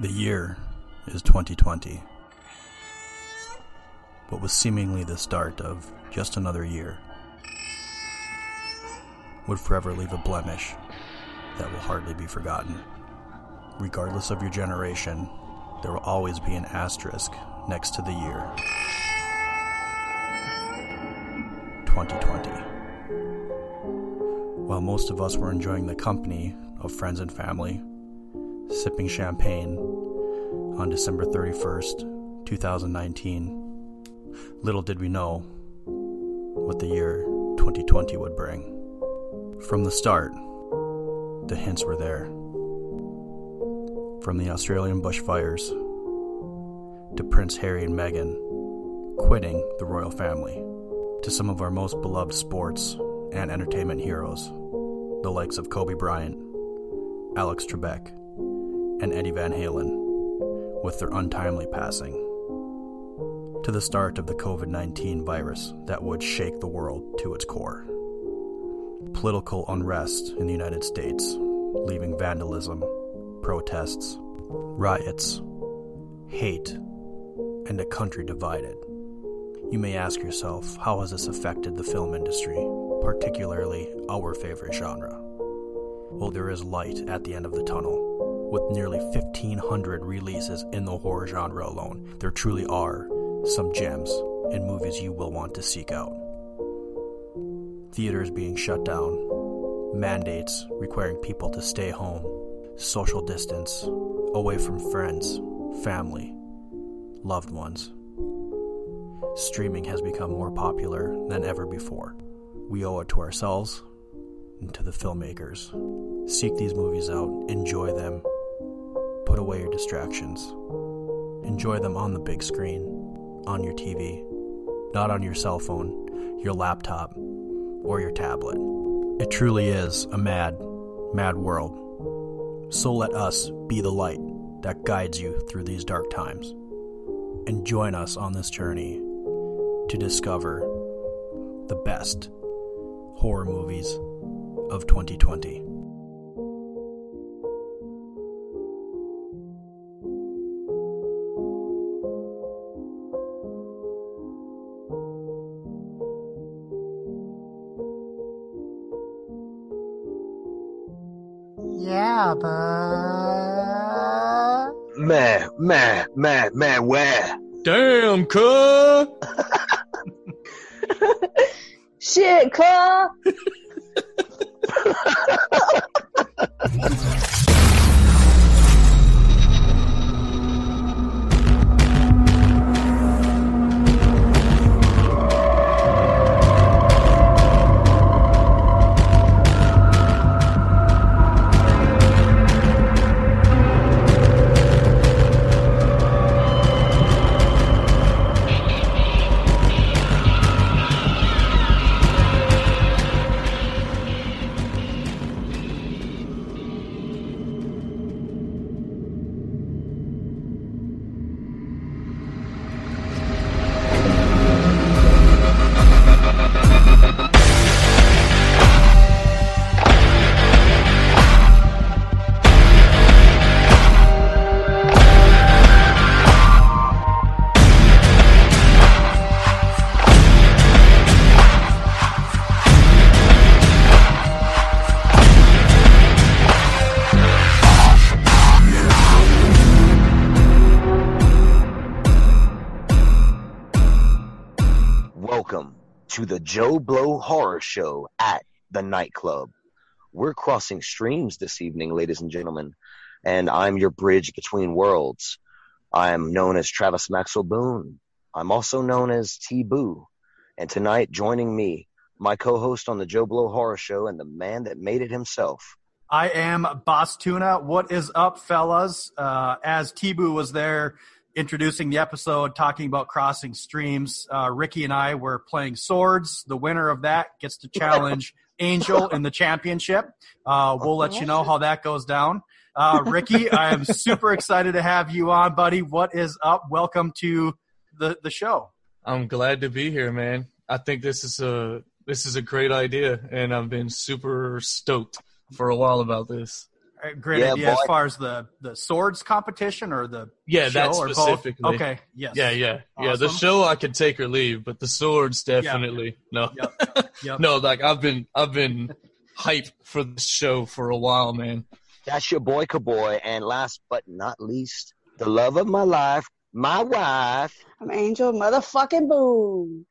The year is 2020. What was seemingly the start of just another year would forever leave a blemish that will hardly be forgotten. Regardless of your generation, there will always be an asterisk next to the year 2020. While most of us were enjoying the company of friends and family, sipping champagne on December 31st, 2019, little did we know what the year 2020 would bring. From the start, the hints were there. From the Australian bushfires to Prince Harry and Meghan quitting the royal family, to some of our most beloved sports and entertainment heroes, the likes of Kobe Bryant, Alex Trebek, and Eddie Van Halen, with their untimely passing, to the start of the COVID 19 virus that would shake the world to its core. Political unrest in the United States, leaving vandalism, protests, riots, hate, and a country divided. You may ask yourself, how has this affected the film industry, particularly our favorite genre? Well, there is light at the end of the tunnel. With nearly 1,500 releases in the horror genre alone, there truly are some gems in movies you will want to seek out. Theaters being shut down, mandates requiring people to stay home, social distance, away from friends, family, loved ones. Streaming has become more popular than ever before. We owe it to ourselves and to the filmmakers. Seek these movies out, enjoy them, put away your distractions. Enjoy them on the big screen, on your TV, not on your cell phone, your laptop, or your tablet. It truly is a mad, mad world. So let us be the light that guides you through these dark times. And join us on this journey to discover the best horror movies of 2020. Yeah, but Man, man, man, man, where? Damn, cuh! Shit, cuh. Joe Blow Horror Show at the nightclub. We're crossing streams this evening, ladies and gentlemen, and I'm your bridge between worlds. I'm known as Travis Maxwell Boone. I'm also known as T Boo. And tonight, joining me, my co host on the Joe Blow Horror Show and the man that made it himself. I am Bostuna. What is up, fellas? Uh, as T-Boo was there introducing the episode, talking about crossing streams, uh, Ricky and I were playing swords. The winner of that gets to challenge Angel in the championship. Uh, we'll let you know how that goes down. Uh, Ricky, I am super excited to have you on, buddy. What is up? Welcome to the, the show. I'm glad to be here, man. I think this is a this is a great idea, and I've been super stoked for a while about this. Uh, Great Yeah, idea as far as the the swords competition or the Yeah, show that or both? specifically. Okay, yes. Yeah, yeah, yeah. The show I could take or leave, but the swords definitely no. Yep. No, like I've been I've been hype for this show for a while, man. That's your boy, Kaboy. And last but not least, the love of my life, my wife. I'm Angel motherfucking Boone.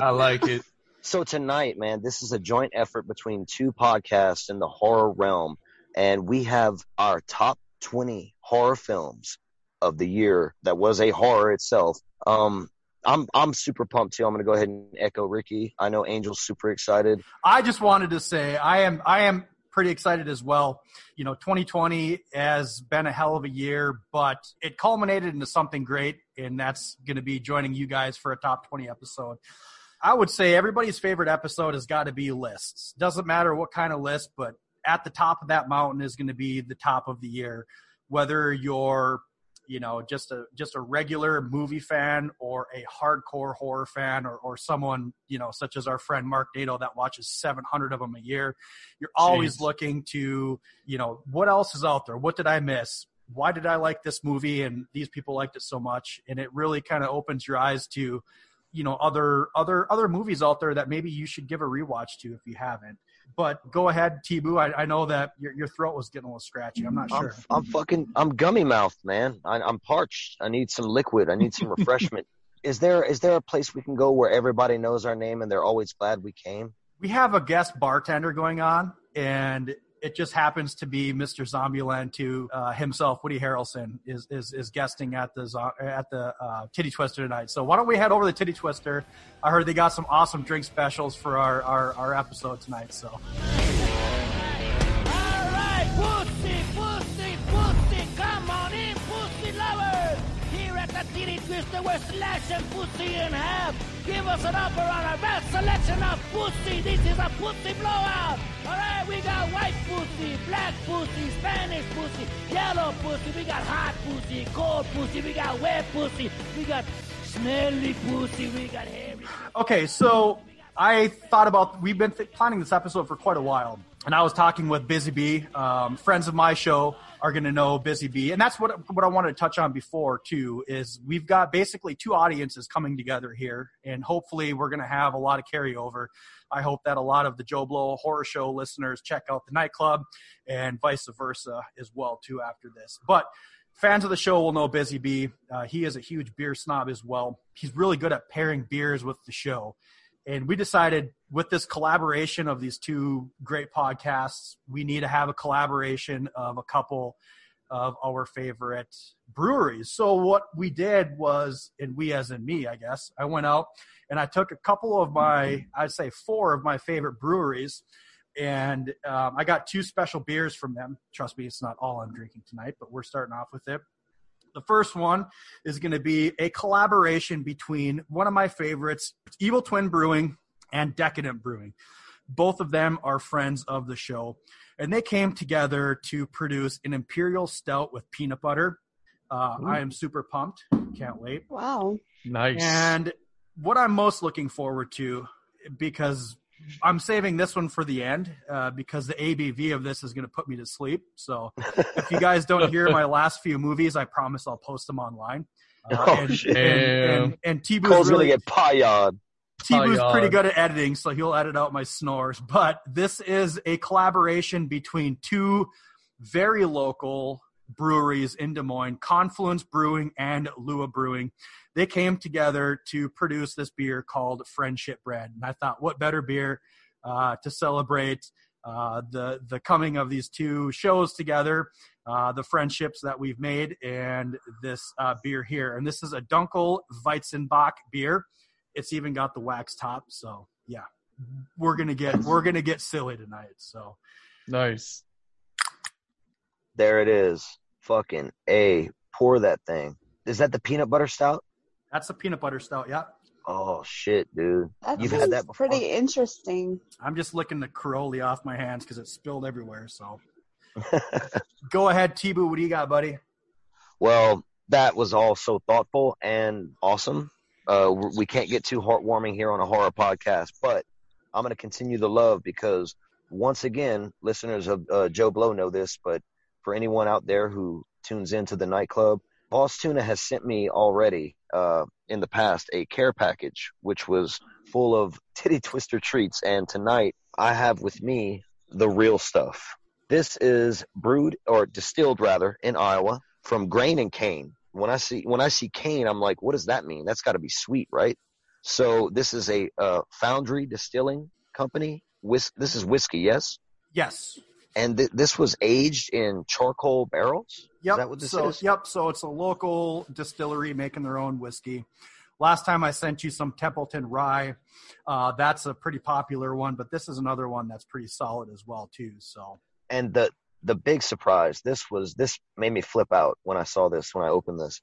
I like it. So tonight, man, this is a joint effort between two podcasts in the horror realm, and we have our top 20 horror films of the year that was a horror itself. Um, I'm I'm super pumped too. I'm gonna go ahead and echo Ricky. I know Angel's super excited. I just wanted to say I am I am pretty excited as well. You know, 2020 has been a hell of a year, but it culminated into something great, and that's going to be joining you guys for a top 20 episode. I would say everybody's favorite episode has got to be lists. Doesn't matter what kind of list, but at the top of that mountain is going to be the top of the year. Whether you're you know just a just a regular movie fan or a hardcore horror fan or, or someone you know such as our friend Mark Nato that watches 700 of them a year you're always Jeez. looking to you know what else is out there what did i miss why did i like this movie and these people liked it so much and it really kind of opens your eyes to you know other other other movies out there that maybe you should give a rewatch to if you haven't but go ahead t-boo I, I know that your, your throat was getting a little scratchy i'm not I'm, sure I'm fucking I'm gummy mouthed, man. I, I'm parched. I need some liquid. I need some refreshment. is there is there a place we can go where everybody knows our name and they're always glad we came? we have a guest bartender going on, and it just happens to be Mr. Zombieland to uh, himself, Woody Harrelson, is, is is guesting at the at the uh, Titty Twister tonight. So why don't we head over to the Titty Twister? I heard they got some awesome drink specials for our our, our episode tonight. So We're slashing pussy in half. Give us an upper on our best selection of pussy. This is a pussy blowout. Alright, we got white pussy, black pussy, Spanish pussy, yellow pussy. We got hot pussy, cold pussy. We got wet pussy. We got smelly pussy. We got hairy. Okay, so I thought about we've been th- planning this episode for quite a while, and I was talking with Busy Bee. Um, friends of my show are going to know Busy Bee, and that's what what I wanted to touch on before too. Is we've got basically two audiences coming together here, and hopefully we're going to have a lot of carryover. I hope that a lot of the Joe Blow Horror Show listeners check out the nightclub, and vice versa as well too after this. But fans of the show will know Busy Bee. Uh, he is a huge beer snob as well. He's really good at pairing beers with the show. And we decided with this collaboration of these two great podcasts, we need to have a collaboration of a couple of our favorite breweries. So what we did was, and we as in me, I guess, I went out and I took a couple of my, I'd say four of my favorite breweries, and um, I got two special beers from them. Trust me, it's not all I'm drinking tonight, but we're starting off with it. The first one is going to be a collaboration between one of my favorites, Evil Twin Brewing, and Decadent Brewing. Both of them are friends of the show, and they came together to produce an Imperial Stout with peanut butter. Uh, I am super pumped. Can't wait. Wow. Nice. And what I'm most looking forward to, because I'm saving this one for the end, uh, because the ABV of this is going to put me to sleep. So if you guys don't hear my last few movies, I promise I'll post them online. Uh, Oh, and, shit. and, and, and T-Boo's Cole's really, gonna get payad. T-Boo's Oh, pretty good at editing, so he'll edit out my snores. But this is a collaboration between two very local breweries in Des Moines, Confluence Brewing and Lua Brewing. They came together to produce this beer called Friendship Bread. And I thought, what better beer uh, to celebrate uh, the the coming of these two shows together, uh, the friendships that we've made, and this uh, beer here. And this is a Dunkel Weizenbock beer. It's even got the wax top. So yeah, we're gonna get we're gonna get silly tonight. So nice. There it is. Fucking A. Pour that thing. Is that the peanut butter stout? that's the peanut butter stout. Yeah, Oh shit, dude. That You've had that before. pretty interesting. I'm just licking the Crowley off my hands because it spilled everywhere. So go ahead, T-Boo. What do you got, buddy? Well, that was all so thoughtful and awesome. Uh, we can't get too heartwarming here on a horror podcast, but I'm going to continue the love because once again, listeners of uh, Joe Blow know this, but for anyone out there who tunes into the nightclub, Bostuna has sent me already uh, in the past a care package, which was full of titty twister treats. And tonight I have with me the real stuff. This is brewed or distilled rather in Iowa from grain and cane. When I see when I see cane, I'm like, what does that mean? That's got to be sweet, right? So this is a uh, Foundry Distilling Company. Whis- this is whiskey, yes. Yes. And th- this was aged in charcoal barrels. Yep. Is that what this so, is? Yep. So it's a local distillery making their own whiskey. Last time I sent you some Templeton Rye. Uh, that's a pretty popular one, but this is another one that's pretty solid as well too. So and the the big surprise this was this made me flip out when i saw this when i opened this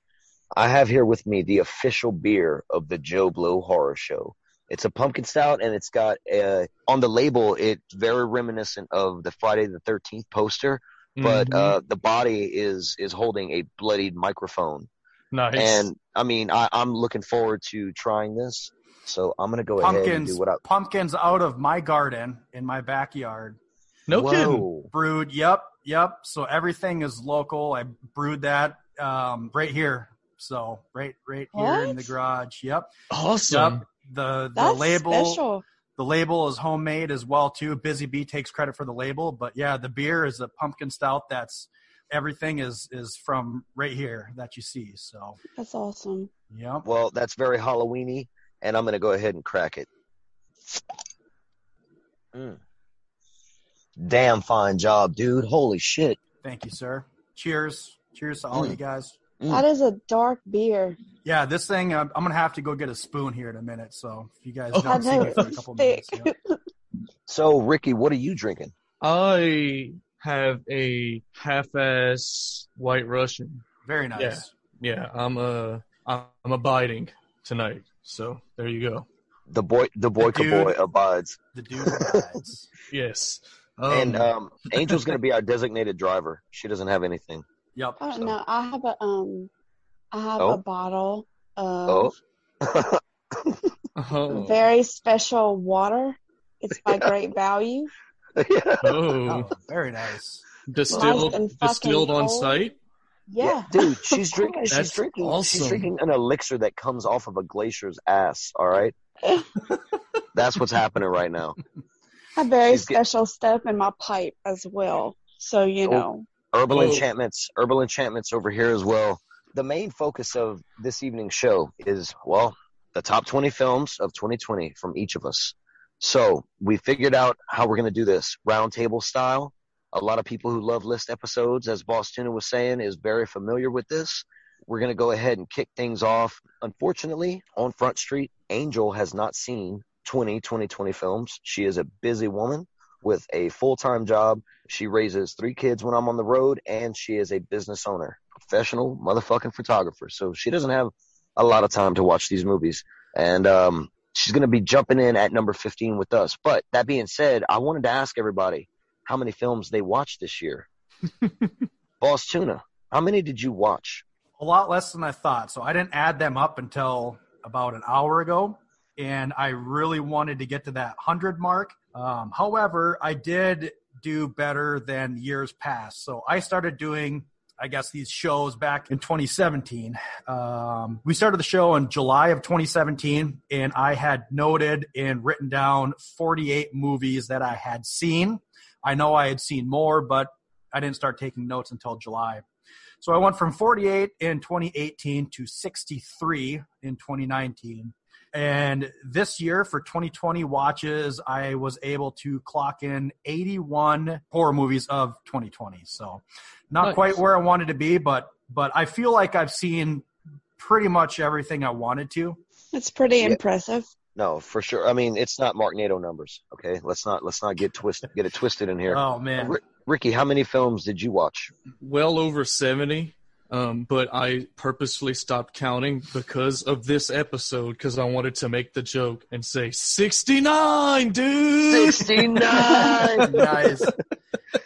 i have here with me the official beer of the joe blow horror show it's a pumpkin stout and it's got uh on the label it's very reminiscent of the friday the 13th poster but Mhm. uh the body is is holding a bloodied microphone nice. and i mean I, i'm looking forward to trying this so i'm gonna go ahead and pumpkins, do what i pumpkins out of my garden in my backyard. No kidding. Whoa. Brewed. Yep. Yep. So everything is local. I brewed that um, right here. So right, right here in the garage. Yep. Awesome. Yep. The the That's label special. the label is homemade as well too. Busy Bee takes credit for the label, but yeah, the beer is a pumpkin stout. That's everything is is from right here that you see. So That's awesome. Yeah. Well, that's very Halloweeny, and I'm gonna go ahead and crack it. Mm. Damn fine job, dude. Holy shit. Thank you, sir. Cheers. Cheers to all Mm. you guys. Mm. That is a dark beer. Yeah, this thing I'm, I'm gonna have to go get a spoon here in a minute. So if you guys Oh. don't see know me for a couple thick. minutes, yeah. So, Ricky, what are you drinking? I have a half-ass White Russian. very nice. Yeah, yeah I'm uh I'm abiding tonight. So there you go. The boy, the boy, The dude. boy abides, The dude rides. Yes. Um, and um, Angel's gonna be our designated driver. She doesn't have anything. Yep. Oh So- no, I have a um, I have Oh. a bottle of Oh, oh, very special water. It's by great value. yeah. oh. Oh, very nice. distilled distilled on cold. site. Yeah, dude. She's drinking. She's That's drinking. She's drinking an elixir that comes off of a glacier's ass. All right. That's what's happening right now. I have very She's get- special stuff in my pipe as well. So you Oh. know, Herbal Oh. enchantments, herbal enchantments over here as well. The main focus of this evening's show is, well, the top 20 films of 2020 from each of us. So we figured out how we're going to do this roundtable style. A lot of people who love list episodes, as Bostuna was saying, is very familiar with this. We're going to go ahead and kick things off. Unfortunately, on Front Street, Angel has not seen 20 2020 films. She is a busy woman with a full-time job she raises three kids when I'm on the road, and she is a business owner, professional motherfucking photographer. So she doesn't have a lot of time to watch these movies. And um, she's going to be jumping in at number 15 with us. But that being said, I wanted to ask everybody how many films they watched this year. Bostuna, how many did you watch? A lot less than I thought. So I didn't add them up until about an hour ago. And I really wanted to get to that 100 mark. Um, however, I did do better than years past. So I started doing, I guess, these shows back in 2017. Um, we started the show in July of 2017, and I had noted and written down 48 movies that I had seen. I know I had seen more, but I didn't start taking notes until July. So I went from 48 in 2018 to 63 in 2019. And this year for 2020 watches, I was able to clock in 81 horror movies of 2020. So not Nice. quite where I wanted to be, but but I feel like I've seen pretty much everything I wanted to. it's pretty Yeah. impressive. No, for sure. I mean, it's not Mark Nato numbers. Okay, let's not let's not get twisted get it twisted in here. Oh man. Ri- Ricky, how many films did you watch? well over 70 um, but i purposefully stopped counting because of this episode because i wanted to make the joke and say 69 dude 69. nice.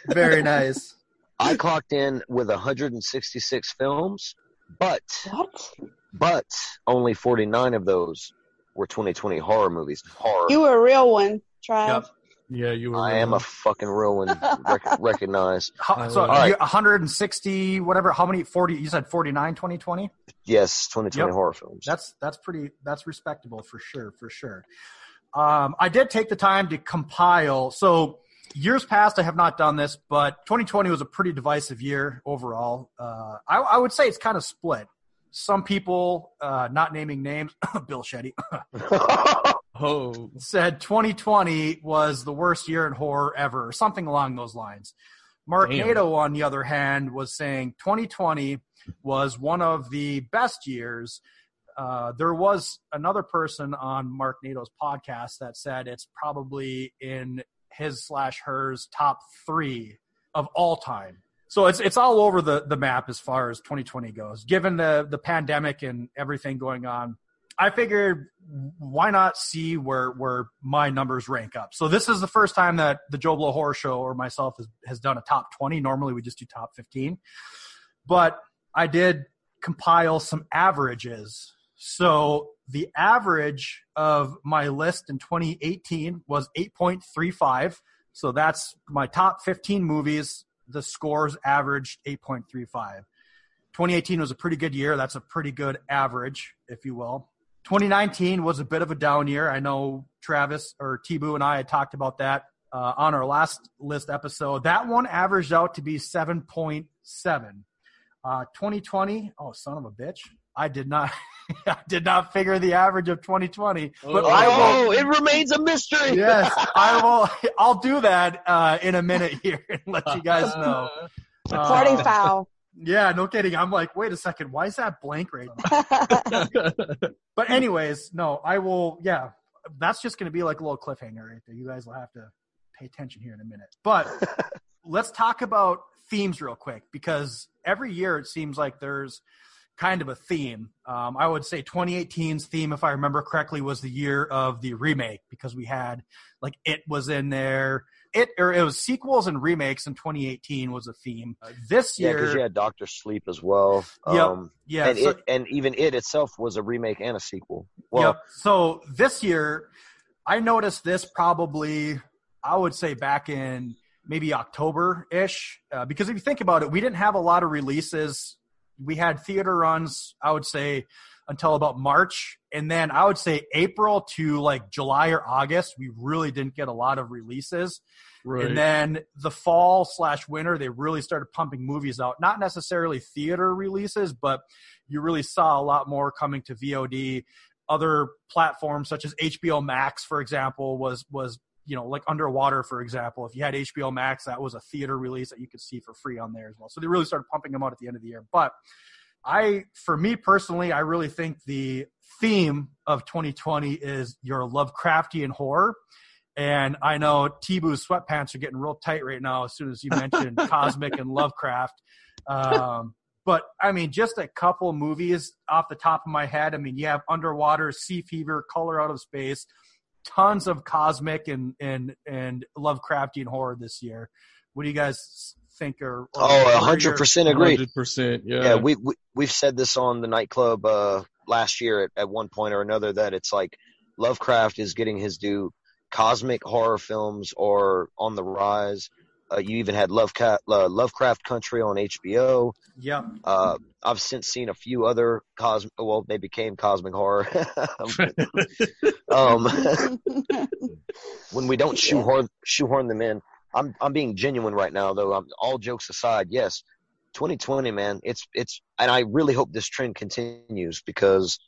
Very nice. I clocked in with 166 films, but What? but only 49 of those were 2020 horror movies. Horror. You were a real one, Trav. Yep. Yeah, you were. I am a fucking real one. Rec- recognize. How, so All right. you- 160, whatever. How many? 40. You said 49, 2020. Yes, 2020 Yep. horror films. That's that's pretty. That's respectable for sure. For sure. Um, I did take the time to compile. So years past, I have not done this, but 2020 was a pretty divisive year overall. Uh, I, I would say it's kind of split. Some people, uh, not naming names, Bill Shetty, Oh, said 2020 was the worst year in horror ever, or something along those lines. Mark Damn. Nato, on the other hand, was saying 2020 was one of the best years. Uh, there was another person on Mark Nato's podcast that said it's probably in his slash hers top three of all time. So it's it's all over the, the map as far as 2020 goes. Given the the pandemic and everything going on, I figured why not see where where my numbers rank up. So this is the first time that the Joe Blow Horror Show or myself has, has done a top 20. Normally we just do top 15. But I did compile some averages. So the average of my list in 2018 was 8.35. So that's my top 15 movies. The scores averaged 8.35. 2018 was a pretty good year. That's a pretty good average, if you will. 2019 was a bit of a down year. I know Travis or T-Boo and I had talked about that uh, on our last list episode. That one averaged out to be 7.7. Uh, 2020, oh son of a bitch! I did not, I did not figure the average of 2020, but Oh. I will. oh, it remains a mystery. Yes, I will. I'll do that uh, in a minute here and let you guys know. Recording Uh, foul. Yeah, no kidding. I'm like, wait a second, why is that blank right now? But anyways, no, I will. Yeah, that's just going to be like a little cliffhanger right there. You guys will have to pay attention here in a minute. But let's talk about themes real quick because every year it seems like there's kind of a theme. Um, I would say 2018's theme, if I remember correctly, was the year of the remake because we had like it was in there. It or it was sequels and remakes in 2018 was a theme. Uh, this Yeah, year, because you had Doctor Sleep as well. Yep. Um, yeah, and so- it and even it itself was a remake and a sequel. Well, yep. So this year, I noticed this probably, I would say back in maybe October ish, uh, because if you think about it, we didn't have a lot of releases. We had theater runs, I would say, until about March. And then I would say April to like July or August, we really didn't get a lot of releases. right. And then the fall slash winter, they really started pumping movies out. Not necessarily theater releases, but you really saw a lot more coming to VOD. Other platforms such as HBO Max, for example, was was you know like Underwater, for example. If you had HBO Max, that was a theater release that you could see for free on there as well. So they really started pumping them out at the end of the year. But I, for me personally, I really think the theme of 2020 is your Lovecraftian horror. And I know T-Boo's sweatpants are getting real tight right now as soon as you mentioned Cosmic and Lovecraft. Um, but I mean, just a couple movies off the top of my head. I mean, you have Underwater, Sea Fever, Color Out of Space, tons of cosmic and and and Lovecraftian horror this year. What do you guys think? Or, or oh, what are hundred percent agree. Hundred percent. Yeah. Yeah, we, we we've said this on the nightclub uh, last year at, at one point or another that it's like Lovecraft is getting his due. Cosmic horror films are on the rise. Uh, you even had Lovecraft, uh, Lovecraft Country on HBO. Yeah, Uh, I've since seen a few other cosmic. Well, they became cosmic horror. um, when we don't shoehorn shoehorn them in, I'm I'm being genuine right now though. I'm, all jokes aside, yes, 2020, man, it's it's, and I really hope this trend continues because,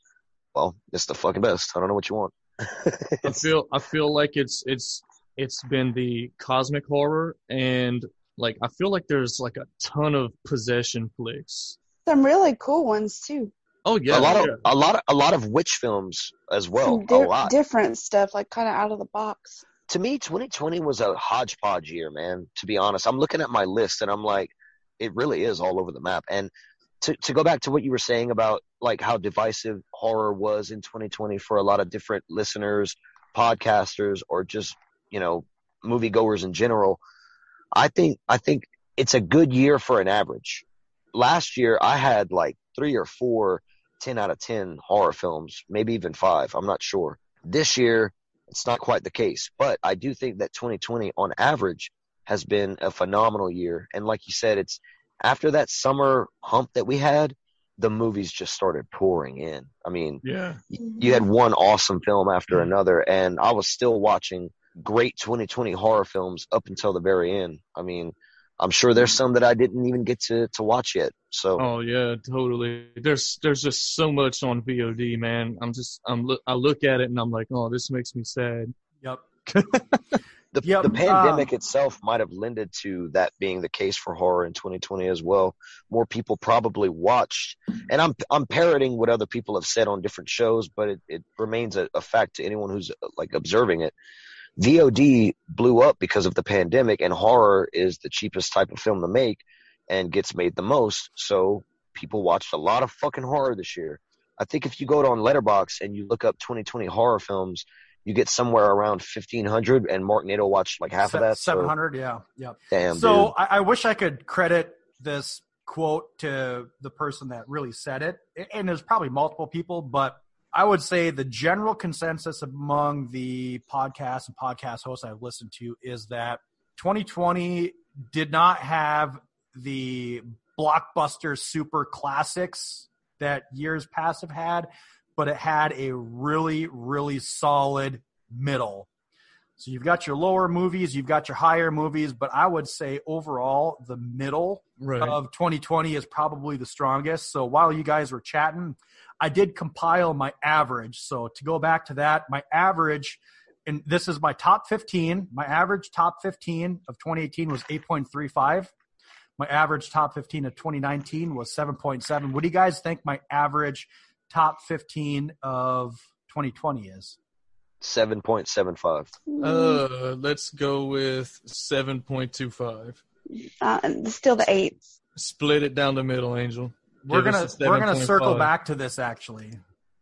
well, it's the fucking best. I don't know what you want. I feel I feel like it's it's it's been the cosmic horror and like I feel like there's like a ton of possession flicks. Some really cool ones too. Oh yeah, a lot of yeah. a lot of a lot of witch films as well. Some a lot. different stuff, like kind of out of the box. to me, 2020 was a hodgepodge year, man. To be honest, I'm looking at my list and I'm like, it really is all over the map. And to to go back to what you were saying about like how divisive horror was in 2020 for a lot of different listeners, podcasters, or just you know moviegoers in general, I think I think it's a good year for an average. Last year, I had like three or four 10 out of 10 horror films, maybe even five. I'm not sure. This year, It's not quite the case, but I do think that 2020 on average has been a phenomenal year. And like you said, it's after that summer hump that we had, the movies just started pouring in. I mean, Yeah. you had one awesome film after mm-hmm. another, and I was still watching great 2020 horror films up until the very end. I mean, I'm sure there's some that I didn't even get to, to watch yet. So Oh yeah, totally. There's there's just so much on VOD, man. I'm just I'm look I look at it and I'm like, oh, this makes me sad. Yep. the, Yep, the pandemic um, itself might have lended to that being the case for horror in 2020 as well. More people probably watched, and I'm I'm parroting what other people have said on different shows, but it, it remains a, a fact to anyone who's uh, like observing it. VOD blew up because of the pandemic, and horror is the cheapest type of film to make and gets made the most. So people watched a lot of fucking horror this year. I think if you go on Letterboxd and you look up 2020 horror films, you get somewhere around 1500 and Mark Nato watched like half of that. so- Seven hundred. Yeah. Yep. Damn, so. I, I wish I could credit this quote to the person that really said it, and there's probably multiple people, but I would say the general consensus among the podcasts and podcast hosts I've listened to is that 2020 did not have the blockbuster super classics that years past have had, but it had a really, really solid middle. So you've got your lower movies, you've got your higher movies, but I would say overall the middle Right. of 2020 is probably the strongest. So while you guys were chatting, I did compile my average. So to go back to that, my average, and this is my top 15. My average top 15 of 2018 was 8.35. My average top 15 of 2019 was 7.7. What do you guys think my average top 15 of 2020 is? 7.75. Uh, let's go with seven point two five. Uh, still the eight. Split it down the middle, Angel. We're gonna we're gonna 7.5. circle back to this actually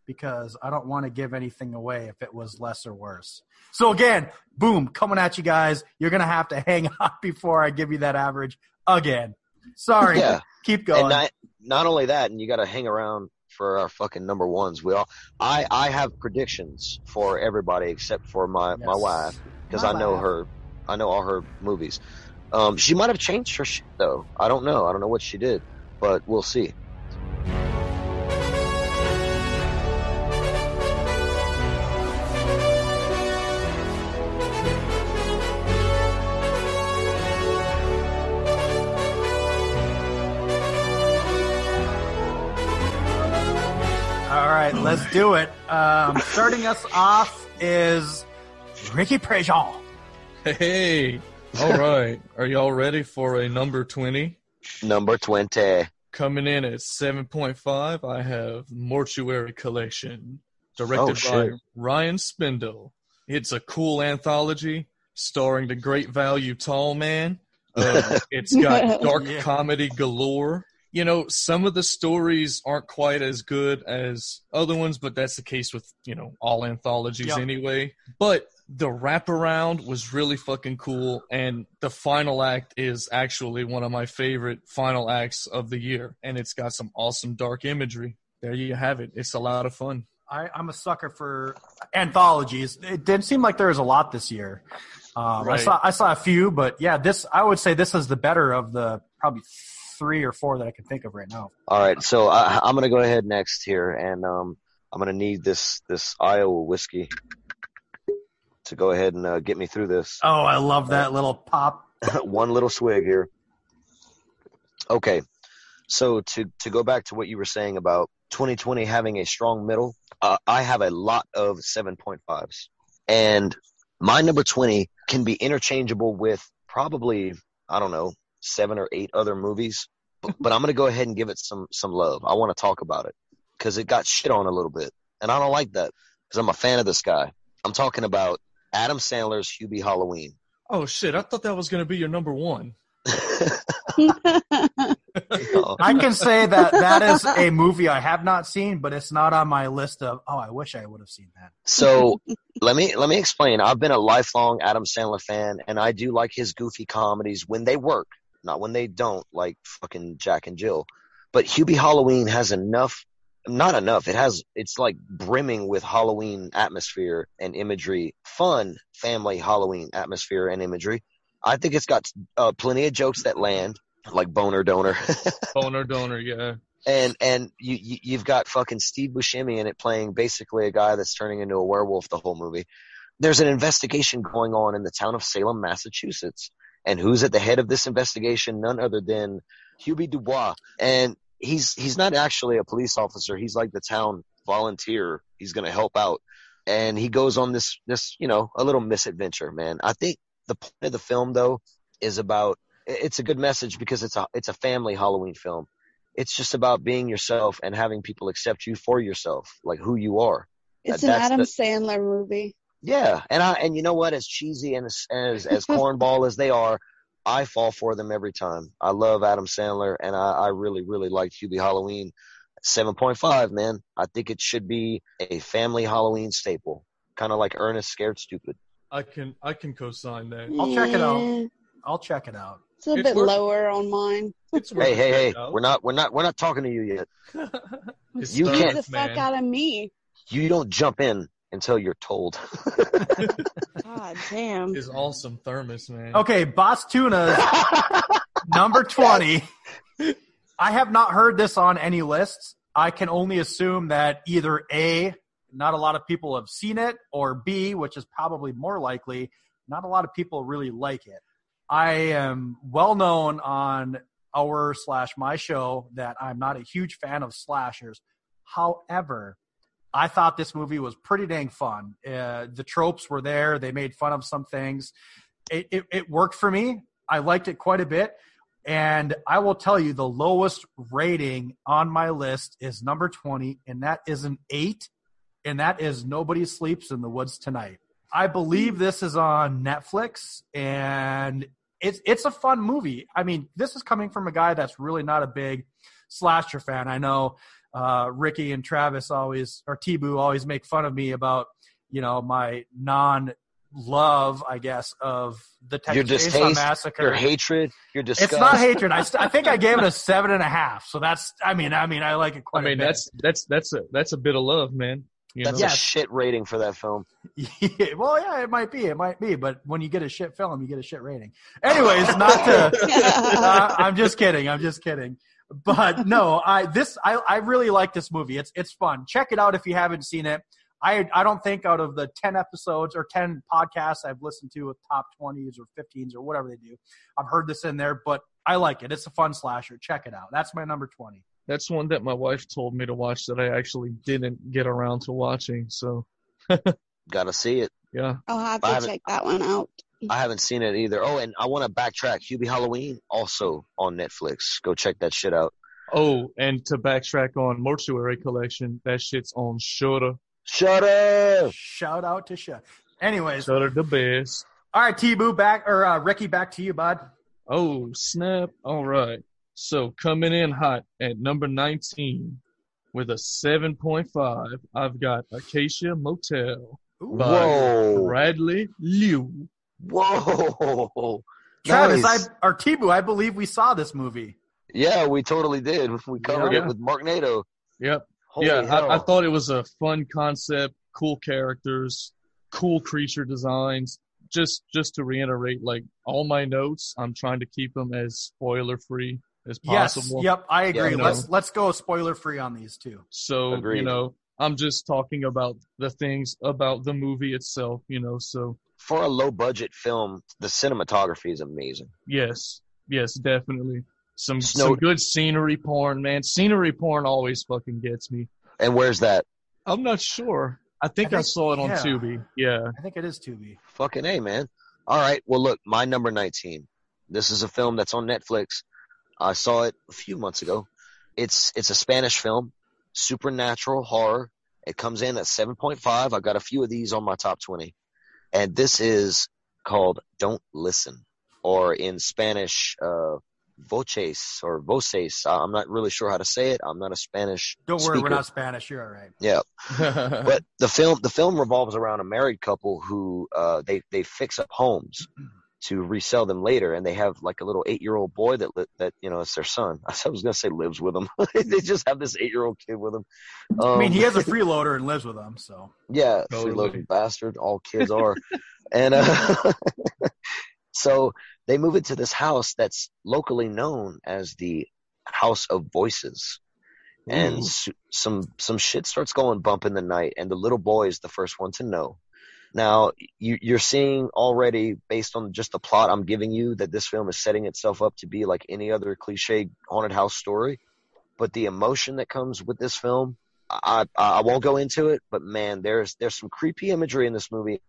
because I don't want to give anything away if it was less or worse. So again, boom, coming at you guys. You're gonna have to hang on before I give you that average again. Sorry. Yeah. Keep going. And not, not only that, and you got to hang around for our fucking number ones. We all, I, I have predictions for everybody except for my, my wife because I know wife. her, I know all her movies. Um, she might have changed her shit though. I don't know. I don't know what she did, but we'll see. Let's do it. Um, starting us off is Ricky Prejean. Hey, all right. Are y'all ready for a number twenty? Number 20. Coming in at seven point five, I have Mortuary Collection, directed Oh, by. Ryan Spindell. It's a cool anthology starring the great value tall man. Uh, it's got dark Yeah. comedy galore. You know, some of the stories aren't quite as good as other ones, but that's the case with, you know, all anthologies Yep. anyway. But the wraparound was really fucking cool, and the final act is actually one of my favorite final acts of the year, and it's got some awesome dark imagery. There you have it. It's a lot of fun. I, I'm a sucker for anthologies. It didn't seem like there was a lot this year. Um, I saw I saw a few, but yeah, this I would say this is the better of the probably three or four that I can think of right now. All right. So I, I'm going to go ahead next here and, um, I'm going to need this, this Iowa whiskey to go ahead and uh, get me through this. Oh, I love that little pop. one little swig here. Okay, so to to go back to what you were saying about 2020 having a strong middle, uh, I have a lot of 7.5s, and my number 20 can be interchangeable with probably I don't know seven or eight other movies, but, but I'm gonna go ahead and give it some some love. I want to talk about it because it got shit on a little bit, and I don't like that because I'm a fan of this guy. I'm talking about Adam Sandler's Hubie Halloween. Oh shit! I thought that was gonna be your number one. I can say that that is a movie I have not seen, but it's not on my list of. Oh, I wish I would have seen that. So let me let me explain. I've been a lifelong Adam Sandler fan, and I do like his goofy comedies when they work, not when they don't, like fucking Jack and Jill. But Hubie Halloween has enough not enough. It has it's like brimming with Halloween atmosphere and imagery, fun family Halloween atmosphere and imagery. I think it's got uh, plenty of jokes that land, like boner donor, Boner donor, yeah. and and you, you you've got fucking Steve Buscemi in it playing basically a guy that's turning into a werewolf the whole movie. There's an investigation going on in the town of Salem, Massachusetts, and who's at the head of this investigation? None other than Hubie Dubois, and he's he's not actually a police officer. He's like the town volunteer. He's going to help out, and he goes on this this you know a little misadventure. Man, I think the point of the film though is about it's a good message because it's a it's a family Halloween film. It's just about being yourself and having people accept you for yourself, like who you are. It's That- an Adam the- Sandler movie. Yeah, and I and you know what? As cheesy and as as, as cornball as they are, I fall for them every time. I love Adam Sandler, and I, I really really liked Hubie Halloween. Seven point five, man. I think it should be a family Halloween staple, kind of like Ernest Scared Stupid. I can I can co-sign that. I'll check it out. I'll check it out. It's a It's bit worth- lower on mine. It's worth Hey, hey, hey! out. We're not we're not we're not talking to you yet. You Scare can't- the fuck man. out of me. You don't jump in until you're told. God damn. His awesome thermos, man. Okay, Bostuna's number 20. I have not heard this on any lists. I can only assume that either A, not a lot of people have seen it, or B, which is probably more likely, not a lot of people really like it. I am well known on our slash my show that I'm not a huge fan of slashers. However, I thought this movie was pretty dang fun. Uh, the tropes were there. They made fun of some things. It, it, it worked for me. I liked it quite a bit. And I will tell you the lowest rating on my list is number 20, and that is an eight. And that is Nobody Sleeps in the Woods Tonight. I believe this is on Netflix, and it's it's a fun movie. I mean, this is coming from a guy that's really not a big slasher fan. I know uh, Ricky and Travis always, or T-Boo always make fun of me about, you know, my non love, I guess, of the your Texas Chainsaw distaste, Massacre. your hatred, your disgust. It's not hatred. I, st- I think I gave it a seven and a half. So that's, I mean, I mean, I like it I quite a mean bit. that's that's that's a that's a bit of love, man. You That's know? a shit rating for that film. Yeah, well, yeah, it might be, it might be, but when you get a shit film, you get a shit rating. Anyways, not to. uh, I'm just kidding. I'm just kidding. But no, I this I I really like this movie. It's it's fun. Check it out if you haven't seen it. I I don't think out of the ten episodes or ten podcasts I've listened to with top twenties or fifteens or whatever they do, I've heard this in there. But I like it. It's a fun slasher. Check it out. That's my number twenty. That's one that my wife told me to watch that I actually didn't get around to watching. So Gotta see it. yeah, I'll have I to haven't- check that one out. I haven't seen it either. Oh, and I want to backtrack. Hubie Halloween also on Netflix. Go check that shit out. Oh, and to backtrack on Mortuary Collection, that shit's on Shudder. Shudder. Shout out to Shut. Anyways, Shudder the best. all right, T Boo back or uh, Ricky back to you, bud. Oh snap! All right. So coming in hot at number 19 with a 7.5, I've got Acacia Motel by Whoa. Bradley Liu. Whoa. Travis, Nice. I or T Boo, I believe we saw this movie. Yeah, we totally did. We covered Yeah. it with Mark Nato. Yep. Holy yeah. I, I thought it was a fun concept, cool characters, cool creature designs. Just just to reiterate, like all my notes, I'm trying to keep them as spoiler free as possible. Yes, yep, I agree. Yeah, no. let's let's go spoiler free on these two. So Agreed. you know, I'm just talking about the things about the movie itself. You know, so For a low budget film, the cinematography is amazing. yes, yes, definitely some Snow- some good scenery porn, man. Scenery porn always fucking gets me. And where's that? I'm not sure. I think I, think- saw it on yeah. Tubi. Yeah. I think it is Tubi. Fucking A, man. All right. Well, look, my number 19. This is a film that's on Netflix. I saw it a few months ago. It's it's a Spanish film, supernatural horror. It comes in at 7.5. I've got a few of these on my top 20. And this is called Don't Listen, or in Spanish, uh, Voces or Voces. Uh, I'm not really sure how to say it. I'm not a Spanish Don't worry, we're not Spanish. You're all right. Yeah, but the film the film revolves around a married couple who uh, they they fix up homes to resell them later, and they have like a little eight year old boy that li- that you know it's their son. I was gonna say lives with them. they just have this eight year old kid with them. I mean, Um, he has a freeloader and lives with them, so yeah, Totally. freeloading bastard. All kids are. and uh, so they move into this house that's locally known as the House of Voices. And Ooh. some some shit starts going bump in the night, and the little boy is the first one to know. Now you, you're seeing already, based on just the plot I'm giving you, that this film is setting itself up to be like any other cliche haunted house story. But the emotion that comes with this film, I, I won't go into it, but man, there's there's some creepy imagery in this movie,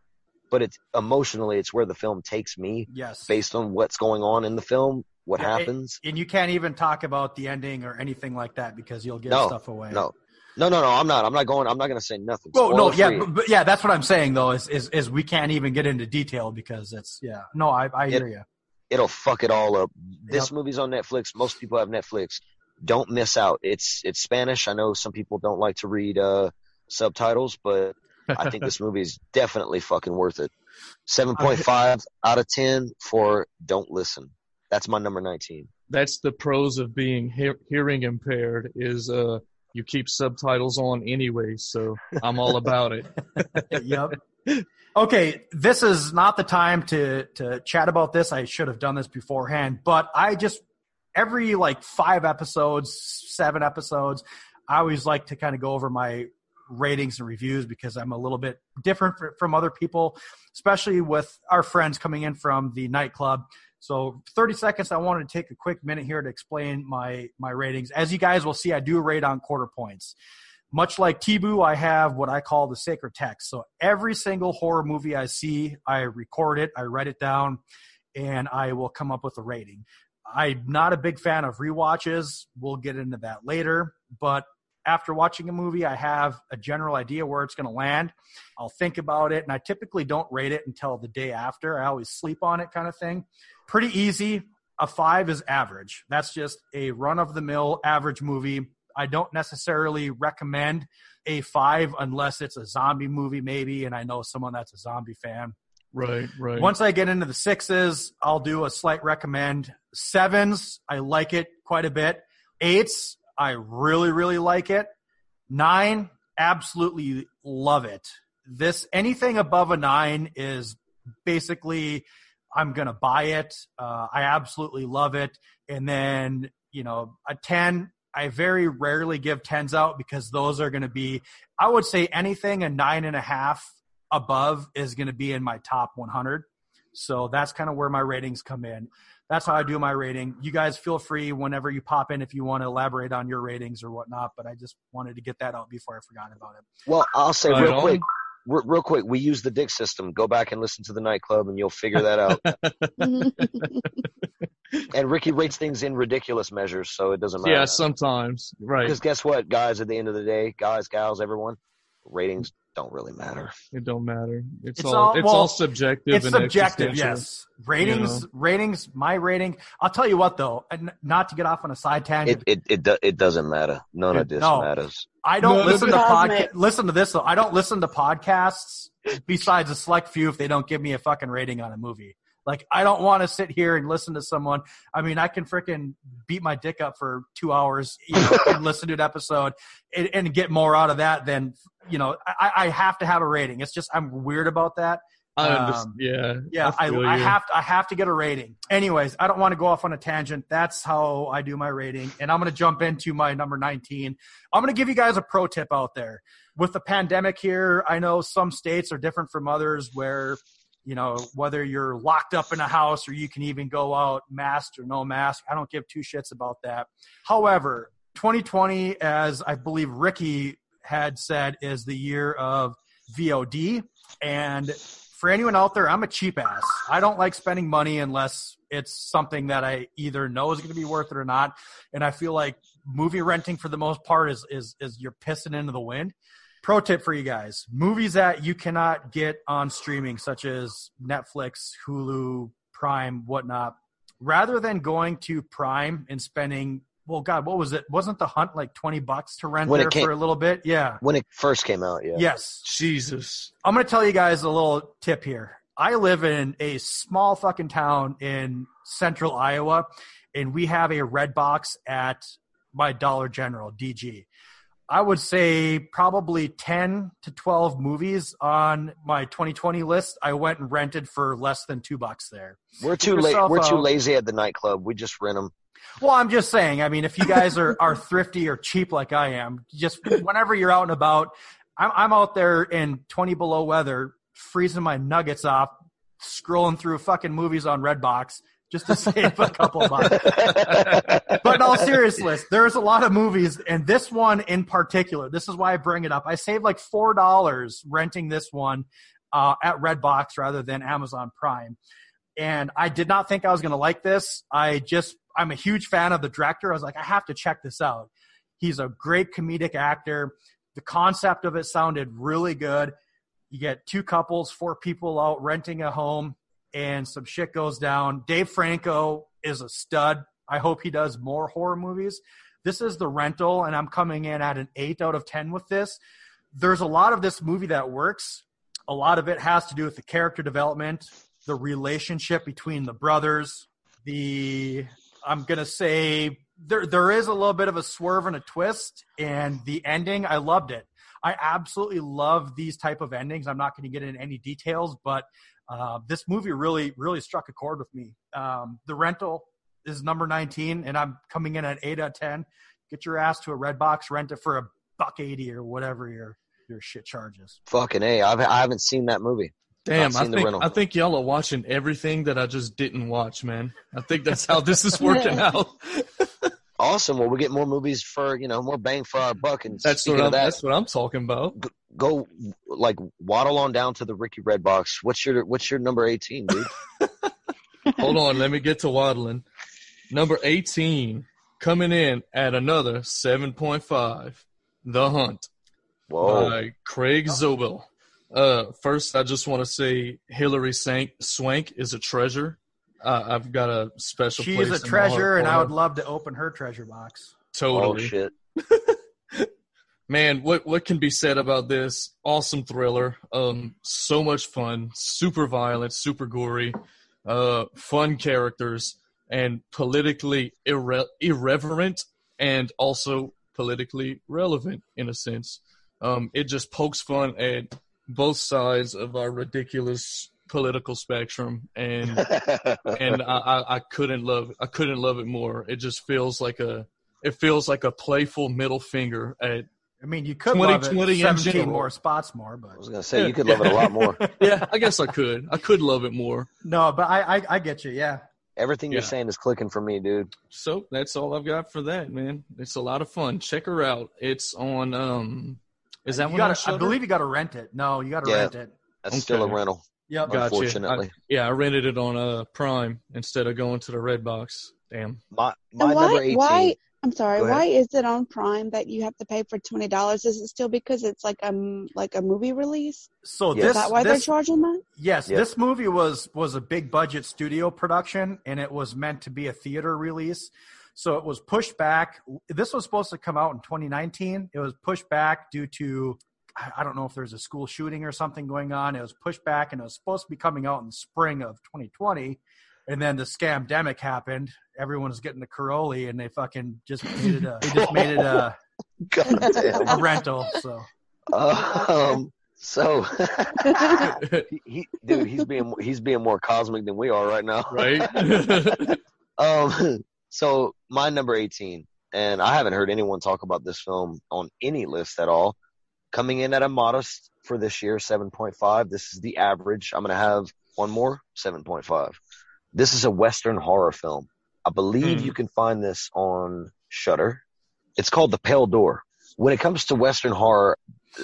but it's emotionally it's where the film takes me yes. based on what's going on in the film, what Yeah, happens. and you can't even talk about the ending or anything like that because you'll give No, stuff away. No, no, no, no. I'm not. I'm not going. I'm not going to say nothing. Well, no, yeah, but, but yeah, that's what I'm saying though. Is, is is we can't even get into detail because it's yeah. No, I I hear you. it'll fuck it all up. This Yep. movie's on Netflix. Most people have Netflix. Don't miss out. It's it's Spanish. I know some people don't like to read uh, subtitles, but I think this movie is definitely fucking worth it. Seven point five out of ten for Don't Listen. That's my number nineteen. That's the pros of being he- hearing impaired. Is uh, you keep subtitles on anyway, so I'm all about it. yep. Okay, this is not the time to to chat about this. I should have done this beforehand, but I just every like five episodes, seven episodes, I always like to kind of go over my ratings and reviews because I'm a little bit different from other people, especially with our friends coming in from the nightclub. So 30 seconds, I wanted to take a quick minute here to explain my my ratings. As you guys will see, I do rate on quarter points. Much like T-Boo, I have what I call the sacred text. So every single horror movie I see, I record it, I write it down, and I will come up with a rating. I'm not a big fan of rewatches. We'll get into that later. But after watching a movie, I have a general idea where it's going to land. I'll think about it, and I typically don't rate it until the day after. I always sleep on it, kind of thing. Pretty easy. A five is average. That's just a run of the mill average movie. I don't necessarily recommend a five unless it's a zombie movie, maybe, and I know someone that's a zombie fan. Right, right. Once I get into the sixes, I'll do a slight recommend. Sevens, I like it quite a bit. Eights, I really, really like it. Nine, absolutely love it. This anything above a nine is basically I'm gonna buy it. Uh, I absolutely love it. And then you know a ten, I very rarely give tens out because those are gonna be. I would say anything a nine and a half above is going to be in my top 100. So that's kind of where my ratings come in. That's how I do my rating. You guys feel free whenever you pop in if you want to elaborate on your ratings or whatnot. But I just wanted to get that out before I forgot about it. Well, I'll say Right real on. quick. Re- Real quick, we use the Dick system. Go back and listen to the nightclub, and you'll figure that out. and Ricky rates things in ridiculous measures, so it doesn't matter. yeah, sometimes. Right. Because guess what, guys? At the end of the day, guys, gals, everyone, ratings don't really matter. It don't matter. It's, It's all, all- it's well, all subjective. It's and subjective, yes. Ratings, ratings, my rating. I'll tell you what though, and not to get off on a side tangent. It it it, it doesn't matter. None of this No. matters. I don't No, listen to podcast. Listen to this though. I don't listen to podcasts besides a select few if they don't give me a fucking rating on a movie. Like I don't want to sit here and listen to someone. I mean, I can freaking beat my dick up for two hours you know, and listen to an episode and, and get more out of that than you know. I, I have to have a rating. It's just I'm weird about that. I Um, understand. yeah. Yeah, I, feel I have to, I have to get a rating. Anyways, I don't want to go off on a tangent. That's how I do my rating, and I'm going to jump into my number 19. I'm going to give you guys a pro tip out there. With the pandemic here, I know some states are different from others where, you know, whether you're locked up in a house or you can even go out masked or no mask. I don't give two shits about that. However, 2020, as I believe Ricky had said, is the year of VOD. And for anyone out there, I'm a cheap ass. I don't like spending money unless it's something that I either know is going to be worth it or not. And I feel like movie renting for the most part is is is you're pissing into the wind. Pro tip for you guys: movies that you cannot get on streaming, such as Netflix, Hulu, Prime, whatnot. Rather than going to Prime and spending, well, God, what was it? Wasn't the hunt like twenty bucks to rent When it there came- for a little bit? Yeah. When it first came out, yeah. Yes. Jesus. I'm going to tell you guys a little tip here. I live in a small fucking town in central Iowa, and we have a red box at my Dollar General, DG. I would say probably 10 to 12 movies on my 2020 list. I went and rented for less than two bucks there. We're too late. We're too lazy at the nightclub. We just rent them. Well, I'm just saying. I mean, if you guys are, are thrifty or cheap like I am, just whenever you're out and about, I'm, I'm out there in 20 below weather, freezing my nuggets off, scrolling through fucking movies on Redbox just to save a couple bucks. But in all seriousness, there's a lot of movies, and this one in particular, this is why I bring it up. I saved like four dollars renting this one uh, at Redbox rather than Amazon Prime, and I did not think I was going to like this. I just, I'm a huge fan of the director. I was like, I have to check this out. He's a great comedic actor. The concept of it sounded really good. You get two couples, four people out renting a home, and some shit goes down. Dave Franco is a stud. I hope he does more horror movies. This is the rental, and I'm coming in at an eight out of 10 with this. There's a lot of this movie that works. A lot of it has to do with the character development, the relationship between the brothers, the, I'm going to say, there, there is a little bit of a swerve and a twist, and the ending, I loved it. I absolutely love these type of endings. I'm not going to get into any details, but uh, this movie really, really struck a chord with me. Um, the rental is number 19, and I'm coming in at 8 out of 10. Get your ass to a red box, rent it for a buck 80 or whatever your your shit charges. Fucking a. I've, I haven't seen that movie. Damn, I think. I think y'all are watching everything that I just didn't watch, man. I think that's how this is working out. Awesome. Well, we get more movies for you know more bang for our buck. And That's what I'm, that, that's what I'm talking about. go like waddle on down to the Ricky Red box. What's your What's your number eighteen, dude? Hold on, let me get to waddling. Number 18 coming in at another 7.5. The Hunt Whoa. by Craig Zobel. Uh, first, I just want to say Hillary Sank, Swank is a treasure. Uh, I've got a special. She's place a treasure, and I would love to open her treasure box. oh totally. shit. Man, what what can be said about this? Awesome thriller. Um, so much fun. Super violent. Super gory. Uh, fun characters and politically irre- irreverent and also politically relevant in a sense. Um, it just pokes fun at both sides of our ridiculous political spectrum, and and I, I, I couldn't love I couldn't love it more. It just feels like a it feels like a playful middle finger at I mean, you could love it 2020 in 17 more spots more, but I was gonna say you could love it a lot more. yeah. I guess I could I could love it more. no, but I, I, I get you. Yeah. Everything you're saying is clicking for me, dude. So that's all I've got for that, man. It's a lot of fun. Check her out. It's on um. Is that You one gotta, I believe you got to rent it. No, you got to Yeah. rent it. That's still a rental. Yep. Gotcha. Unfortunately. I- yeah, I rented it on uh Prime instead of going to the Red Box. Damn. My my And number why, eighteen. why, I'm sorry, why is it on Prime that you have to pay for twenty dollars? Is it still because it's like um like a movie release? So Yeah. Is that why this they're charging that? yes, Yeah. this movie was was a big budget studio production, and it was meant to be a theater release. So it was pushed back. This was supposed to come out in 2019. It was pushed back due to I I don't know if there's a school shooting or something going on. It was pushed back, and it was supposed to be coming out in the spring of 2020. And then the scamdemic happened. Everyone was getting the Caroli, and they fucking just made it a, they just made it a, a rental. So Um. So, he, he, dude, he's being he's being more cosmic than we are right now. right? Um. So my number eighteen, and I haven't heard anyone talk about this film on any list at all. Coming in at a modest for this year, seven point five. This is the average. I'm gonna have one more, seven point five. This is a Western horror film. I believe Hmm. you can find this on Shudder. It's called The Pale Door. When it comes to Western horror,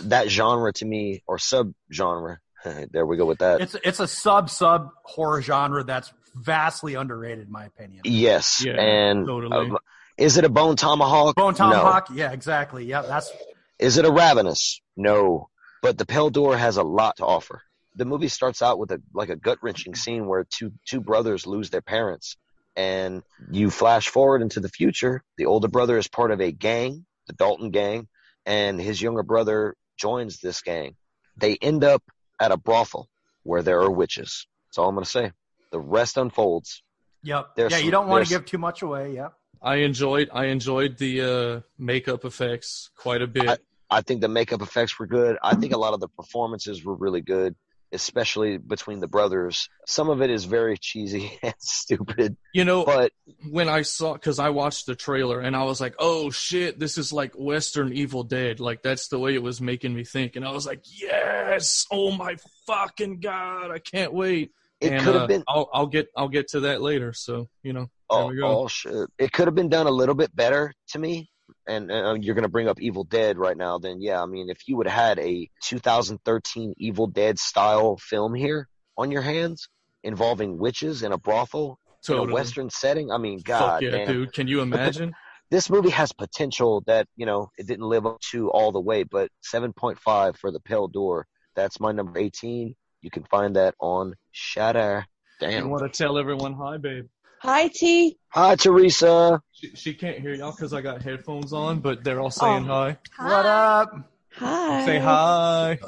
that genre to me, or sub genre, there we go with that. it's it's a sub sub horror genre that's vastly underrated, in my opinion. yes, Yeah, and totally. uh, is it a Bone Tomahawk? Bone No. Tomahawk, yeah, exactly. Yeah, that's Is it a Ravenous? No. But The Pale Door has a lot to offer. The movie starts out with a like a gut wrenching scene where two two brothers lose their parents, and you flash forward into the future. The older brother is part of a gang, the Dalton gang, and his younger brother joins this gang. They end up at a brothel, where there are witches. That's all I'm going to say. The rest unfolds. Yep. There's yeah, you don't want to give too much away. Yep. I enjoyed I enjoyed the uh, makeup effects quite a bit. I think the makeup effects were good. I think a lot of the performances were really good, especially between the brothers. Some of it is very cheesy and stupid, you know, but when I saw because I watched the trailer and I was like, oh shit, this is like Western Evil Dead. Like that's the way it was making me think, and I was like, yes, oh my fucking god, I can't wait. it could have uh, been I'll, I'll get I'll get to that later. So you know, there Oh, we go. oh shit! It could have been done a little bit better to me. And uh, you're gonna bring up Evil Dead right now, then yeah. I mean, if you would have had a 2013 Evil Dead style film here on your hands involving witches in a brothel in a western setting, I mean, Fuck god yeah, damn, dude. Can you imagine? this movie has potential that you know it didn't live up to all the way. But 7.5 for the Pale Door. That's my number 18. You can find that on Shudder. I Damn. want to tell everyone hi, babe. Hi, T. Hi, Teresa. She, she can't hear y'all because I got headphones on, but they're all saying Oh. What up? Hi. hi. Say hi.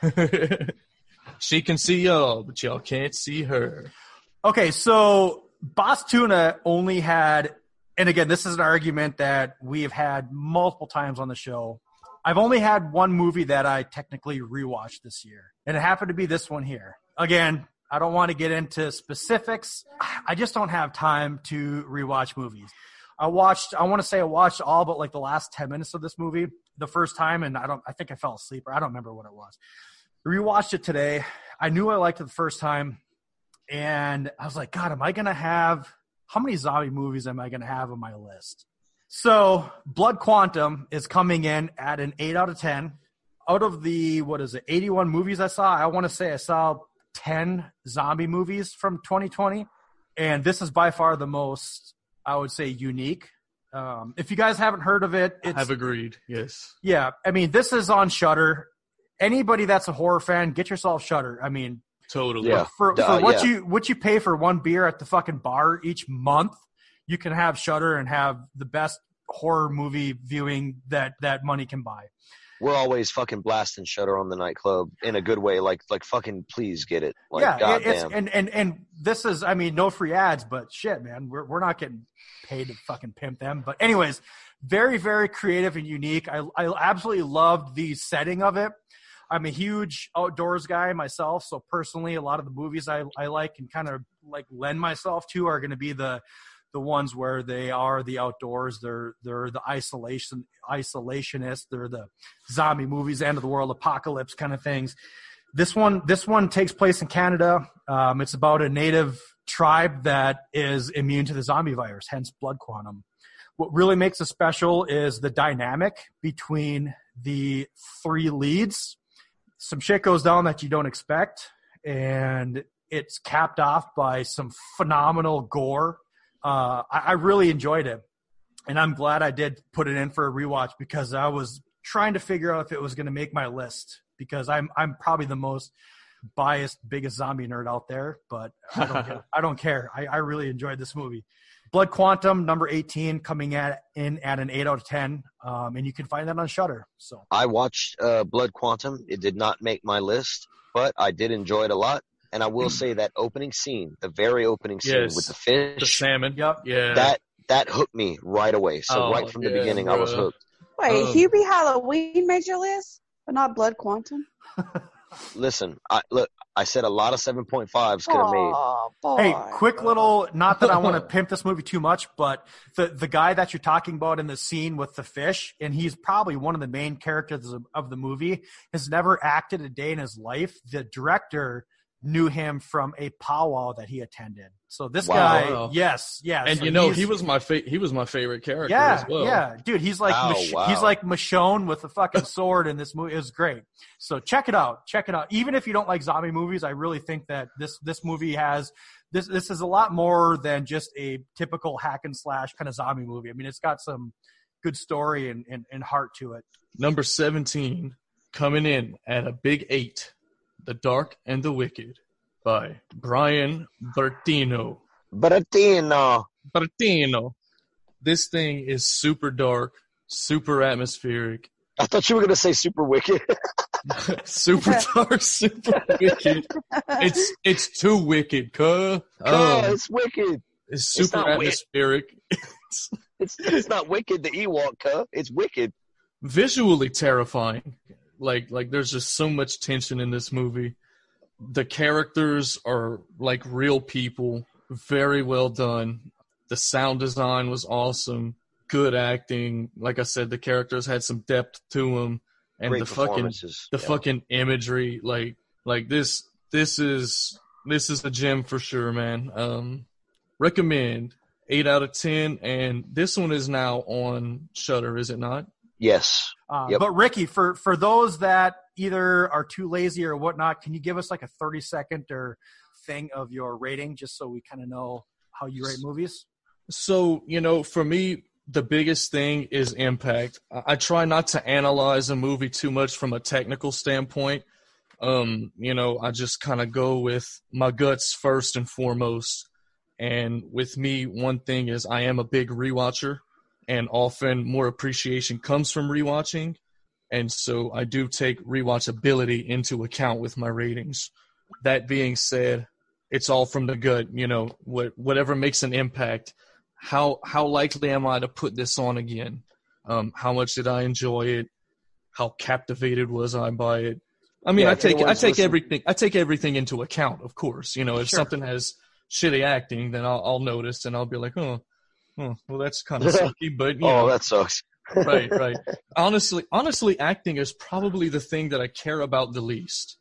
Hello. she can see y'all, but y'all can't see her. Okay, so Bostuna only had, and again, this is an argument that we have had multiple times on the show. I've only had one movie that I technically rewatched this year, and it happened to be this one here. Again, I don't want to get into specifics. I just don't have time to rewatch movies. I watched, I want to say I watched all but like the last 10 minutes of this movie the first time, and I don't, I think I fell asleep or I don't remember what it was. Rewatched it today. I knew I liked it the first time and I was like, God, am I gonna have how many zombie movies am I gonna have on my list? So Blood Quantum is coming in at an eight out of ten. Out of the what is it, eighty one movies I saw, I want to say I saw ten zombie movies from 2020, and this is by far the most I would say unique. Um, if you guys haven't heard of it, it's I've agreed. Yes. yeah. I mean, this is on Shudder. Anybody that's a horror fan, get yourself Shudder. I mean, Totally. Yeah. for, Duh, for what yeah. you what you pay for one beer at the fucking bar each month, you can have Shudder and have the best horror movie viewing that that money can buy. We're always fucking blasting Shudder on the nightclub in a good way. Like, like fucking, please get it. Like, yeah, goddamn. and and and this is I mean no free ads, but shit, man, we're we're not getting paid to fucking pimp them. But anyways, very very creative and unique. I I absolutely loved the setting of it. I'm a huge outdoors guy myself, so personally, a lot of the movies I I like and kind of like lend myself to are going to be the the ones where they are the outdoors. They're they're the isolation isolationists. They're the zombie movies, end of the world, apocalypse kind of things. This one this one takes place in Canada. Um, it's about a native tribe that is immune to the zombie virus, hence blood quantum. What really makes it special is the dynamic between the three leads. Some shit goes down that you don't expect, and it's capped off by some phenomenal gore. Uh, I, I really enjoyed it, and I'm glad I did put it in for a rewatch because I was trying to figure out if it was going to make my list because I'm I'm probably the most biased, biggest zombie nerd out there, but I don't care. I don't care. I, I really enjoyed this movie. Blood Quantum, number 18, coming at in at an 8 out of 10. Um, and you can find that on Shudder. So I watched uh, Blood Quantum. It did not make my list, but I did enjoy it a lot. And I will say that opening scene, the very opening scene Yes. with the fish, The salmon. Yep. Yeah. that that hooked me right away. So Oh, right from the yeah, beginning, I was hooked. Wait, Um, Hubie Halloween made your list, but not Blood Quantum. Listen, I look. I said a lot of seven point fives could have made. Oh, boy. Hey, quick little, not that I want to pimp this movie too much, but the, the guy that you're talking about in the scene with the fish, and he's probably one of the main characters of, of the movie, has never acted a day in his life. The director knew him from a powwow that he attended. So this Wow. guy, yes, yes. and So you know he was my fa- he was my favorite character yeah, as well. yeah, dude. He's like Oh, Mich- wow. he's like Michonne with a fucking sword in this movie. It was great. So check it out. Check it out. Even if you don't like zombie movies, I really think that this this movie has this this is a lot more than just a typical hack and slash kind of zombie movie. I mean, it's got some good story and, and, and heart to it. Number 17 coming in at a big 8. The Dark and the Wicked by Brian Bertino. Bertino. Bertino. This thing is super dark, super atmospheric. I thought you were gonna say super wicked. super dark, super wicked. It's it's too wicked, cuh. Oh, Um, it's wicked. it's super not wi- atmospheric. It's it's not wicked. The Ewok, huh? It's wicked. visually terrifying. Like like there's just so much tension in this movie. The characters are like real people, very well done. The sound design was awesome. Good acting. Like I said, the characters had some depth to them, and Great the fucking the Yeah. fucking imagery. Like like this this is this is a gem for sure, man. Um, recommend eight out of ten, and this one is now on Shudder, is it not? Yes. Uh, Yep. But Ricky, for for those that either are too lazy or whatnot, can you give us like a thirty second or thing of your rating, just so we kind of know how you rate movies? So, you know, for me, the biggest thing is impact. I I try not to analyze a movie too much from a technical standpoint. Um, you know, I just kind of go with my guts first and foremost. And with me, one thing is I am a big rewatcher, and often more appreciation comes from rewatching. And so I do take rewatchability into account with my ratings. That being said, it's all from the gut, you know, what whatever makes an impact how how likely am I to put this on again? Um, how much did I enjoy it? How captivated was I by it? I mean, Yeah, I take I take listening- everything I take everything into account, of course. You know, if Sure. something has shitty acting, then I'll, I'll notice and I'll be like, oh, oh well, that's kind of sucky, but you Oh, know, that sucks. right, right. Honestly, honestly, acting is probably the thing that I care about the least.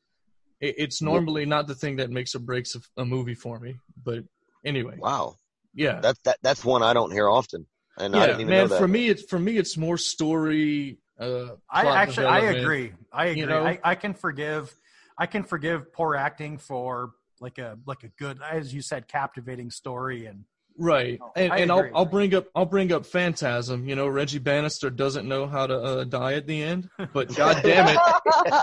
It, it's normally not the thing that makes or breaks a, a movie for me, but anyway, Wow. yeah. That that that's one I don't hear often, and I didn't even man. know that. For me, it's for me, it's more story. Uh, I actually I agree. I agree. you know? I, I can forgive I can forgive poor acting for like a like a good as you said captivating story and Right, Oh, and, I and I'll. I'll bring up I'll bring up Phantasm. You know, Reggie Bannister doesn't know how to uh, die at the end, but god damn it,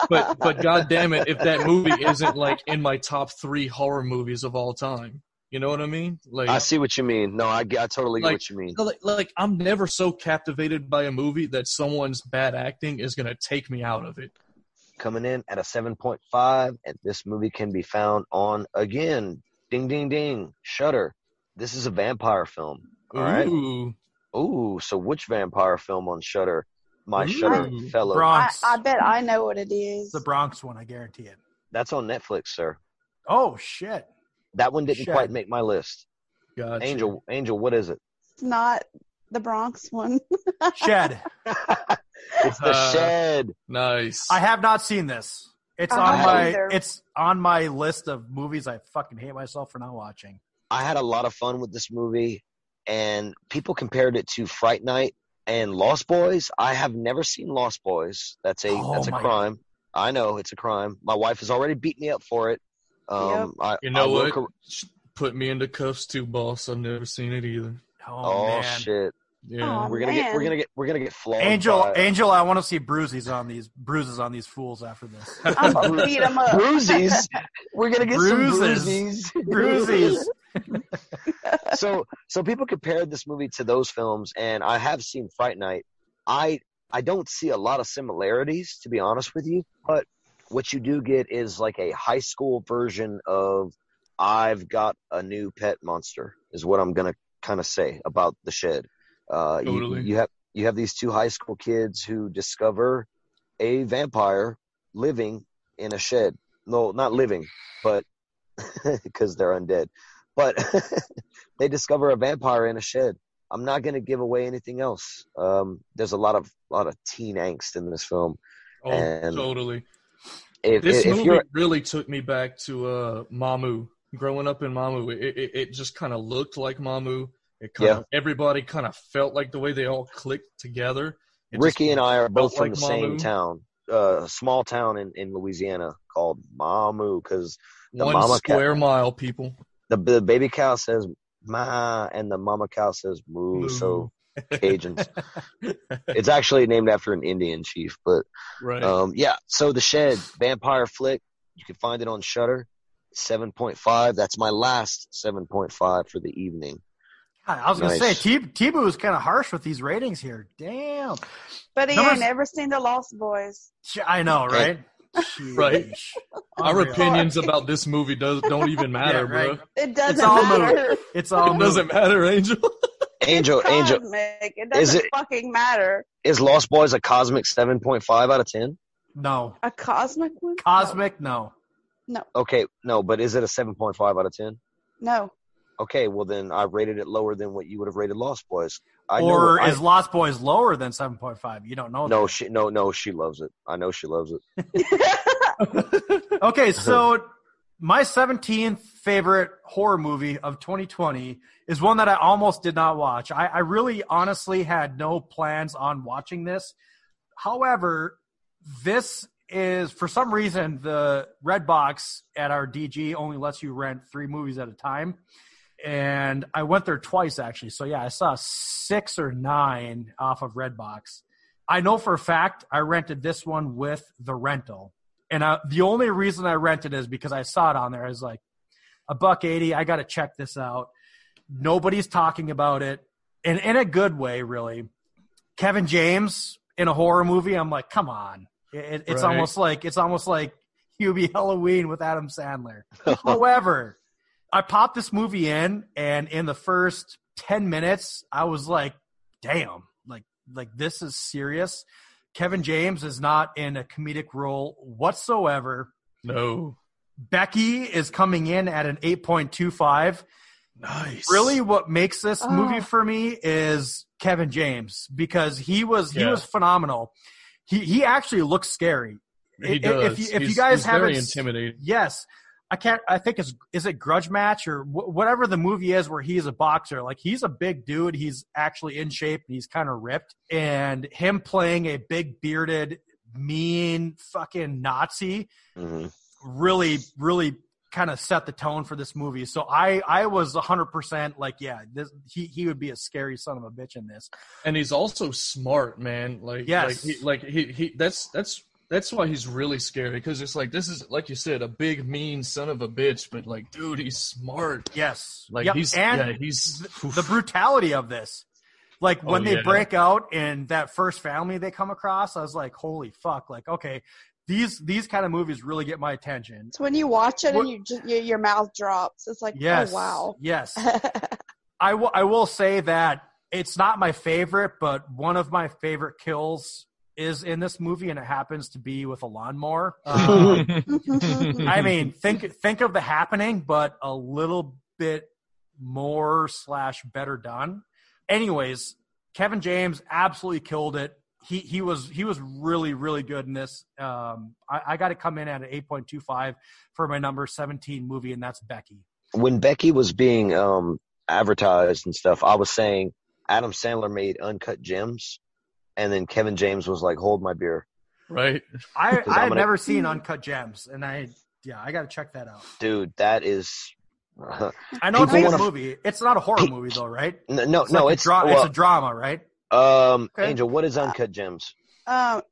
but but god damn it, if that movie isn't like in my top three horror movies of all time, you know what I mean? Like, I see what you mean. No, I, get- I totally get Like- what you mean. like, like I'm never so captivated by a movie that someone's bad acting is gonna take me out of it. Coming in at a 7.5, and this movie can be found on again. Ding, ding, ding. Shudder. This is a vampire film. All right. Ooh, Ooh, so which vampire film on Shudder? My Shudder fellow. I, Bronx I bet I know what it is. the Bronx one I guarantee it. That's on Netflix, sir. Oh shit. That one didn't Shed. quite make my list. gotcha. Angel, Angel, what is it? It's not the Bronx one. Shed. It's the Uh, Shed. nice. I have not seen this. It's I on my either. it's on my list of movies I fucking hate myself for not watching. I had a lot of fun with this movie, and people compared it to Fright Night and Lost Boys. I have never seen Lost Boys. That's a Oh that's a my- crime. I know it's a crime. My wife has already beat me up for it. Um, I, You know will what? cor- Put me into cuffs too, boss. I've never seen it either. Oh, oh man. shit! Yeah. Aw, We're gonna get we're gonna get we're gonna get flogged. Angel, by- Angel, I want to see bruises on these bruises on these fools after this. I'm gonna beat them up. Bruises. We're gonna get Bruises. some bruisies. Bruises. So so people compared this movie to those films, and I have seen Fright Night. I I don't see a lot of similarities, to be honest with you. But what you do get is like a high school version of I've got a new pet monster, is what I'm gonna kind of say about the shed. Uh, you- you have you have these two high school kids who discover a vampire living in a shed. No, not living, but because they're undead. But they discover a vampire in a shed. I'm not going to give away anything else. Um, there's a lot of lot of teen angst in this film. Oh, And- totally. If, This if movie really took me back to uh, Mamou. Growing up in Mamou, it, it, it just kind of looked like Mamou. It kind Yeah. of everybody kind of felt like the way they all clicked together. It Ricky and I are both from like the same Mamou. town, uh, a small town in, in Louisiana called Mamou, because the one mama cat- square mile, people. The, the baby cow says ma and the mama cow says moo. Moo. So Cajuns. it's actually named after an Indian chief, but right. Um, yeah. So the Shed vampire flick, you can find it on Shudder. Seven point five. That's my last seven point five for the evening. God, I was gonna say T T-Boo is kind of harsh with these ratings here. Damn. But he Numbers- ain't never seen the Lost Boys. I know, right? Right. Our Unreal. opinions about this movie does don't even matter, Yeah, right. bro. It doesn't all matter. It's all It doesn't matter, Angel. Angel, Angel, Cosmic. It Is doesn't it- fucking matter. is Lost Boys a cosmic 7.5 out of 10? No. A cosmic one? Cosmic, no. no. Okay, no, but is it a 7.5 out of 10? No. Okay, well then I rated it lower than what you would have rated Lost Boys. I know, or I- is Lost Boys lower than 7.5? You don't know. no, that. she no no she loves it. I know she loves it. Okay, so my 17th favorite horror movie of 2020 is one that I almost did not watch. I, I really honestly had no plans on watching this. However, this is for some reason the red box at our DG only lets you rent three movies at a time. And I went there twice actually. So yeah, I saw six or nine off of Redbox. I know for a fact I rented this one with the rental. And I, the only reason I rented is because I saw it on there. I was like, a buck eighty. I got to check this out. Nobody's talking about it, and in a good way, really. Kevin James in a horror movie. I'm like, come on. It, it's Right. almost like it's almost like Hubie Halloween with Adam Sandler. However, I popped this movie in, and in the first ten minutes, I was like, damn, like like this is serious. Kevin James is not in a comedic role whatsoever. No. Becky is coming in at an 8.25. Nice. Really what makes this Oh. movie for me is Kevin James because he was he was phenomenal. He he actually looks scary. He If- does. If you, if you He's- guys haven't very intimidating. Yes. I can't I think it's is it Grudge Match or wh- whatever the movie is where he's a boxer. Like he's a big dude, he's actually in shape, and he's kind of ripped and him playing a big bearded mean fucking Nazi hmm really really kind of set the tone for this movie so i i was 100% like yeah this he he would be a scary son of a bitch in this and he's also smart, man. Like, Yes. like he, like he, he, that's that's that's why he's really scary because it's like this is like you said, a big mean son of a bitch, but like, dude, he's smart. yes Like Yep, he's and yeah, he's th- the brutality of this like oh, when Oh, they yeah. break out in that first family they come across i was like holy fuck like okay these these kind of movies really get my attention It's when you watch it What- and you just, your, your mouth drops. It's like, oh, yes oh wow. yes I will I will say that it's not my favorite, but one of my favorite kills is in this movie, and it happens to be with a lawnmower. Um, I mean, think think of the happening, but a little bit more slash better done. Anyways, Kevin James absolutely killed it. He he was he was really really good in this. Um, I, I got to come in at an eight point two five for my number seventeen movie, and that's Becky. When Becky was being um, advertised and stuff, I was saying Adam Sandler made Uncut Gems, and then Kevin James was like, "Hold my beer, right. I Because I I'm had never seen Uncut Gems, and I yeah I got to check that out. dude." That is I know it's a wanna- movie. It's not a horror movie though, right? no, no, It's no. like a it's dra- well, it's a drama, right? um, Okay. Angel. What is Uncut Gems? Um,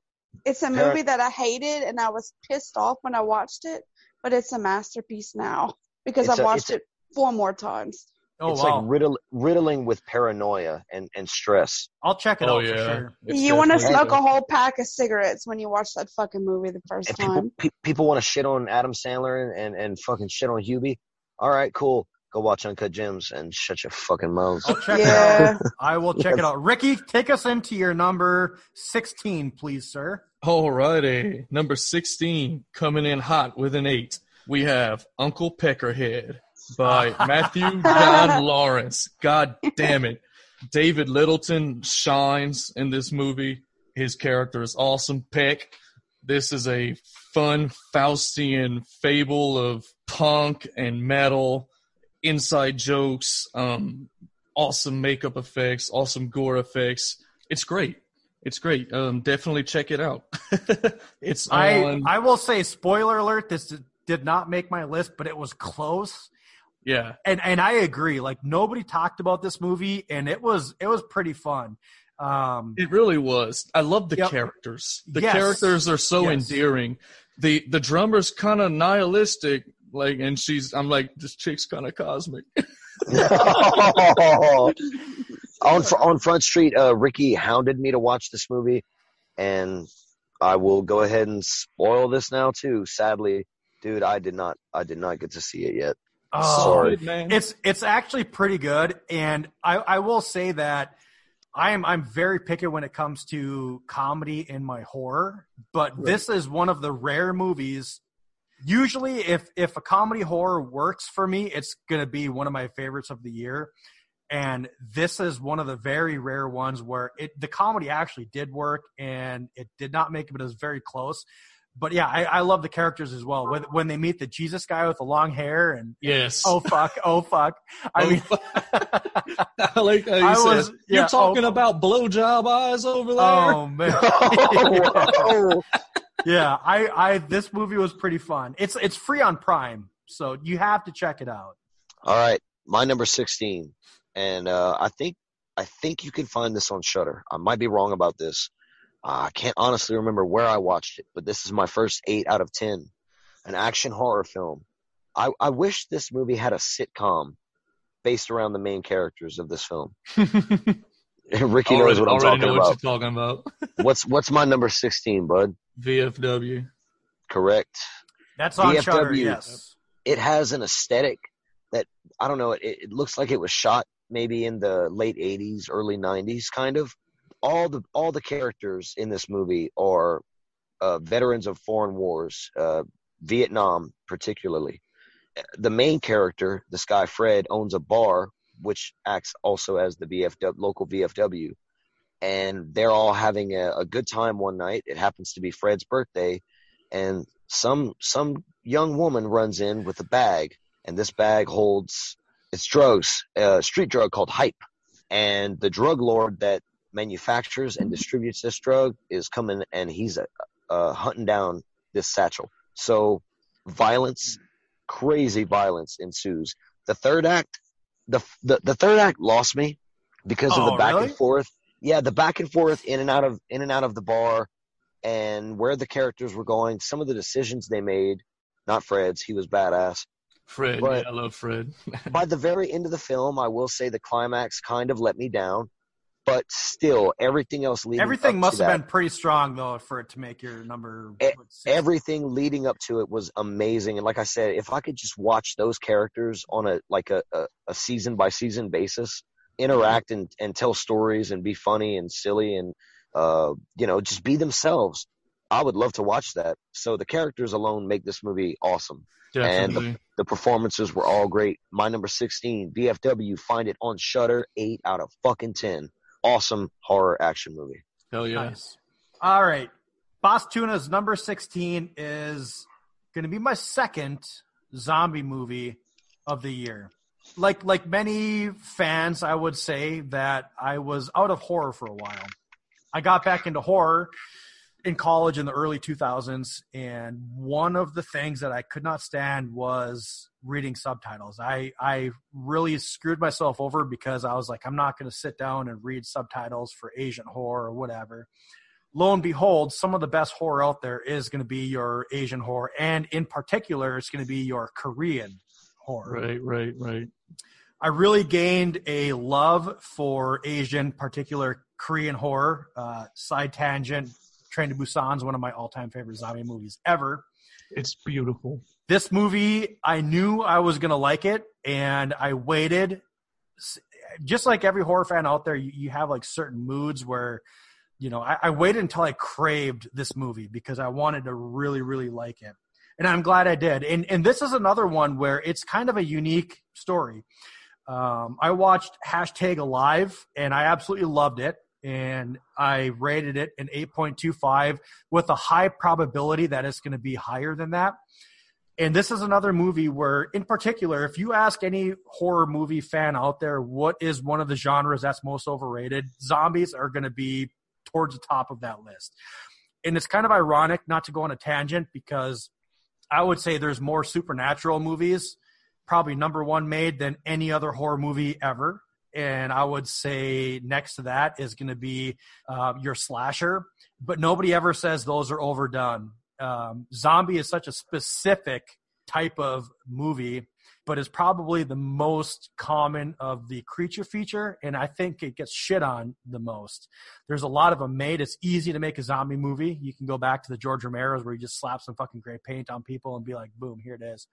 it's a Parent- movie that I hated and I was pissed off when I watched it, but it's a masterpiece now because It's I've a- watched it's it four more times. Oh it's wow, like riddle, riddling with paranoia and, and stress. I'll check it Oh out for yeah. sure. It's you want to smoke a whole pack of cigarettes when you watch that fucking movie the first And people time. pe- people want to shit on Adam Sandler and, and, and fucking shit on Hubie. All right, cool. Go watch Uncut Gems and shut your fucking mouth. I'll check Yeah. it out. I will check it out. Ricky, take us into your number sixteen, please, sir. All righty. number sixteen coming in hot with an eight. We have Uncle Peckerhead by Matthew John Lawrence. God damn it, David Littleton shines in this movie. His character is awesome. Peck. This is a fun Faustian fable of punk and metal, inside jokes, um, awesome makeup effects, awesome gore effects. It's great. It's great. Um, definitely check it out. it's I on. I will say, spoiler alert: this did not make my list, but it was close. Yeah, And and I agree. Like nobody talked about this movie, and it was it was pretty fun. Um, it really was. I love the Yep. characters. The Yes. characters are so Yes. endearing. The the drummer's kind of nihilistic, like, and she's. I'm like, this chick's kind of cosmic. on on Front Street, uh, Ricky hounded me to watch this movie, and I will go ahead and spoil this now too. Sadly, dude, I did not I did not get to see it yet. Oh, Sorry. Man. It's it's actually pretty good, and I, I will say that I am I'm very picky when it comes to comedy in my horror, but this is one of the rare movies. Usually, if if a comedy horror works for me, it's gonna be one of my favorites of the year. And this is one of the very rare ones where it the comedy actually did work, and it did not make it, but it was very close. But yeah, I, I love the characters as well. When when they meet the Jesus guy with the long hair and yes. oh fuck, oh fuck. I Oh, mean, I like how you I said, was- yeah, You're talking oh- about blowjob eyes over there. oh man, Oh, yeah. I, I this movie was pretty fun. It's it's free on Prime, so you have to check it out. All right, my number sixteen, and uh, I think I think you can find this on Shudder. I might be wrong about this. Uh, I can't honestly remember where I watched it, but this is my first eight out of ten, an action horror film. I, I wish this movie had a sitcom based around the main characters of this film. Ricky knows already what I'm already talking know about. what you're talking about. What's what's my number sixteen, bud? VFW. Correct. That's on VFW. Shudder. Yes. it has an aesthetic that I don't know. It, it looks like it was shot maybe in the late '80s, early '90s, kind of. All the all the characters in this movie are uh, veterans of foreign wars, uh, Vietnam particularly. The main character, this guy Fred, owns a bar which acts also as the VFW local VFW, and they're all having a, a good time one night. It happens to be Fred's birthday, and some some young woman runs in with a bag, and this bag holds it's drugs, a street drug called hype, and the drug lord that manufactures and distributes this drug is coming, and he's uh, uh, hunting down this satchel. So violence, crazy violence ensues. The third act, the the, the third act lost me because of Oh, the back really? and forth. Yeah, the back and forth in and out of in and out of the bar and where the characters were going, some of the decisions they made, not Fred's, he was badass. Fred. But- yeah, I love Fred. By the very end of the film, I will say the climax kind of let me down, but still, everything else leading Everything up must to have that, been pretty strong though for it to make your number. Everything leading up to it was amazing. And like I said, if I could just watch those characters on a like a, a, a season by season basis, interact and, and tell stories and be funny and silly and uh, you know, just be themselves. I would love to watch that. So the characters alone make this movie awesome. Definitely. The performances were all great. My number 16, VFW, find it on Shudder, 8 out of fucking 10. Awesome horror action movie. Hell yeah. Nice. All right. Bostuna's number 16 is going to be my second zombie movie of the year. Like like many fans, I would say that I was out of horror for a while. I got back into horror in college in the early 2000s and one of the things that I could not stand was reading subtitles. I I really screwed myself over because I was like I'm not going to sit down and read subtitles for Asian horror or whatever. Lo and behold, some of the best horror out there is going to be your Asian horror and in particular it's going to be your Korean horror. Right, right, right. I really gained a love for Asian, particular Korean horror. Uh, side tangent, Train to Busan is one of my all-time favorite zombie movies ever. It's beautiful. This movie, I knew I was gonna like it, and I waited. Just like every horror fan out there, you, you have like certain moods where, you know, I, I waited until I craved this movie because I wanted to really, really like it, and I'm glad I did. And and this is another one where it's kind of a unique story. Um, I watched hashtag Alive, and I absolutely loved it. And I rated it an 8.25 with a high probability that it's going to be higher than that. And this is another movie where, in particular, if you ask any horror movie fan out there what is one of the genres that's most overrated, zombies are going to be towards the top of that list. And it's kind of ironic not to go on a tangent because I would say there's more supernatural movies, probably number one made than any other horror movie ever. And I would say next to that is going to be uh, your slasher, but nobody ever says those are overdone. Um, zombie is such a specific type of movie, but is probably the most common of the creature feature, and I think it gets shit on the most. There's a lot of them made. It's easy to make a zombie movie. You can go back to the George Romero's where you just slap some fucking gray paint on people and be like, boom, here it is.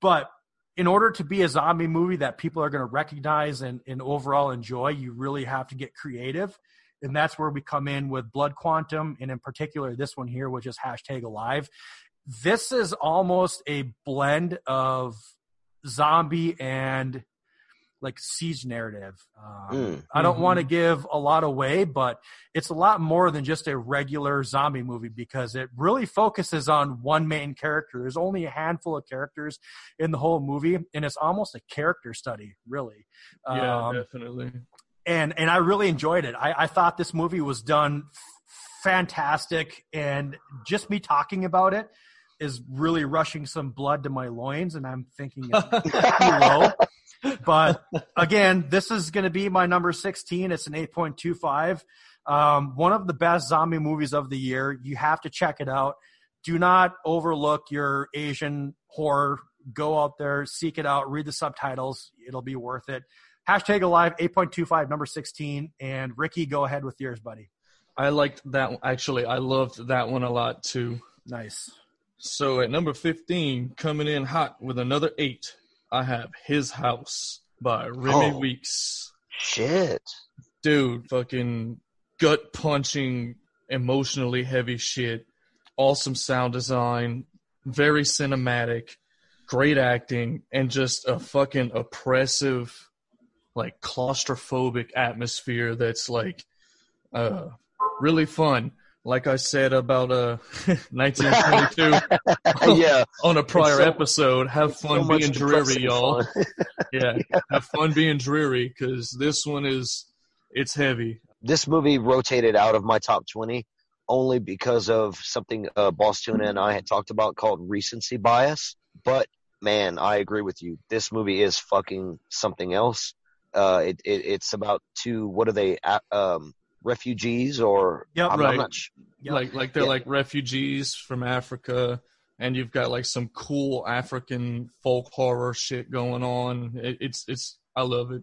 But in order to be a zombie movie that people are going to recognize and, and overall enjoy, you really have to get creative. And that's where we come in with Blood Quantum, and in particular, this one here, which is hashtag alive. This is almost a blend of zombie and like siege narrative. Um, Mm. I don't want to give a lot away, but it's a lot more than just a regular zombie movie because it really focuses on one main character. There's only a handful of characters in the whole movie, and it's almost a character study, really. Yeah, Um, definitely. and and I really enjoyed it. I, I thought this movie was done f- fantastic, and just me talking about it is really rushing some blood to my loins, and I'm thinking it's too low. But again, this is going to be my number 16. It's an 8.25. Um, one of the best zombie movies of the year. You have to check it out. Do not overlook your Asian horror. Go out there, seek it out, read the subtitles. It'll be worth it. Hashtag alive 8.25, number 16. And Ricky, go ahead with yours, buddy. I liked that. one. Actually, I loved that one a lot too. Nice. So at number 15, coming in hot with another eight, I have His House by Remi Oh. Weekes. Shit. Dude, fucking gut punching, emotionally heavy shit. Awesome sound design, very cinematic, great acting, and just a fucking oppressive, like claustrophobic atmosphere that's like uh really fun. Like I said about uh 1922 yeah. on a prior so- episode, have fun much being dreary, y'all. fun. Yeah, have fun being dreary because this one is it's heavy. this movie rotated out of my top 20 only because of something uh, Bostuna and I had talked about called recency bias. But man, I agree with you. This movie is fucking something else. Uh, it, it it's about two. What are they? Um, refugees or Yep, I'm, right. I'm not. Yep. Like like they're Yeah. like refugees from Africa, and you've got like some cool African folk horror shit going on. It, it's it's I love it.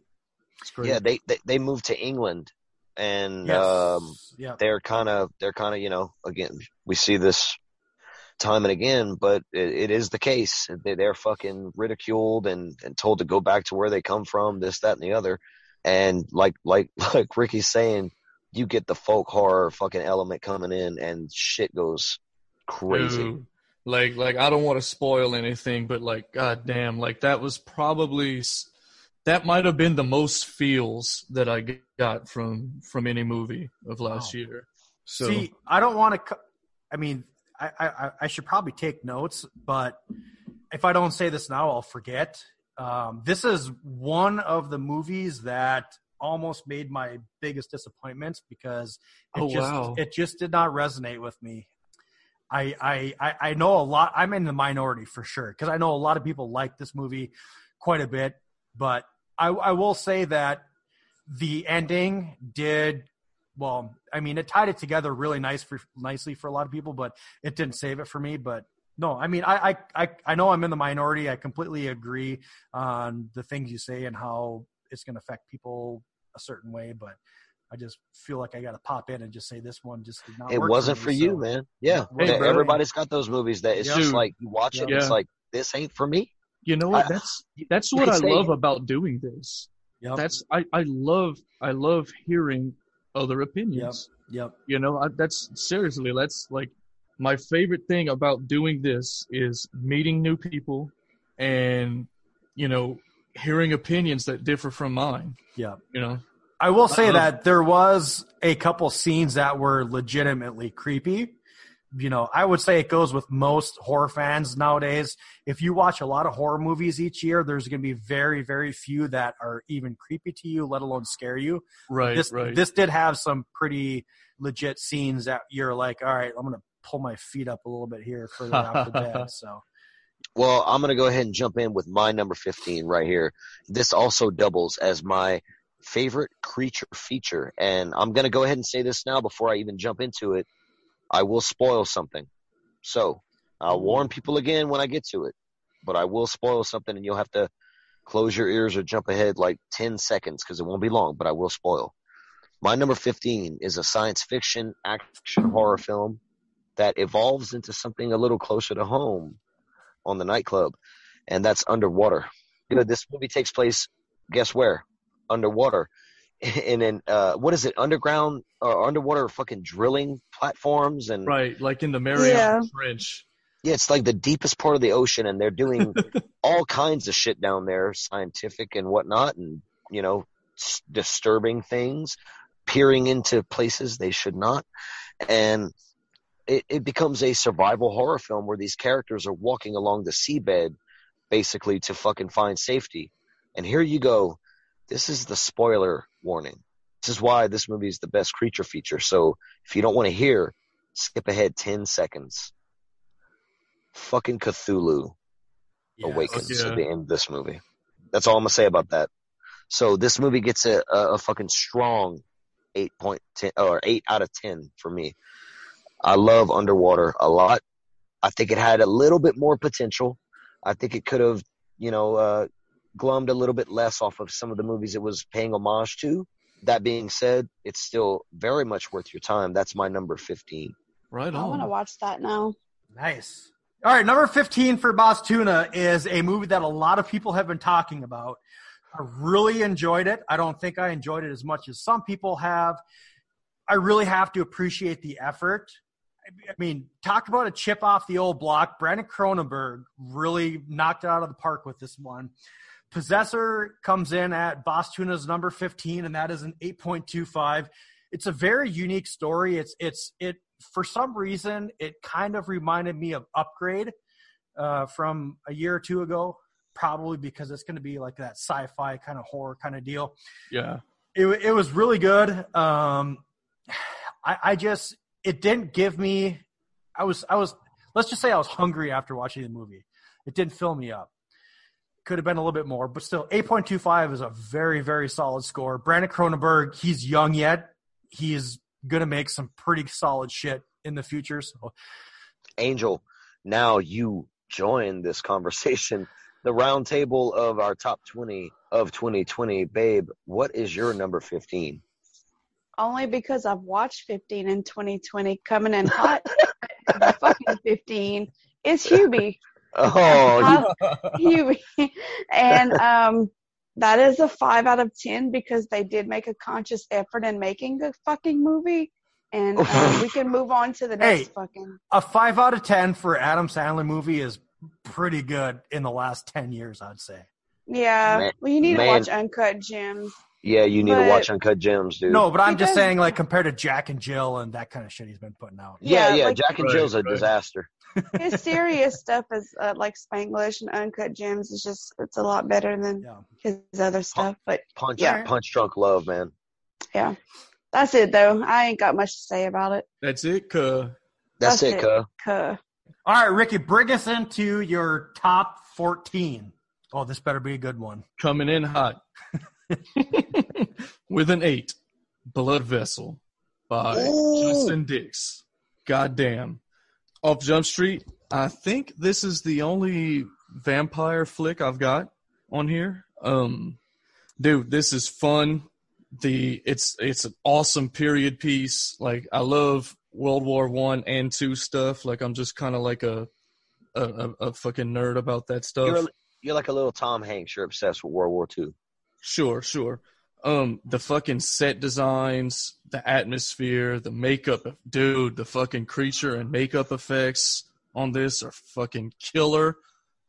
Yeah, they, they they moved to England, and Yes. um, yeah. they're kind of they're kind of you know again we see this time and again but it, it is the case they, they're fucking ridiculed and, and told to go back to where they come from this that and the other and like like like ricky's saying you get the folk horror fucking element coming in and shit goes crazy Dude, Like like I don't want to spoil anything, but like god damn, like that was probably that might have been the most feels that I got from from any movie of last Wow. year. So See, I don't want to. I mean, I, I I should probably take notes, but if I don't say this now, I'll forget. Um, this is one of the movies that almost made my biggest disappointments because it Oh, just wow. it just did not resonate with me. I I I know a lot. I'm in the minority for sure because I know a lot of people like this movie quite a bit, but I I will say that the ending did well i mean it tied it together really nice for nicely for a lot of people but it didn't save it for me but no i mean i i i, I know i'm in the minority i completely agree on the things you say and how it's going to affect people a certain way but i just feel like i got to pop in and just say this one just did not it work wasn't me, for you so- man yeah Hey, That- everybody's got those movies that it's Yeah. just like you watch it and it's Yeah. like this ain't for me you know what? I- That's that's what I say- love about doing this. yep That's I I love I love hearing other opinions. yep You know, I, that's seriously that's like my favorite thing about doing this is meeting new people and you know hearing opinions that differ from mine. Yeah. You know, I will say love- that there was a couple scenes that were legitimately creepy. You know, I would say it goes with most horror fans nowadays. If you watch a lot of horror movies each year, there's going to be very, very few that are even creepy to you, let alone scare you. right, this right. this did have some pretty legit scenes that you're like, all right, I'm going to pull my feet up a little bit here further off the bed. So Well, I'm going to go ahead and jump in with my number 15 right here. This also doubles as my favorite creature feature. And I'm going to go ahead and say this now before I even jump into it. I will spoil something. So I'll mm-hmm. warn people again when I get to it, but I will spoil something and you'll have to Close your ears or jump ahead like 10 seconds because it won't be long, but I will spoil. My number 15 is a science fiction action horror film that evolves into something a little closer to home on the nightclub, and that's Underwater. You know, this movie takes place, guess where? Underwater. And then, uh, what is it? Underground or underwater fucking drilling platforms and Right, like in the Mariana Yeah. Trench. yeah, it's like the deepest part of the ocean, and they're doing all kinds of shit down there, scientific and whatnot, and you know, s- disturbing things, peering into places they should not, and it, it becomes a survival horror film where these characters are walking along the seabed, basically to fucking find safety. And here you go. This is the spoiler warning. This is why this movie is the best creature feature. So if you don't want to hear, skip ahead ten seconds fucking Cthulhu Yeah. awakens yeah. at the end of this movie. That's all I'm gonna say about that. So this movie gets a, a, a fucking strong eight point ten or eight out of ten for me. I love Underwater a lot. I think it had a little bit more potential. I think it could have, you know, uh, glummed a little bit less off of some of the movies it was paying homage to. That being said, it's still very much worth your time. That's my number 15. Right on. I want to watch that now. Nice. All right, number 15 for Bostuna is a movie that a lot of people have been talking about. I really enjoyed it. I don't think I enjoyed it as much as some people have. I really have to appreciate the effort. I mean, talk about a chip off the old block. Brandon Cronenberg really knocked it out of the park with this one. Possessor comes in at Bostuna's number 15, and that is an 8.25. It's a very unique story. It's it's it for some reason it kind of reminded me of Upgrade uh, from a year or two ago, probably because it's going to be like that sci-fi kind of horror kind of deal. Yeah. It it was really good. Um, I, I just it didn't give me. I was I was let's just say I was hungry after watching the movie. It didn't fill me up. Could have been a little bit more, but still, eight point two five is a very very solid score. Brandon Cronenberg, he's young yet. He's gonna make some pretty solid shit in the future. So Angel, now you join this conversation, the round table of our top 20 of 2020. Babe, what is your number 15? Only because I've watched 15 in 2020 coming in hot. fucking 15 is Hubie. Oh, Hubie. and um, that is a 5 out of 10 because they did make a conscious effort in making the fucking movie. And um, we can move on to the next Hey. fucking. a five out of ten for Adam Sandler movie is pretty good in the last ten years, I'd say. Yeah. Man- well, you need man. to watch Uncut Gems. Yeah, you need to watch Uncut Gems, dude. No, but I'm He just saying, like compared to Jack and Jill and that kind of shit he's been putting out. yeah, yeah, yeah, like- Jack and Right, Jill's a right. disaster. His serious stuff is uh, like Spanglish and Uncut Gems is just it's a lot better than Yeah. his other stuff. But Punch, Yeah. punch drunk love, man. yeah, that's it though. I ain't got much to say about it. That's it, cuh. That's, That's it, it. cuh. Cuh. All right, Ricky, bring us into your top fourteen. Oh, this better be a good one. Coming in hot. With an eight. Blood Vessel by Ooh. Justin Dix. Goddamn. Off Jump Street. I think this is the only vampire flick I've got on here. Um dude, this is fun. The it's it's an awesome period piece. Like I love World War One and two stuff. Like I'm just kind of like a, a a a fucking nerd about that stuff. You're, you're like a little Tom Hanks. You're obsessed with World War II. Sure, sure. Um, the fucking set designs, the atmosphere, the makeup, dude, the fucking creature and makeup effects on this are fucking killer.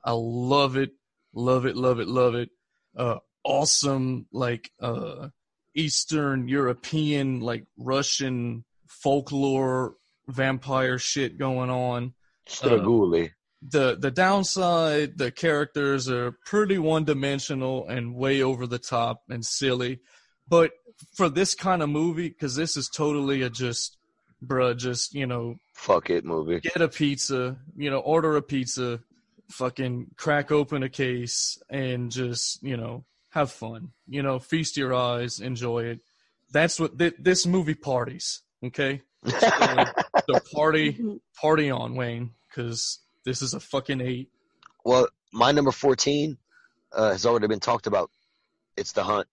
I love it, love it, love it, love it. Uh, awesome, like uh, Eastern European, like Russian folklore vampire shit going on Straguli. The the downside the characters are pretty one dimensional and way over the top and silly but for this kind of movie because this is totally a just bruh just you know Fuck it movie. get a pizza you know order a pizza fucking crack open a case and just you know have fun you know feast your eyes enjoy it that's what th- this movie parties okay so party Mhm. party on wayne because this is a fucking eight Well, my number 14, uh, has already been talked about. It's the hunt.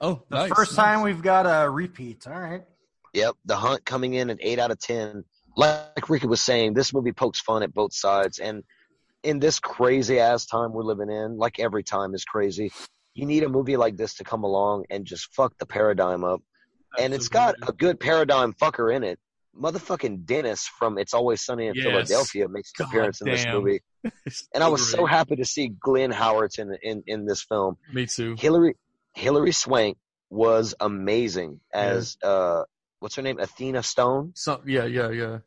Oh, The nice, first nice. time we've got a repeat. All right. Yep, the hunt coming in at eight out of ten. Like Ricky was saying, this movie pokes fun at both sides, and in this crazy ass time we're living in, like every time is crazy, you need a movie like this to come along and just fuck the paradigm up. And it's got a good paradigm fucker in it. Motherfucking Dennis from It's Always Sunny in Yes. Philadelphia makes an God appearance in this movie, and I was so happy to see Glenn Howerton in in this film. Me too. Hilary Hilary Swank was amazing as uh what's her name Athena Stone So, yeah, yeah, yeah.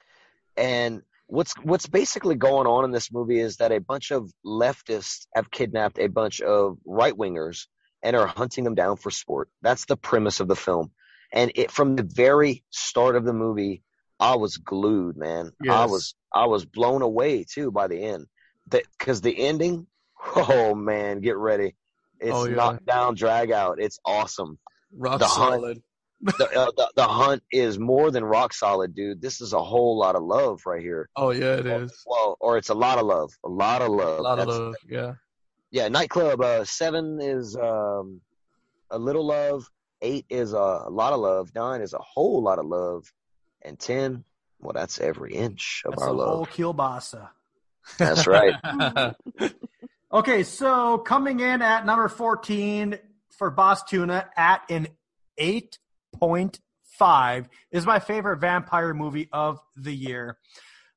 and what's what's basically going on in this movie is that a bunch of leftists have kidnapped a bunch of right wingers and are hunting them down for sport. That's the premise of the film. And it from the very start of the movie, I was glued, man. I was I was blown away too by the end. Because the ending, oh man, get ready. It's Oh, yeah. knock down, drag out. It's awesome Rock The Hunt. solid. the, uh, the the hunt is more than rock solid, dude. This is a whole lot of love right here. Oh yeah, it is. Well, or it's a lot of love, a lot of love. A lot of love. Yeah. Yeah, nightclub. Uh, seven is um, a little love. Eight is a, lot of love. Nine is a whole lot of love, and ten, well, that's every inch of That's our a whole kielbasa. That's right. Okay, so coming in at number 14 for Bostuna at an 8.5 is my favorite vampire movie of the year.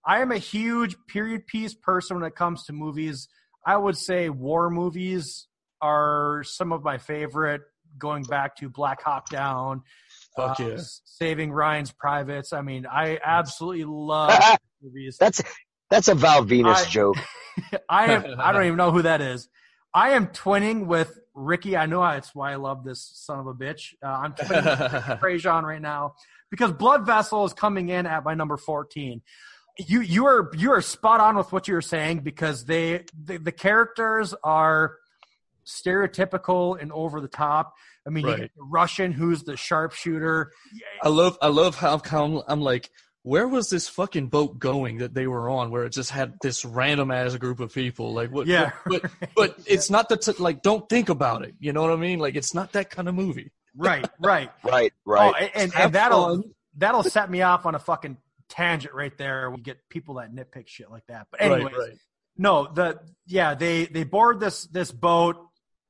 I am a huge period piece person when it comes to movies. I would say war movies are some of my favorite, going back to Black Hawk Down, Fuck uh. Saving Ryan's Privates. I mean, I absolutely love movies. that's that's a Val Venis I- joke. I am. I don't even know who that is. I am twinning with Ricky. I know that's why I love this son of a bitch. Uh, I'm twinning with Prejean right now because Blood Vessel is coming in at my number 14. You you are you are spot on with what you were saying because they the, the characters are stereotypical and over the top. I mean, you Right. get the Russian who's the sharpshooter. I love I love how come I'm like, where was this fucking boat going that they were on where it just had this random ass group of people? Like what Yeah. but but it's not the t- like don't think about it. You know what I mean? Like it's not that kind of movie. Right, right. Right, right. Oh, and, and, and that'll fun. that'll set me off on a fucking tangent right there. We get people that nitpick shit like that. But Right, right. no, the yeah they they board this this boat.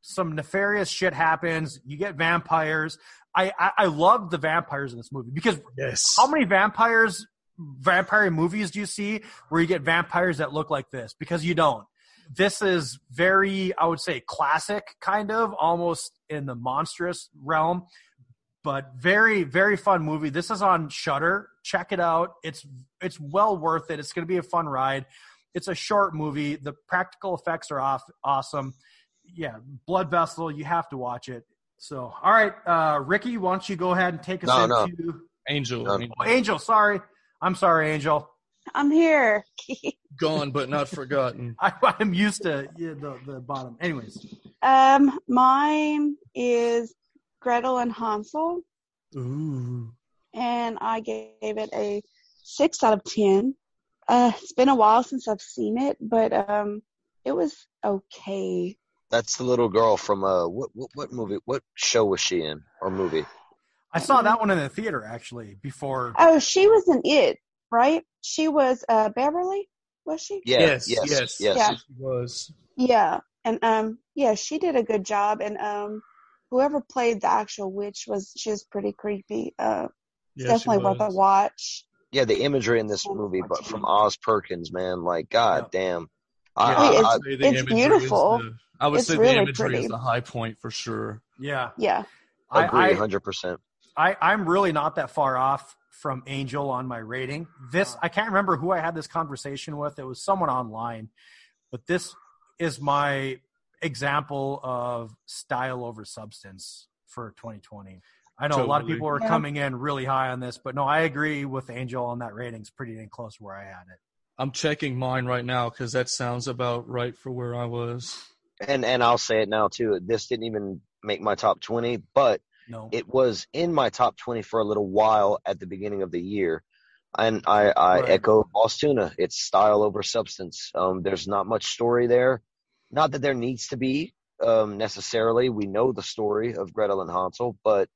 Some nefarious shit happens. You get vampires. I I, I love the vampires in this movie because Yes. how many vampires vampire movies do you see where you get vampires that look like this? Because you don't. This is very, I would say, classic, kind of, almost in the monstrous realm, but very, very fun movie. This is on Shudder. Check it out. It's it's well worth it. It's going to be a fun ride. It's a short movie. The practical effects are off, awesome. Yeah, Blood Vessel. You have to watch it. So, all right, uh, Ricky, why don't you go ahead and take us No, no. into Angel, No. Angel. Oh, Angel, sorry. I'm sorry, Angel. I'm here. gone but not forgotten. I, I'm used to yeah, the, the bottom. Anyways, Um, mine is Gretel and Hansel, Ooh. and I gave it a six out of ten. Uh, it's been a while since I've seen it, but um, it was okay. That's the little girl from uh what, what what movie what show was she in or movie? I saw that one in the theater actually before. Oh, she was in it, right? She was uh Beverly, was she? Yeah, yes, yes, yes, yes. Yeah. She was. Yeah, and um, yeah, she did a good job, and um, whoever played the actual witch was she was pretty creepy. Uh, it's Yeah, definitely worth a watch. Yeah, the imagery in this movie, but from Oz Perkins, man, like god damn. I, Yeah. I, It's- I, I'd say the it's imagery is beautiful. the- I would It's say really the imagery pretty. is the high point for sure. Yeah, Yeah, I, agree, hundred percent. I, I'm really not that far off from Angel on my rating. This I can't remember who I had this conversation with. It was someone online, but this is my example of style over substance for 2020. I know a lot of people are Yeah. coming in really high on this, but no, I agree with Angel on that rating. It's pretty dang close where I had it. I'm checking mine right now because that sounds about right for where I was. And and I'll say it now too. This didn't even make my top twenty, but No, it was in my top twenty for a little while at the beginning of the year. And I, I Right. echo Bostuna. It's style over substance. Um, there's not much story there. Not that there needs to be, um, necessarily. We know the story of Gretel and Hansel, but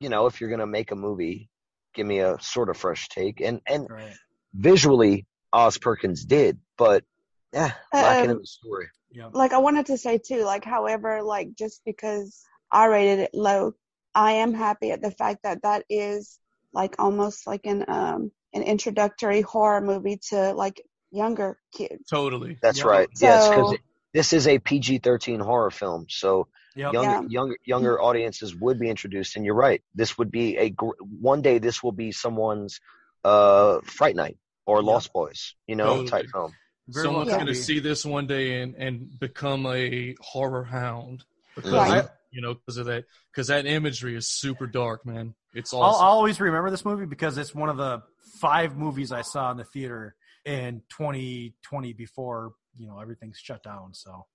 you know, if you're gonna make a movie, give me a sort of fresh take. And and Right. visually, Oz Perkins did, but yeah, lacking in Um, the story. Yep. like I wanted to say too, like however, like just because I rated it low, I am happy at the fact that that is like almost like an um an introductory horror movie to like younger kids. Totally. That's Yep. right. yes, because this is a PG-13 horror film, so Yep. younger Yeah. younger younger audiences would be introduced. And you're right. This would be a gr- one day. This will be someone's uh Fright Night or Yep. Lost Boys, you know, Totally. type film. Very Someone's well gonna see this one day and and become a horror hound because Right. of- you know because of that because that imagery is super dark, man. It's I'll. I'll always remember this movie because it's one of the five movies I saw in the theater in 2020 before you know everything's shut down. So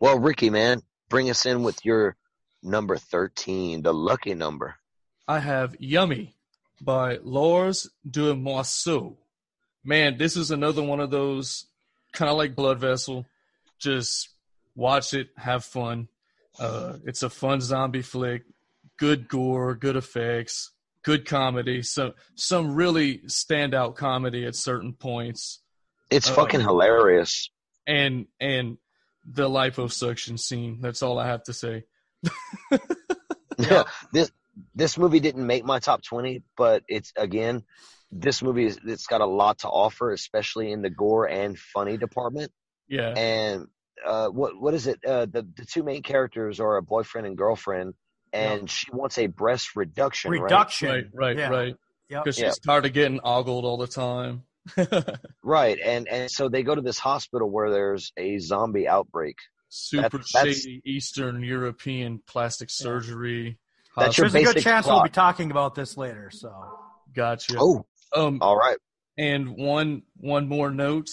Well, Ricky, man, bring us in with your number 13, the lucky number. I have Yummy by Lars Damoiseaux. Man, this is another one of those kind of like Blood Vessel. Just watch it, have fun. Uh, it's a fun zombie flick. Good gore, good effects, good comedy. So some really standout comedy at certain points, It's Oh. fucking hilarious. and and the liposuction scene. That's all I have to say. Yeah. this this movie didn't make my top 20, but it's again, this movie is it's got a lot to offer, especially in the gore and funny department. Yeah, And uh, what what is it? Uh, the the two main characters are a boyfriend and girlfriend, and she wants a breast reduction. reduction, right, right, Yeah. right. Because Yeah. she's tired of getting ogled all the time. Right, and and so they go to this hospital where there's a zombie outbreak. super that's- shady Eastern European plastic surgery. That's your There's a good basic chance we'll be talking about this later. So gotcha. Oh, Um, all right. and one one more note: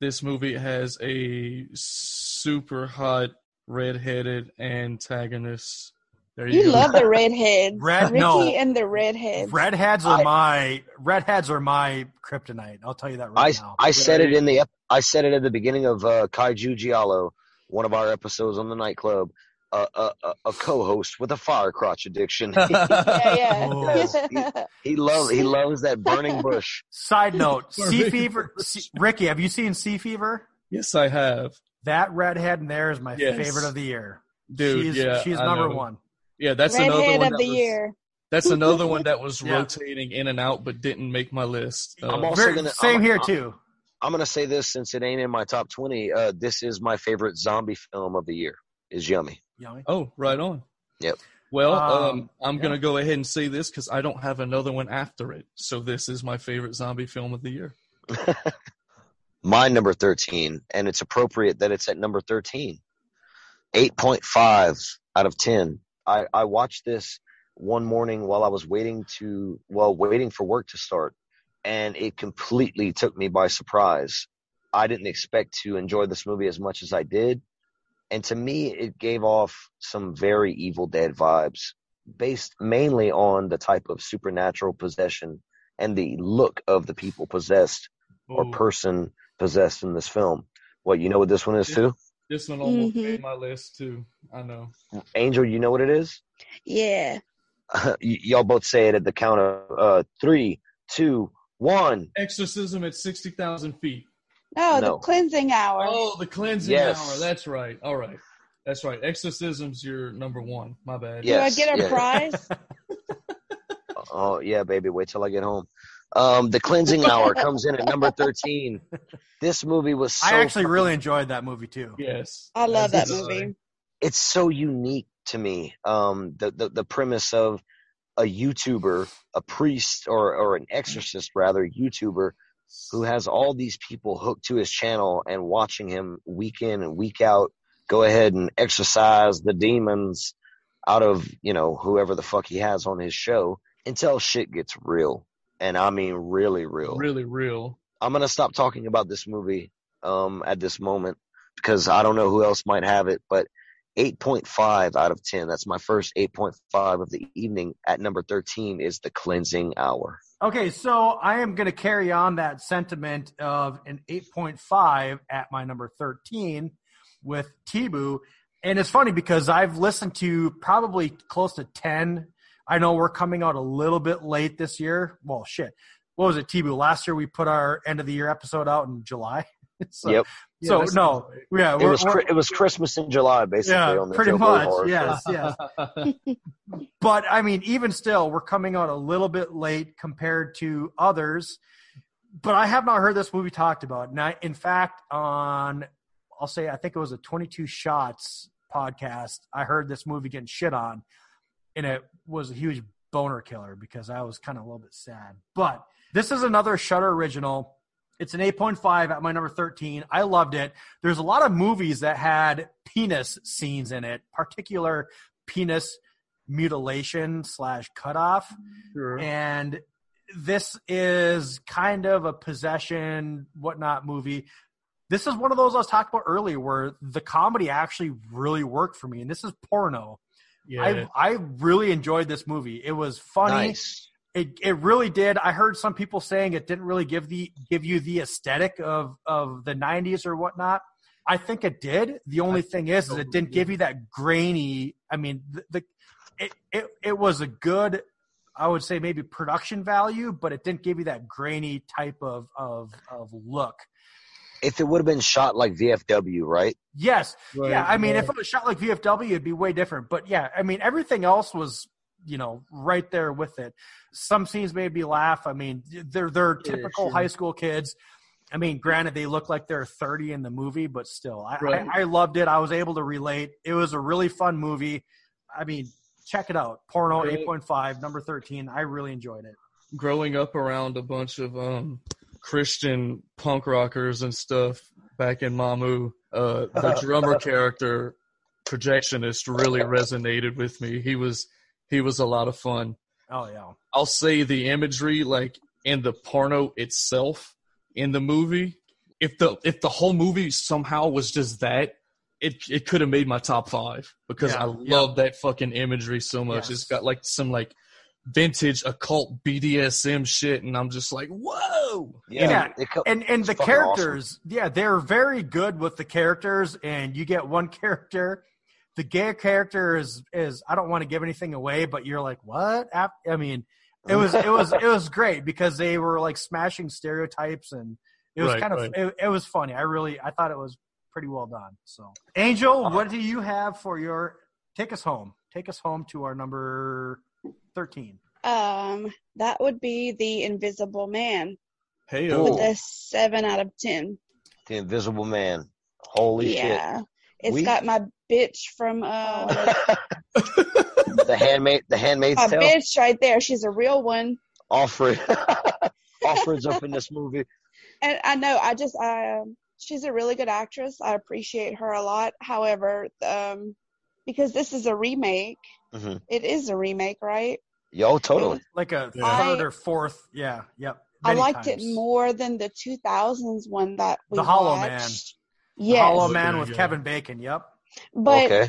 this movie has a super hot redheaded antagonist. There you, You go. love the redheads, Red- Ricky no. and the redheads. redheads are I- my redheads are my kryptonite. I'll tell you that right I now. I said it in the I said it at the beginning of uh, Kaiju Giallo, one of our episodes on the nightclub. Uh, a, a, a co-host with a fire crotch addiction. yeah, Oh. yeah. he loves he loves that burning bush. Side note: Sea Ricky Fever. Sea, Ricky, have you seen Sea Fever? yes, I have, That redhead in there is my Yes. favorite of the year. dude. she's, yeah, she's I number know. one. Yeah, that's another one of that the was, year. That's another one that was Yeah. rotating in and out, but didn't make my list. Uh, I'm also Very- gonna- same I'm- here I'm- too. I'm gonna say this since it ain't in my top twenty. Uh, this is my favorite zombie film of the year. Is Yummy. Yummy. Oh, right on. Yep. Well, Um, um, I'm yeah. gonna go ahead and say this because I don't have another one after it. So this is my favorite zombie film of the year. My number thirteen, and it's appropriate that it's at number thirteen. Eight point five out of ten. I I watched this one morning while I was waiting to well waiting for work to start, and it completely took me by surprise. I didn't expect to enjoy this movie as much as I did. And to me, it gave off some very Evil Dead vibes, based mainly on the type of supernatural possession and the look of the people possessed or person possessed in this film. What, you know what this one is too? this one almost Mhm. made my list too. I know. Angel, you know what it is? Yeah. Y- y'all both say it at the count of uh, three, two, one. Exorcism at sixty thousand feet. No, No. the cleansing hour. Oh, the cleansing Yes. hour. That's right. All right. That's right. Exorcism's your number one. My bad. Yeah. Do I get a yeah. prize? Oh yeah, baby, wait till I get home. Um, the cleansing hour comes in at number thirteen. This movie was so I actually fucking- really enjoyed that movie too. Yes. I love that As did I. movie. it's so unique to me. Um, the, the the premise of a YouTuber, a priest or or an exorcist rather, YouTuber who has all these people hooked to his channel and watching him week in and week out go ahead and exorcise the demons out of, you know, whoever the fuck he has on his show until shit gets real. And I mean really real. Really real. I'm gonna stop talking about this movie um, at this moment because I don't know who else might have it, but 8.5 out of 10. That's my first 8.5 of the evening. At number 13 is The Cleansing Hour. Okay, so I am going to carry on that sentiment of an 8.5 at my number 13 with T-Boo. and it's funny because I've listened to probably close to 10. I know we're coming out a little bit late this year. Well, shit. What was it, T-Boo? Last year we put our end of the year episode out in July. so, Yep. Yeah, so no, yeah, It was it was Christmas in July, basically. yeah, on the pretty Joe much. Horror Show. Yes, yes. but I mean, even still, we're coming out a little bit late compared to others. But I have not heard this movie talked about. Now, in fact, on I'll say I think it was a 22 Shots podcast. I heard this movie getting shit on, and it was a huge boner killer because I was kind of a little bit sad. But this is another Shudder original. It's an 8.5 at my number 13. I loved it. There's a lot of movies that had penis scenes in it, particular penis mutilation slash cutoff. Sure. And this is kind of a possession, whatnot movie. This is one of those I was talking about earlier where the comedy actually really worked for me. And this is porno. yeah. I I really enjoyed this movie. It was funny. Nice. It it really did. I heard some people saying it didn't really give the give you the aesthetic of of the '90s or whatnot. I think it did. The only thing is, is it didn't give you that grainy. I mean, the, the it, it it was a good, I would say maybe production value, but it didn't give you that grainy type of of of look. If it would have been shot like VFW, right? Yes, Right, yeah. I mean, right. if it was shot like VFW, it'd be way different. But yeah, I mean, everything else was, you know, right there with it. Some scenes made me laugh. I mean, they're they're Yeah, typical sure. high school kids. I mean, granted, they look like they're 30 in the movie, but still, I, Right. I, I loved it. I was able to relate. It was a really fun movie. I mean, check it out. Porno Right. 8.5, number 13. I really enjoyed it. growing up around a bunch of um, Christian punk rockers and stuff back in Mamou, uh, the drummer character projectionist really resonated with me. He was he was a lot of fun. Oh, yeah. I'll say the imagery, like in the porno itself in the movie, if the if the whole movie somehow was just that, it it could have made my top five because Yeah, I yeah. love that fucking imagery so much. Yes. It's got like some like vintage occult BDSM shit, and I'm just like, whoa. Yeah, it co- and and the fucking characters, yeah, they're very good with the characters. And you get one character, the gay character is is I don't want to give anything away, but you're like, what? I mean, it was it was it was great because they were like smashing stereotypes, and it was Right, kind of right. it, it was funny. I really I thought it was pretty well done. So, Angel, what do you have for your take us home? Take us home to our number thirteen. Um, that would be the Invisible Man Hey, Cool. with oh, a seven out of ten. The Invisible Man. Holy yeah, it's We- got my bitch from uh. The handmaid the handmaid's my tale. bitch right there. She's a real one, Offred Offred's up in this movie. and I know I just I um, she's a really good actress. I appreciate her a lot. However, um, because this is a remake, Mhm. it is a remake, right? Yo, totally. Like a Yeah. third I- or fourth, yeah, yep. I liked times. it more than the 2000s one that we The Hollow watched. The Yes, Hollow Man with. Kevin Bacon. Yep. but okay.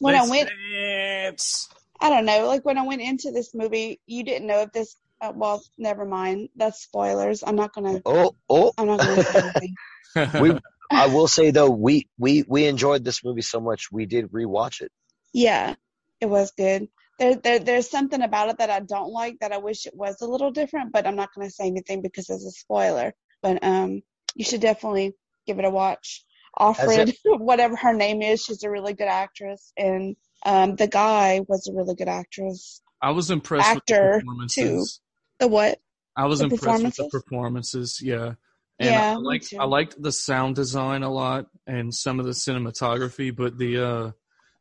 when I Let's went, dance. I don't know, like when I went into this movie, you didn't know if this. Uh, well, never mind. That's spoilers. I'm not gonna. Oh, oh. I'm not gonna say anything. we I will say though, we we we enjoyed this movie so much we did rewatch it. Yeah, it was good. There, there, there's something about it that I don't like that I wish it was a little different, but I'm not going to say anything because it's a spoiler. But um, you should definitely give it a watch. Offred, whatever her name is, she's a really good actress, and um, the guy was a really good actress. I was impressed Actor, with the performances. The what? I was The impressed with the performances? performances. Yeah. And Yeah, I liked. I liked the sound design a lot and some of the cinematography, but the uh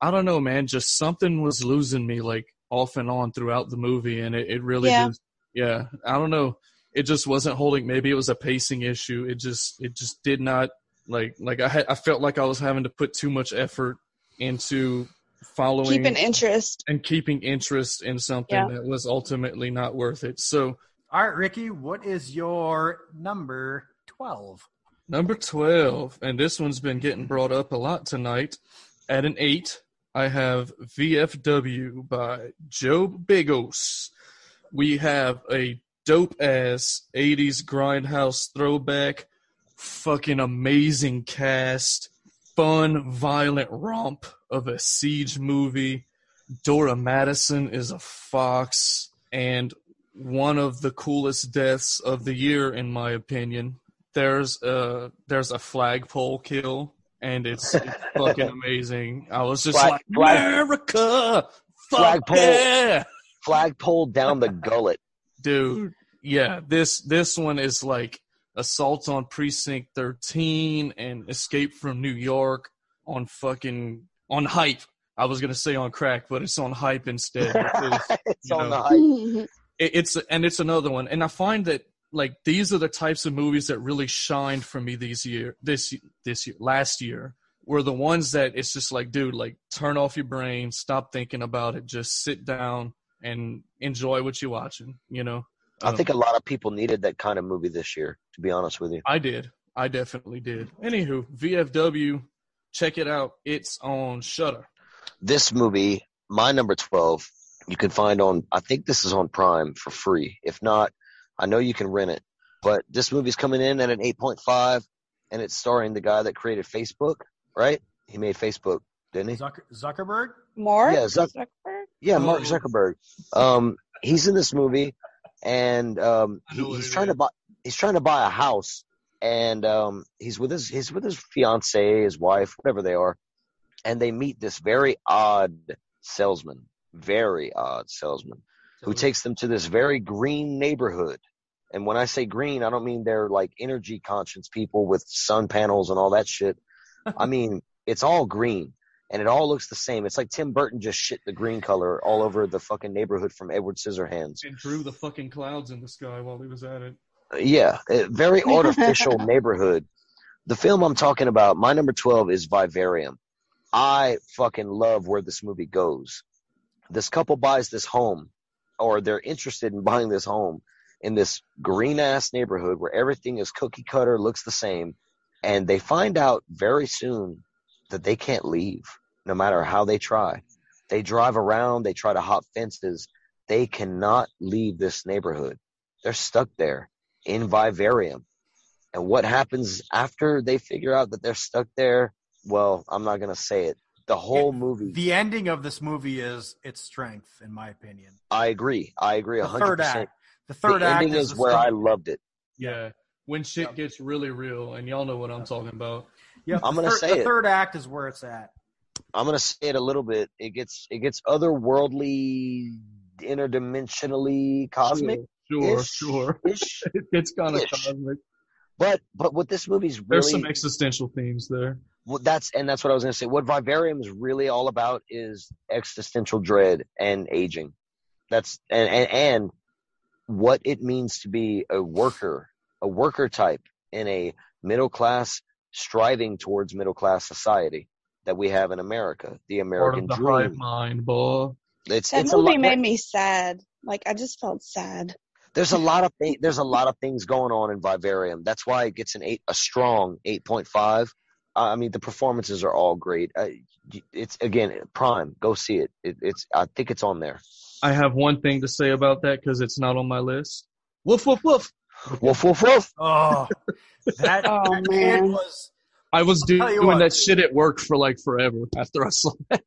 I don't know, man, just something was losing me like off and on throughout the movie and it, it really Yeah. just yeah, I don't know. It just wasn't holding maybe it was a pacing issue. It just it just did not like like I had I felt like I was having to put too much effort into following keeping interest. and keeping interest in something Yeah. that was ultimately not worth it. So All right, Ricky, what is your number 12? Number 12, and this one's been getting brought up a lot tonight. At an 8, I have VFW by Joe Begos. We have a dope ass 80s grindhouse throwback, fucking amazing cast. fun, violent romp of a siege movie. Dora Madison is a fox, and one of the coolest deaths of the year, in my opinion. There's a there's a flagpole kill, and it's, it's fucking amazing. I was just Flag- like, flag- America, Flagpole. yeah, Flagpole down the gullet. dude. Yeah, this this one is like assault on precinct 13 and escape from New York on fucking on hype. I was gonna say on crack, but it's on hype instead. because it's on know, the hype. it- it's and it's another one and i find that like these are the types of movies that really shined for me these year this this year last year were the ones that it's just like dude like turn off your brain stop thinking about it just sit down and enjoy what you're watching you know I Um, think a lot of people needed that kind of movie this year. To be honest with you, i did i definitely did anywho vfw check it out it's on shudder this movie, my number twelve, you can find on. I think this is on Prime for free. If not, I know you can rent it. But this movie's coming in at an eight point five, and it's starring the guy that created Facebook. Right? He made Facebook, didn't he? Zucker- Zuckerberg. Mark. Yeah, Zuck- Zuckerberg? Yeah, Mark Oh. Zuckerberg. Um, he's in this movie, and um, he, he's trying to buy. He's trying to buy a house, and um, he's with his he's with his fiance, his wife, whatever they are, and they meet this very odd salesman, very odd salesman, who takes them to this very green neighborhood. And when I say green, I don't mean they're like energy conscious people with sun panels and all that shit. I mean, it's all green and it all looks the same. It's like Tim Burton just shit the green color all over the fucking neighborhood from Edward Scissorhands. and drew the fucking clouds in the sky while he was at it uh, Yeah, a very artificial neighborhood. The film I'm talking about, my number 12 is Vivarium. I fucking love where this movie goes. This couple buys this home, or they're interested in buying this home in this green ass neighborhood where everything is cookie cutter, looks the same. And they find out very soon that they can't leave no matter how they try. They drive around, they try to hop fences. They cannot leave this neighborhood. They're stuck there in Vivarium. And what happens after they figure out that they're stuck there? Well, I'm not going to say it. The whole movie, The ending of this movie is its strength, in my opinion. I agree. I agree The 100%. third act. The third the act ending is the where I loved it. yeah when shit Yep. gets really real and y'all know what i'm talking about Yeah, I'm gonna third- say the it. third act is where it's at. I'm going to say it a little bit. It gets, it gets otherworldly, interdimensionally cosmic. sure Ish. sure Ish. it's kind of cosmic But, but what this movie's really there's some existential themes there well, that's, and that's what I was going to say. What Vivarium is really all about is existential dread and aging. That's, and, and, and what it means to be a worker, a worker type in a middle class striving towards middle class society that we have in America, the part American of the hive dream. mind boy It's, That it's a movie lot, made me sad. Like I just felt sad. there's a lot of things, there's a lot of things going on in Vivarium. That's why it gets an eight, a strong 8.5. I mean, the performances are all great. Uh, it's again, prime. Go see it. it. It's, I think it's on there. I have one thing to say about that because it's not on my list. Woof woof woof. Woof, woof, woof. Oh, that, Oh, that man. was. I was do- doing what. that shit at work for like forever after I saw that.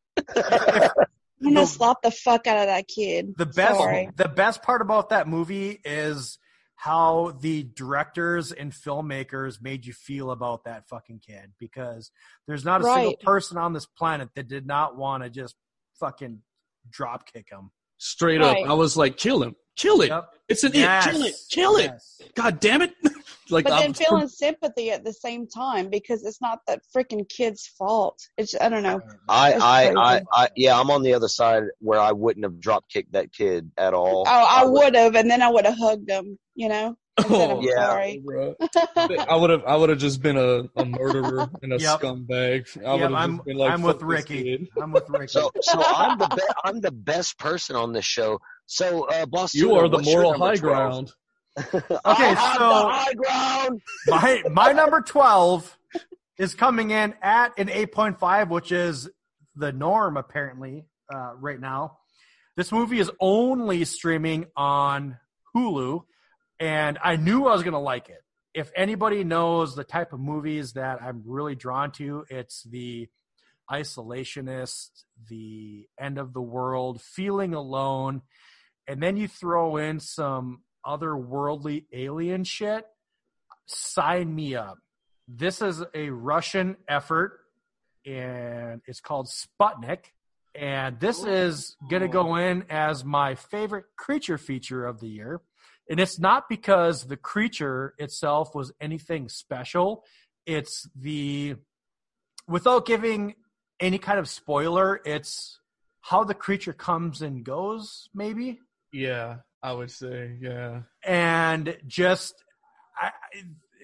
I'm gonna slap the fuck out of that kid. The best, Sorry. the best part about that movie is how the directors and filmmakers made you feel about that fucking kid because there's not a single person on this planet that did not want to just fucking drop kick him. Straight Right. up, I was like, kill him, kill it. Yep. It's an Yes. it, Chill it, kill it. Yes. God damn it! like But I then was feeling sympathy at the same time because it's not that freaking kid's fault. It's I don't know. I, I. I, I, yeah, I'm on the other side where I wouldn't have drop kicked that kid at all. Oh, I would have, and then I would have hugged him. You know. Oh, Yeah. sorry. I would have, I would have just been a, a murderer and a Yep. scumbag. I Yep, would have I'm, been like, I'm with Ricky. I'm with Ricky. So, so I'm the be- I'm the best person on this show. So, uh, boss, You Tuna, are the moral high 12? ground. I have so- the high ground. my my number 12 is coming in at an 8.5 which is the norm apparently uh, right now this movie is only streaming on hulu and i knew i was going to like it if anybody knows the type of movies that I'm really drawn to, it's the isolationist, the end of the world, feeling alone, and then you throw in some otherworldly alien shit. Sign me up. This is a Russian effort, and it's called Sputnik. And this is going to go in as my favorite creature feature of the year. And it's not because the creature itself was anything special. It's the, without giving any kind of spoiler, it's how the creature comes and goes, maybe. Yeah, I would say, yeah. And just, I,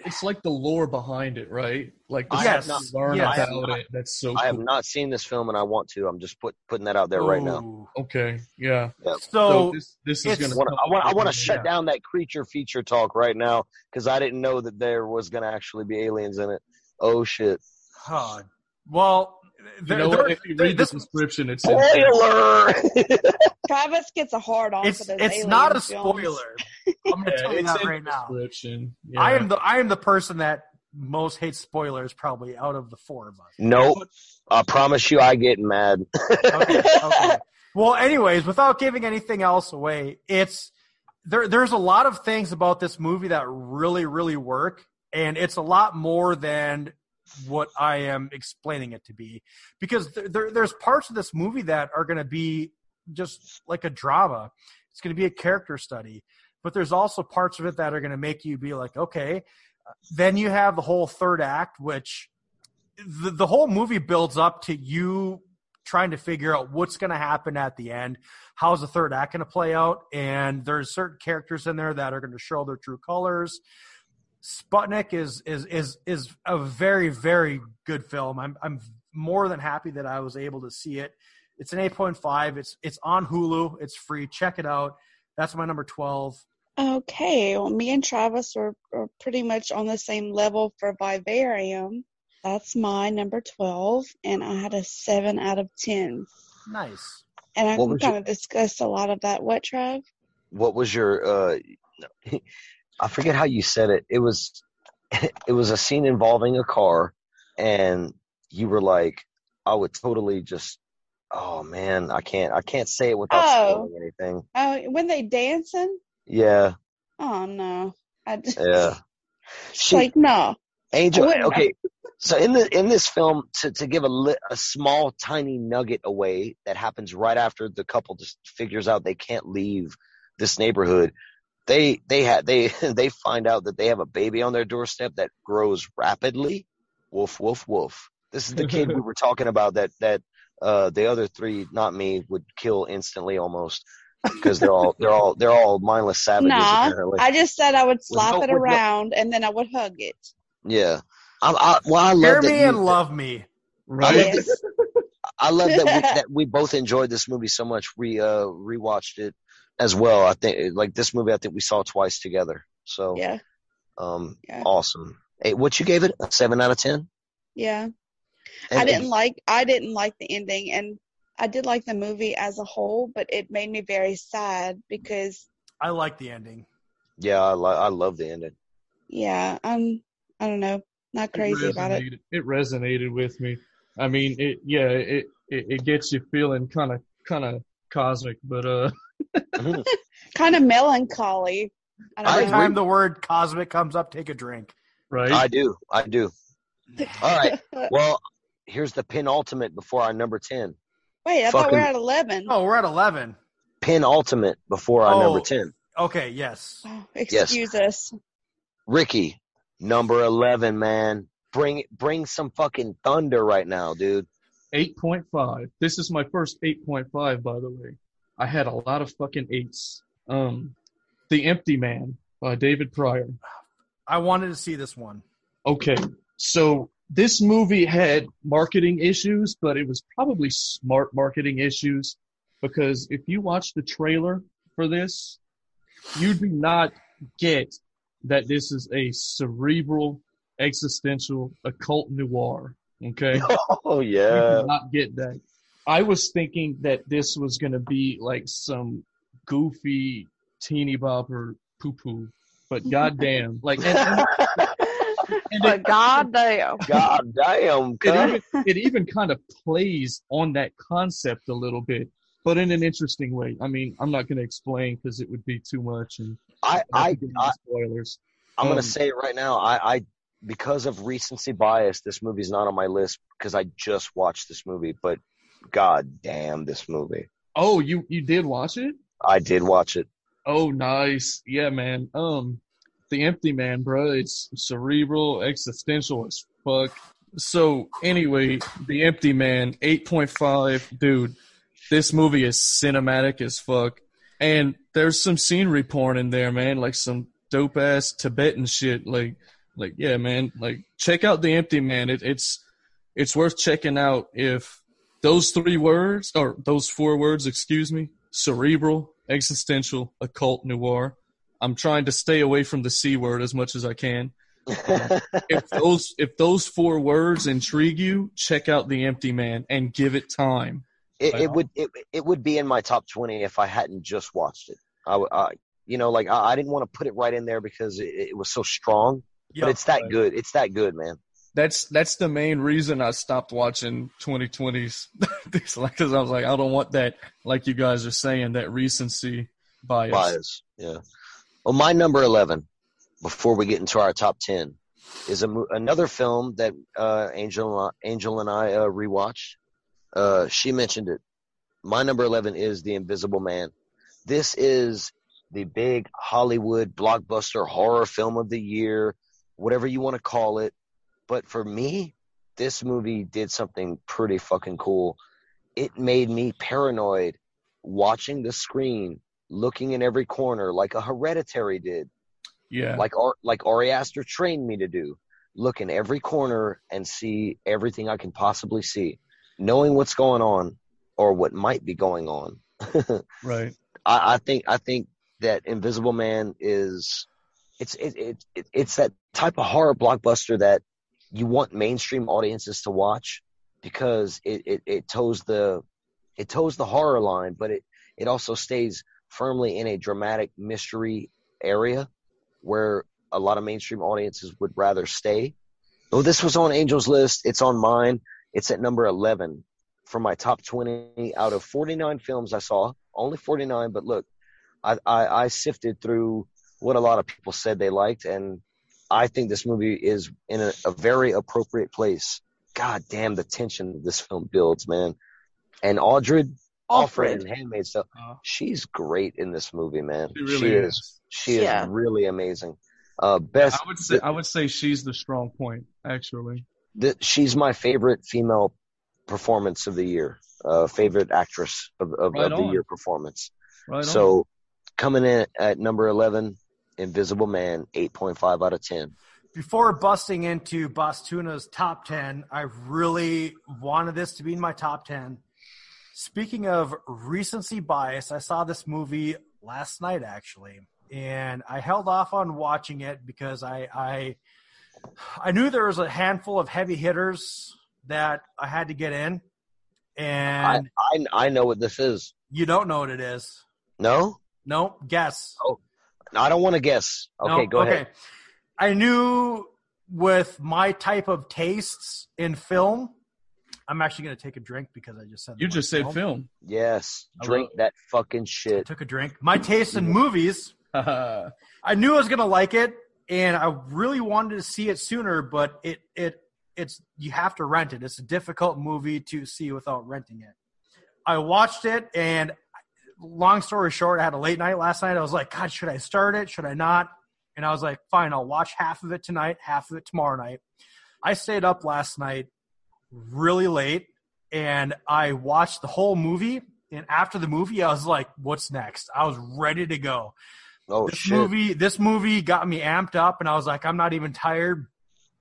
It's like the lore behind it, right? Like the I have not- learn yes. about it. That's so I have not seen this film and I want to. I'm just put, putting that out there right now. Okay, yeah. So, So, this this is gonna. want to I want, I want to Yeah. shut down that creature feature talk right now because I didn't know that there was going to actually be aliens in it. Oh shit! huh. well, You know there- what? If you read this- the description, it's in Spoiler! Travis gets a hard on it's for those it's not a films. spoiler. I'm going to Yeah, tell you that right now. description. Yeah. I am the I am the person that most hates spoilers, probably out of the four of us. nope. I promise you, I get mad. Okay, okay. Well, anyways, without giving anything else away, it's there. There's a lot of things about this movie that really, really work, and it's a lot more than what I am explaining it to be. Because there, there, there's parts of this movie that are going to be just like a drama. It's going to be a character study, but there's also parts of it that are going to make you be like, okay. Uh, then you have the whole third act, which the, the whole movie builds up to you trying to figure out what's going to happen at the end. How's the third act going to play out? And there's certain characters in there that are going to show their true colors. Sputnik is is is is a very very good film. I'm I'm more than happy that I was able to see it. It's an 8.5. It's it's on Hulu. It's free. Check it out. That's my number 12. Okay, well, me and Travis are, are pretty much on the same level for Vivarium. That's my number 12, and I had a 7 out of 10. Nice. And I kind your- of discussed a lot of that. What, Trav? what was your? uh I forget how you said it. It was, it was a scene involving a car, and you were like, I would totally just. Oh man, I can't. I can't say it without Oh. spoiling anything. Oh, when they dancing? Yeah, Oh, no. I just, yeah. She, like, no. Angel. Okay, so in the in this film, to to give a li- a small tiny nugget away that happens right after the couple just figures out they can't leave this neighborhood. They they had they they find out that they have a baby on their doorstep that grows rapidly. Woof woof woof. This is the kid we were talking about that that uh the other three, not me, would kill instantly almost because they're all they're all they're all mindless savages Nah, apparently. I just said I would slap no- it with no- around and then I would hug it. yeah. I, I, well, I love Hear that me you- and love me. right. Yes. I love that we, that we both enjoyed this movie so much. We uh rewatched it as well. I think like this movie, I think we saw twice together. So yeah. um, Yeah. awesome. Hey, what you gave it? A seven out of ten. Yeah. And- I didn't like I didn't like the ending and I did like the movie as a whole, but it made me very sad because I like the ending. Yeah, I lo- I love the ending. yeah, I'm I don't know, not crazy about it. It resonated with me. I mean, it yeah, it it, it gets you feeling kind of kind of cosmic, but uh, Mm-hmm. Kind of melancholy. I I don't Every know. time the word cosmic comes up, take a drink. right? I do. I do. All right. Well, here's the penultimate before our number ten. Wait, I thought we fucking- were at eleven. Oh, we're at 11. Penultimate before our Oh. number ten. Okay, yes. Oh, excuse us. Ricky, number eleven, man. Bring bring some fucking thunder right now, dude. Eight point five. This is my first eight point five, by the way. I had a lot of fucking eights. Um, The Empty Man by David Prior. I wanted to see this one. Okay, so this movie had marketing issues, but it was probably smart marketing issues because if you watch the trailer for this, you do not get that this is a cerebral, existential, occult noir. Okay? Oh yeah. You do not get that. I was thinking that this was going to be like some goofy teeny bopper poo poo but goddamn, like and, and, and but it, goddamn. God damn, it even, it even kind of plays on that concept a little bit, but in an interesting way. I mean, I'm not going to explain because it would be too much and I, I, I spoilers. I'm Um, gonna say it right now. I, I, because of recency bias, this movie's not on my list because I just watched this movie. But god damn, this movie! Oh, you you did watch it? I did watch it. Oh, nice. Yeah, man. Um, The Empty Man, bro. It's cerebral, existential as fuck. So anyway, The Empty Man, eight point five, dude. This movie is cinematic as fuck, and there's some scenery porn in there, man. Like some dope ass Tibetan shit. Like, like yeah, man. Like check out The Empty Man. It, it's it's worth checking out if those three words or those four words, excuse me, cerebral, existential, occult, noir. I'm trying to stay away from the c word as much as I can. If those if those four words intrigue you, check out The Empty Man and give it time. It, it would it, it would be in my top twenty if I hadn't just watched it. I, w- I- you know, like I, I didn't want to put it right in there because it, it was so strong. Yeah. but it's that right. good. It's that good, man. That's that's the main reason I stopped watching 2020s. because I was like, I don't want that. Like you guys are saying, that recency bias. Bias. Yeah. Well, my number eleven, before we get into our top ten, is a another film that uh, Angel Angel and I uh, rewatched. Uh, she mentioned it. My number eleven is The Invisible Man. This is the big Hollywood blockbuster horror film of the year, whatever you want to call it. But for me, this movie did something pretty fucking cool. It made me paranoid watching the screen, looking in every corner like a hereditary did, Yeah. like like Ari Aster trained me to do. Look in every corner and see everything I can possibly see, knowing what's going on or what might be going on. right. I, I think I think that Invisible Man is it's it, it, it it's that type of horror blockbuster that you want mainstream audiences to watch because it, it, it toes the it toes the horror line, but it, it also stays firmly in a dramatic mystery area where a lot of mainstream audiences would rather stay. Though this was on Angel's list, it's on mine. It's at number eleven for my top twenty out of forty nine films I saw. Only forty nine, but look, I, I, I sifted through what a lot of people said they liked, and I think this movie is in a, a very appropriate place. God damn the tension this film builds, man. And Offred, Alfred, and Handmaid's Tale, Uh, she's great in this movie, man. she really is. is. She is really amazing. Uh, best. I would say I would say she's the strong point, actually. th- she's my favorite female performance of the year. Uh, favorite actress of, of, Right of the year performance. Right on. So coming in at number 11, Invisible Man, 8.5 out of 10. Before busting into Bostuna's top 10, I really wanted this to be in my top 10. Speaking of recency bias, I saw this movie last night actually, and I held off on watching it because I I, I knew there was a handful of heavy hitters that I had to get in, and I, I know what this is. you don't know what it is. No? No, guess. Oh. I don't want to guess. Okay, No? go ahead. I knew with my type of tastes in film, I'm actually going to take a drink because I just said you just said film. Yes. Drink love- that fucking I shit. took a drink. My taste in movies, I knew I was going to like it, and I really wanted to see it sooner, but it it it's you have to rent it. It's a difficult movie to see without renting it. I watched it, and long story short, I had a late night last night. I was like, God, should I start it? Should I not? And I was like, fine, I'll watch half of it tonight, half of it tomorrow night. I stayed up last night really late, and I watched the whole movie. And after the movie, I was like, what's next? I was ready to go Oh, this shit. movie this movie got me amped up and i was like i'm not even tired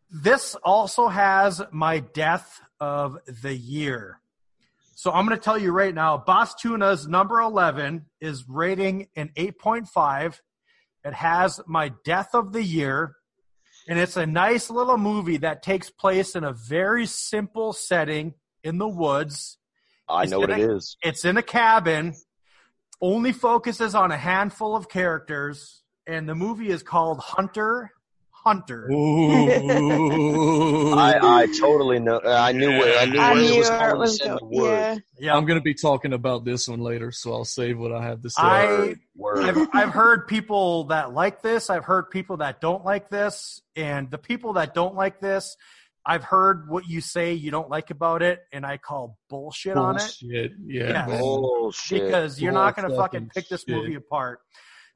this also has my death of the year so i'm going to tell you right now Bostuna's number 11 is rating an 8.5 it has my death of the year and it's a nice little movie that takes place in a very simple setting in the woods. I It's know what it gonna- it's in a cabin, only focuses on a handful of characters, and the movie is called Hunter Hunter. Ooh. I, I totally know. I knew where I knew I where knew it was where going it to was send go- the word. Yeah. Yeah, I'm gonna be talking about this one later, so I'll save what I have to say. I, I've, I've heard people that like this. I've heard people that don't like this, and the people that don't like this, I've heard what you say you don't like about it, and I call bullshit on it Yeah. Yeah. man. Bullshit. because you're Bull not going to fucking fucking pick this shit. movie apart.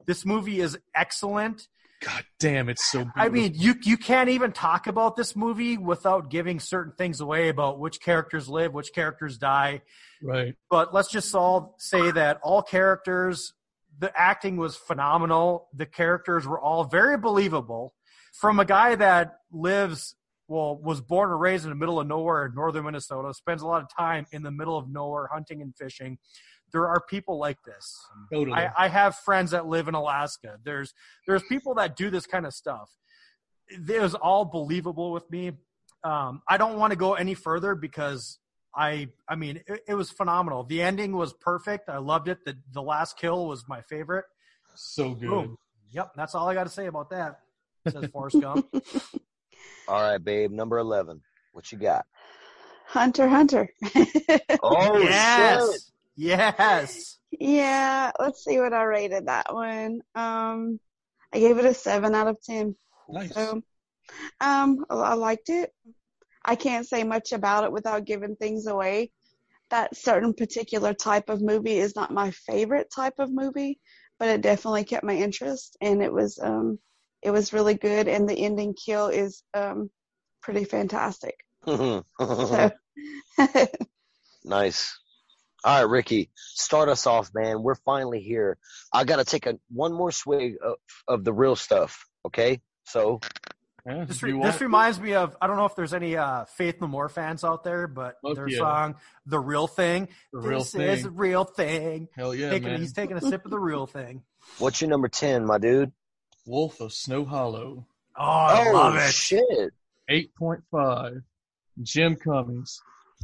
This movie is excellent. God damn, it's so. Beautiful. I mean, you you can't even talk about this movie without giving certain things away about which characters live, which characters die. right? But let's just all say that all characters, the acting was phenomenal. The characters were all very believable. From a guy that lives, well, was born and raised in the middle of nowhere in northern Minnesota, spends a lot of time in the middle of nowhere hunting and fishing. There are people like this. Totally. I, I have friends that live in Alaska. There's there's people that do this kind of stuff. It was all believable with me. Um, I don't want to go any further because I I mean it, it was phenomenal. The ending was perfect. I loved it. The the last kill was my favorite. so good. Boom. Yep, that's all I got to say about that. Says Forrest Gump. All right, babe. Number eleven. What you got? Hunter Hunter. Oh yes, shit! Yes. yeah, let's see what I rated that one. Um I gave it a seven out of ten. Nice. So um I I liked it. I can't say much about it without giving things away. That certain particular type of movie is not my favorite type of movie, but it definitely kept my interest and it was um it was really good and the ending kill is um pretty fantastic. So nice. All right, Ricky, start us off, man. We're finally here. I gotta take a one more swig of, of the real stuff. Okay, so Yeah, This, re- this reminds me of I don't know if there's any uh, Faith No More fans out there, but Fuck their yeah. song "The Real Thing." The real this is thing. a real thing. Hell yeah, taking, man. he's taking a sip of the real thing. what's your number ten, my dude? Wolf of Snow Hollow. Oh, I oh love it. shit! 8.5. Jim Cummings.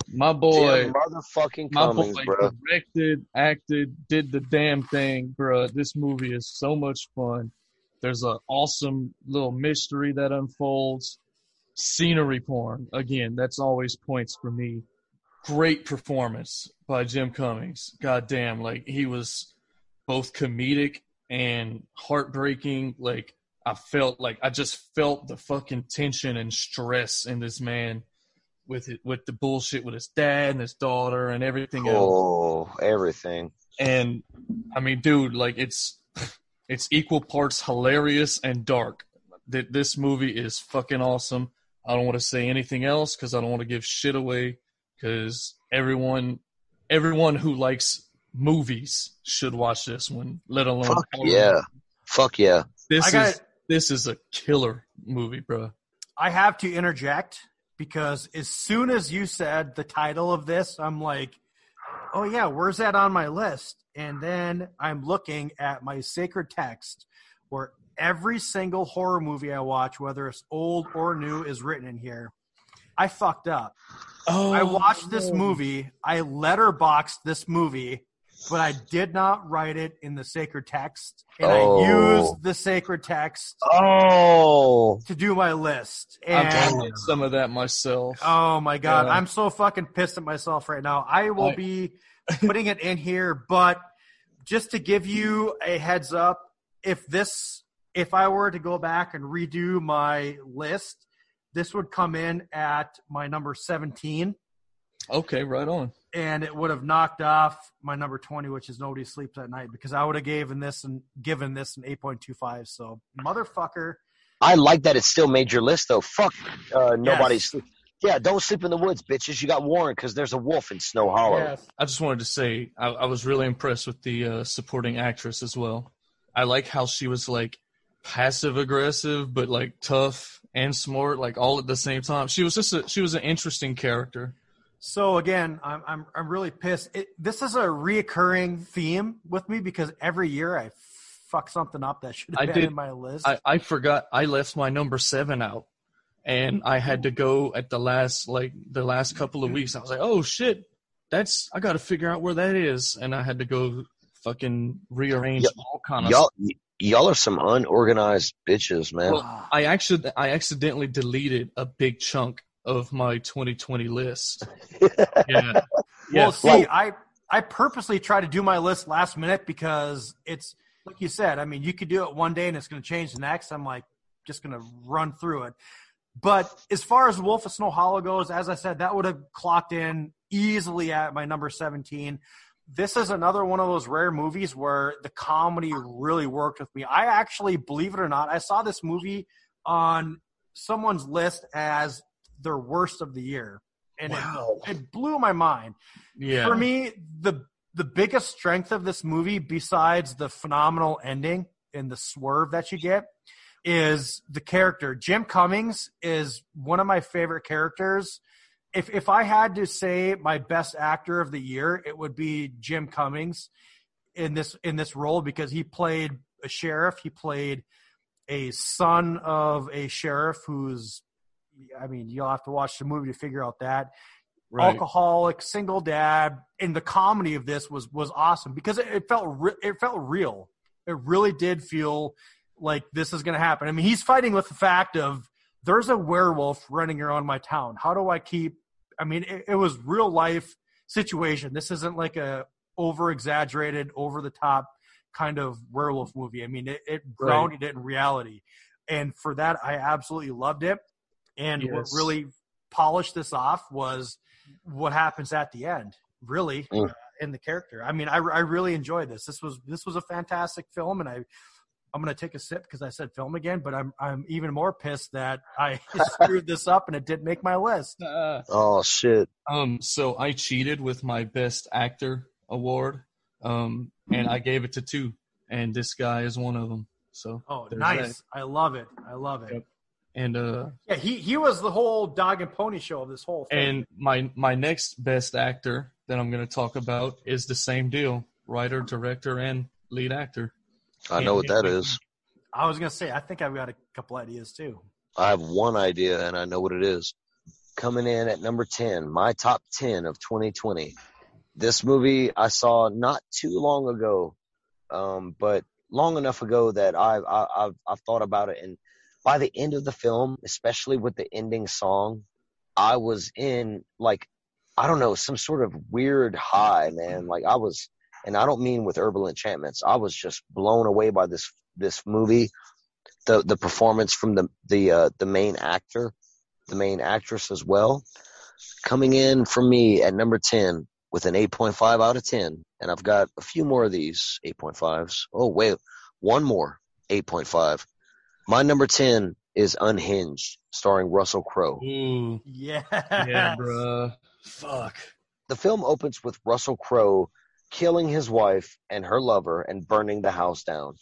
My boy. Jim motherfucking my Cummings, boy bro. directed, acted, did the damn thing, bro. This movie is so much fun. There's an awesome little mystery that unfolds. Scenery porn. Again, that's always points for me. Great performance by Jim Cummings. God damn, like he was both comedic and heartbreaking. Like I felt like I just felt the fucking tension and stress in this man with it, with the bullshit with his dad and his daughter and everything else. Oh, everything. And I mean, dude, like it's it's equal parts hilarious and dark. That this movie is fucking awesome. I don't want to say anything else because I don't want to give shit away. Because everyone, everyone who likes movies should watch this one. Let alone Fuck horror yeah. Fuck yeah. This I got is this is a killer movie, bro. I have to interject because as soon as you said the title of this, I'm like, oh yeah, where's that on my list? And then I'm looking at my sacred text where every single horror movie I watch, whether it's old or new, is written in here. I fucked up. Oh, I watched this movie. I letterboxed this movie, but I did not write it in the sacred text. And Oh. I used the sacred text Oh, to do my list. I've And done some of that myself. oh my god, Yeah. I'm so fucking pissed at myself right now. I will I- be putting it in here, but just to give you a heads up, if this if I were to go back and redo my list, this would come in at my number 17 Okay, right on. And it would have knocked off my number 20 which is nobody sleeps at night because i would have given this and given this an 8.25 so motherfucker I like that it still made your list though. Fuck, uh, nobody's. Yes. sleep. Yeah, don't sleep in the woods, bitches. You got warned because there's a wolf in Snow Hollow. I just wanted to say I, I was really impressed with the uh, supporting actress as well. I like how she was like passive aggressive, but like tough and smart, like all at the same time. She was just a, she was an interesting character. So again i'm i'm, I'm really pissed it, this is a reoccurring theme with me because every year i fuck something up that should I have been did- in my list I, I forgot I left my number seven out, and I had to go at the last like the last couple of weeks. I was like, oh shit, that's I got to figure out where that is, and I had to go fucking rearrange Yep. all kind of Y'all, y'all are some unorganized bitches, man. Well, I actually I accidentally deleted a big chunk of my 2020 list. yeah. Well, see, I I purposely try to do my list last minute because it's like you said. I mean, you could do it one day and it's going to change the next. I'm like just going to run through it. But as far as Wolf of Snow Hollow goes, as I said, that would have clocked in easily at my number 17. This is another one of those rare movies where the comedy really worked with me. I actually, believe it or not, I saw this movie on someone's list as their worst of the year. And Wow. it, it blew my mind. Yeah. For me, the the biggest strength of this movie, besides the phenomenal ending and the swerve that you get, is the character. Jim Cummings is one of my favorite characters. If if I had to say my best actor of the year, it would be Jim Cummings in this in this role because he played a sheriff. He played a son of a sheriff who's I mean, you'll have to watch the movie to figure out that right. alcoholic, single dad, and the comedy of this was was awesome because it, it felt re- it felt real. It really did feel like this is going to happen. I mean, he's fighting with the fact of there's a werewolf running around my town. How do I keep? I mean, it, it was real life situation. This isn't like a over exaggerated, over the top kind of werewolf movie. I mean, it, it grounded it in reality, and for that, I absolutely loved it. And what really polished this off was what happens at the end, really, Mm. uh, in the character. I mean, I, I really enjoyed this. This was this was a fantastic film, and I I'm gonna take a sip because I said film again, but I'm I'm even more pissed that I screwed this up and it didn't make my list. Uh, Oh shit. um, so I cheated with my best actor award, um, and I gave it to two, and this guy is one of them. So Oh, there's nice! that. I love it. I love it. Yep. And uh, Yeah, he he was the whole dog and pony show of this whole thing. and my my next best actor that I'm going to talk about is the same deal: writer, director, and lead actor. I know what that is. I was gonna say, I think I've got a couple ideas too. I have one idea and I know what it is. Coming in at number 10, my top 10 of 2020. This movie I saw not too long ago, um, but long enough ago that I've, I- I've, I've thought about it. And by the end of the film, especially with the ending song, I was in like, I don't know, some sort of weird high, man. Like I was, and I don't mean with herbal enchantments. I was just blown away by this, this movie the the performance from the the uh, the main actor, the main actress as well, coming in for me at number ten with an 8.5 out of 10, and I've got a few more of these 8.5s. Oh wait, one more 8.5. My number 10 is Unhinged, starring Russell Crowe. Ooh, Yeah, yeah, bruh. Fuck. The film opens with Russell Crowe killing his wife and her lover and burning the house down.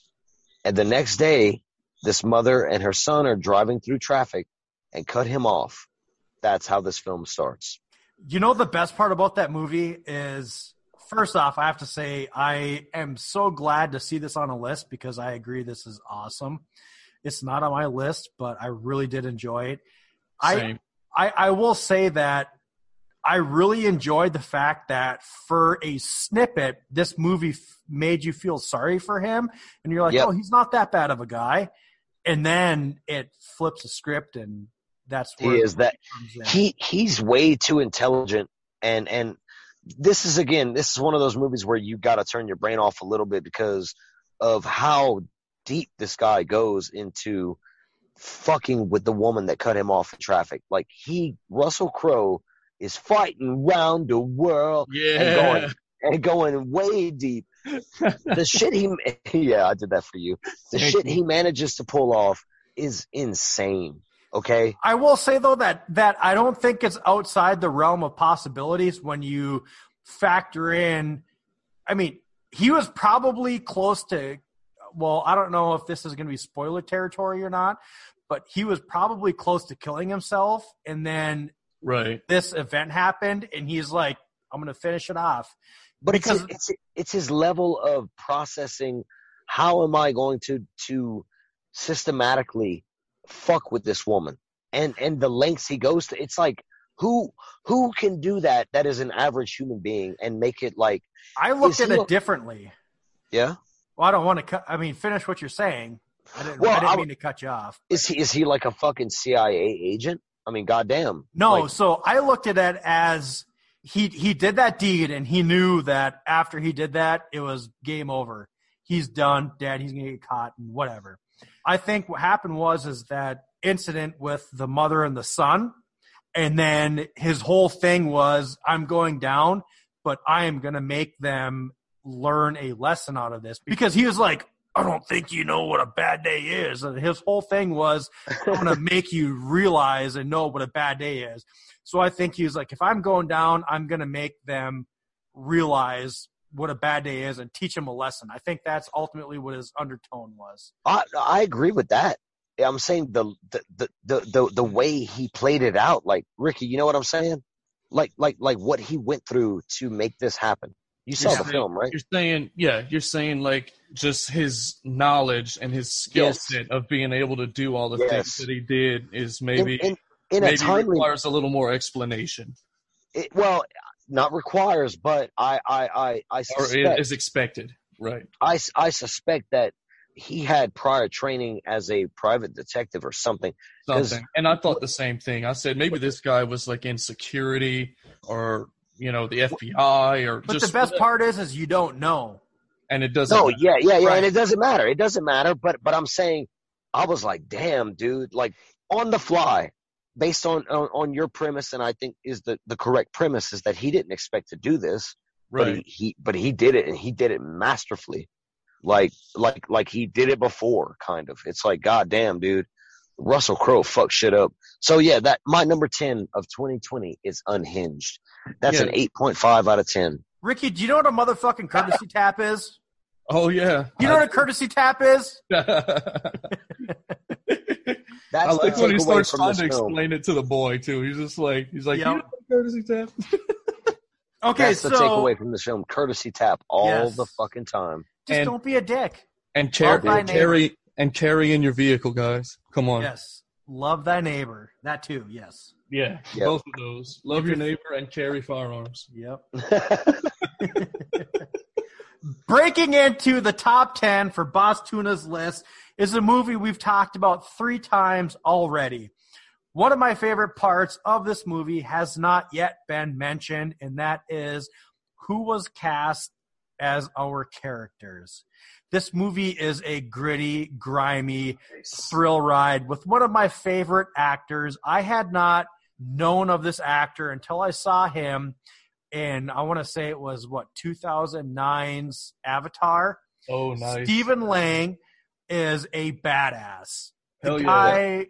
And the next day, this mother and her son are driving through traffic and cut him off. That's how this film starts. You know the best part about that movie is first off, I have to say I am so glad to see this on a list because I agree this is awesome. It's not on my list, but I really did enjoy it. I, Same. I I will say that I really enjoyed the fact that for a snippet, this movie f- made you feel sorry for him, and you're like, Yep. oh, he's not that bad of a guy, and then it flips the script, and that's He where is that he he's way too intelligent and and this is again this is one of those movies where you got to turn your brain off a little bit because of how deep this guy goes into fucking with the woman that cut him off in traffic like he Russell Crowe is fighting round the world and Yeah. going and going way deep the shit he yeah I did that for you the Thank shit you. he manages to pull off is insane okay I will say though that that I don't think it's outside the realm of possibilities when you factor in. I mean, he was probably close to. Well, I don't know if this is going to be spoiler territory or not, but he was probably close to killing himself, and then Right. this event happened, and he's like, "I'm going to finish it off." but it's Because- it's it's his level of processing how am i going to to systematically fuck with this woman and and the lengths he goes to it's like who who can do that that is an average human being and make it like I looked at it a- differently. yeah Well, I don't want to cut. I mean, finish what you're saying. I didn't, Well, I didn't I- mean to cut you off. Is he is he like a fucking CIA agent? I mean, goddamn. No, Like, so I looked at it as he he did that deed, and he knew that after he did that, it was game over. He's done, Dad. He's gonna get caught and whatever. I think what happened was is that incident with the mother and the son, and then his whole thing was, I'm going down, but I am gonna make them learn a lesson out of this because he was like. I don't think you know what a bad day is. And his whole thing was, I'm going to make you realize and know what a bad day is. So I think he was like, if I'm going down, I'm going to make them realize what a bad day is and teach them a lesson. I think that's ultimately what his undertone was. I I agree with that. I'm saying the the, the the the the way he played it out, like Ricky, you know what I'm saying? Like like like what he went through to make this happen. You saw You're the saying- film, right? You're saying, yeah, you're saying like just his knowledge and his skill Yes. set of being able to do all the Yes. things that he did is maybe in, in a maybe timely, requires a little more explanation, it, well, not requires, but I I I I or suspect, is expected, right? I I suspect that he had prior training as a private detective or something. Something. And I thought the same thing. I said maybe this guy was like in security or you know the FBI or But just the best part is, is you don't know. and it doesn't. No, yeah, yeah, yeah, Right. and it doesn't matter. It doesn't matter. But but I'm saying, I was like, damn, dude, like on the fly, based on on, on your premise, and I think is the the correct premise is that he didn't expect to do this, but right. he, he but he did it, and he did it masterfully, like like like he did it before, kind of. It's like, god damn, dude. Russell Crowe fucked shit up. So yeah, that my number ten of 2020 is unhinged. That's Yeah. an 8.5 out of 10. Ricky, do you know what a motherfucking courtesy tap is? Oh yeah. You know what a courtesy tap is? That's I like the when he starts trying to film. explain it to the boy too. He's just like he's like, Yeah. you know what courtesy tap. Okay, That's so the takeaway from this film. Courtesy tap all Yes. the fucking time. just And- don't be a dick. And car- Love thy and carry and carry in your vehicle, guys. Come on. Yes. Love thy neighbor. That too, yes. Yeah. Yep. Both of those. Love your neighbor and carry firearms. Yep. Breaking into the top 10 for Bostuna's list is a movie we've talked about three times already. One of my favorite parts of this movie has not yet been mentioned, and that is who was cast as our characters. This movie is a gritty, grimy thrill ride with one of my favorite actors. I had not known of this actor until I saw him and I want to say it was what, 2009's Avatar. Oh nice. Stephen Lang is a badass. The Hell yeah. guy,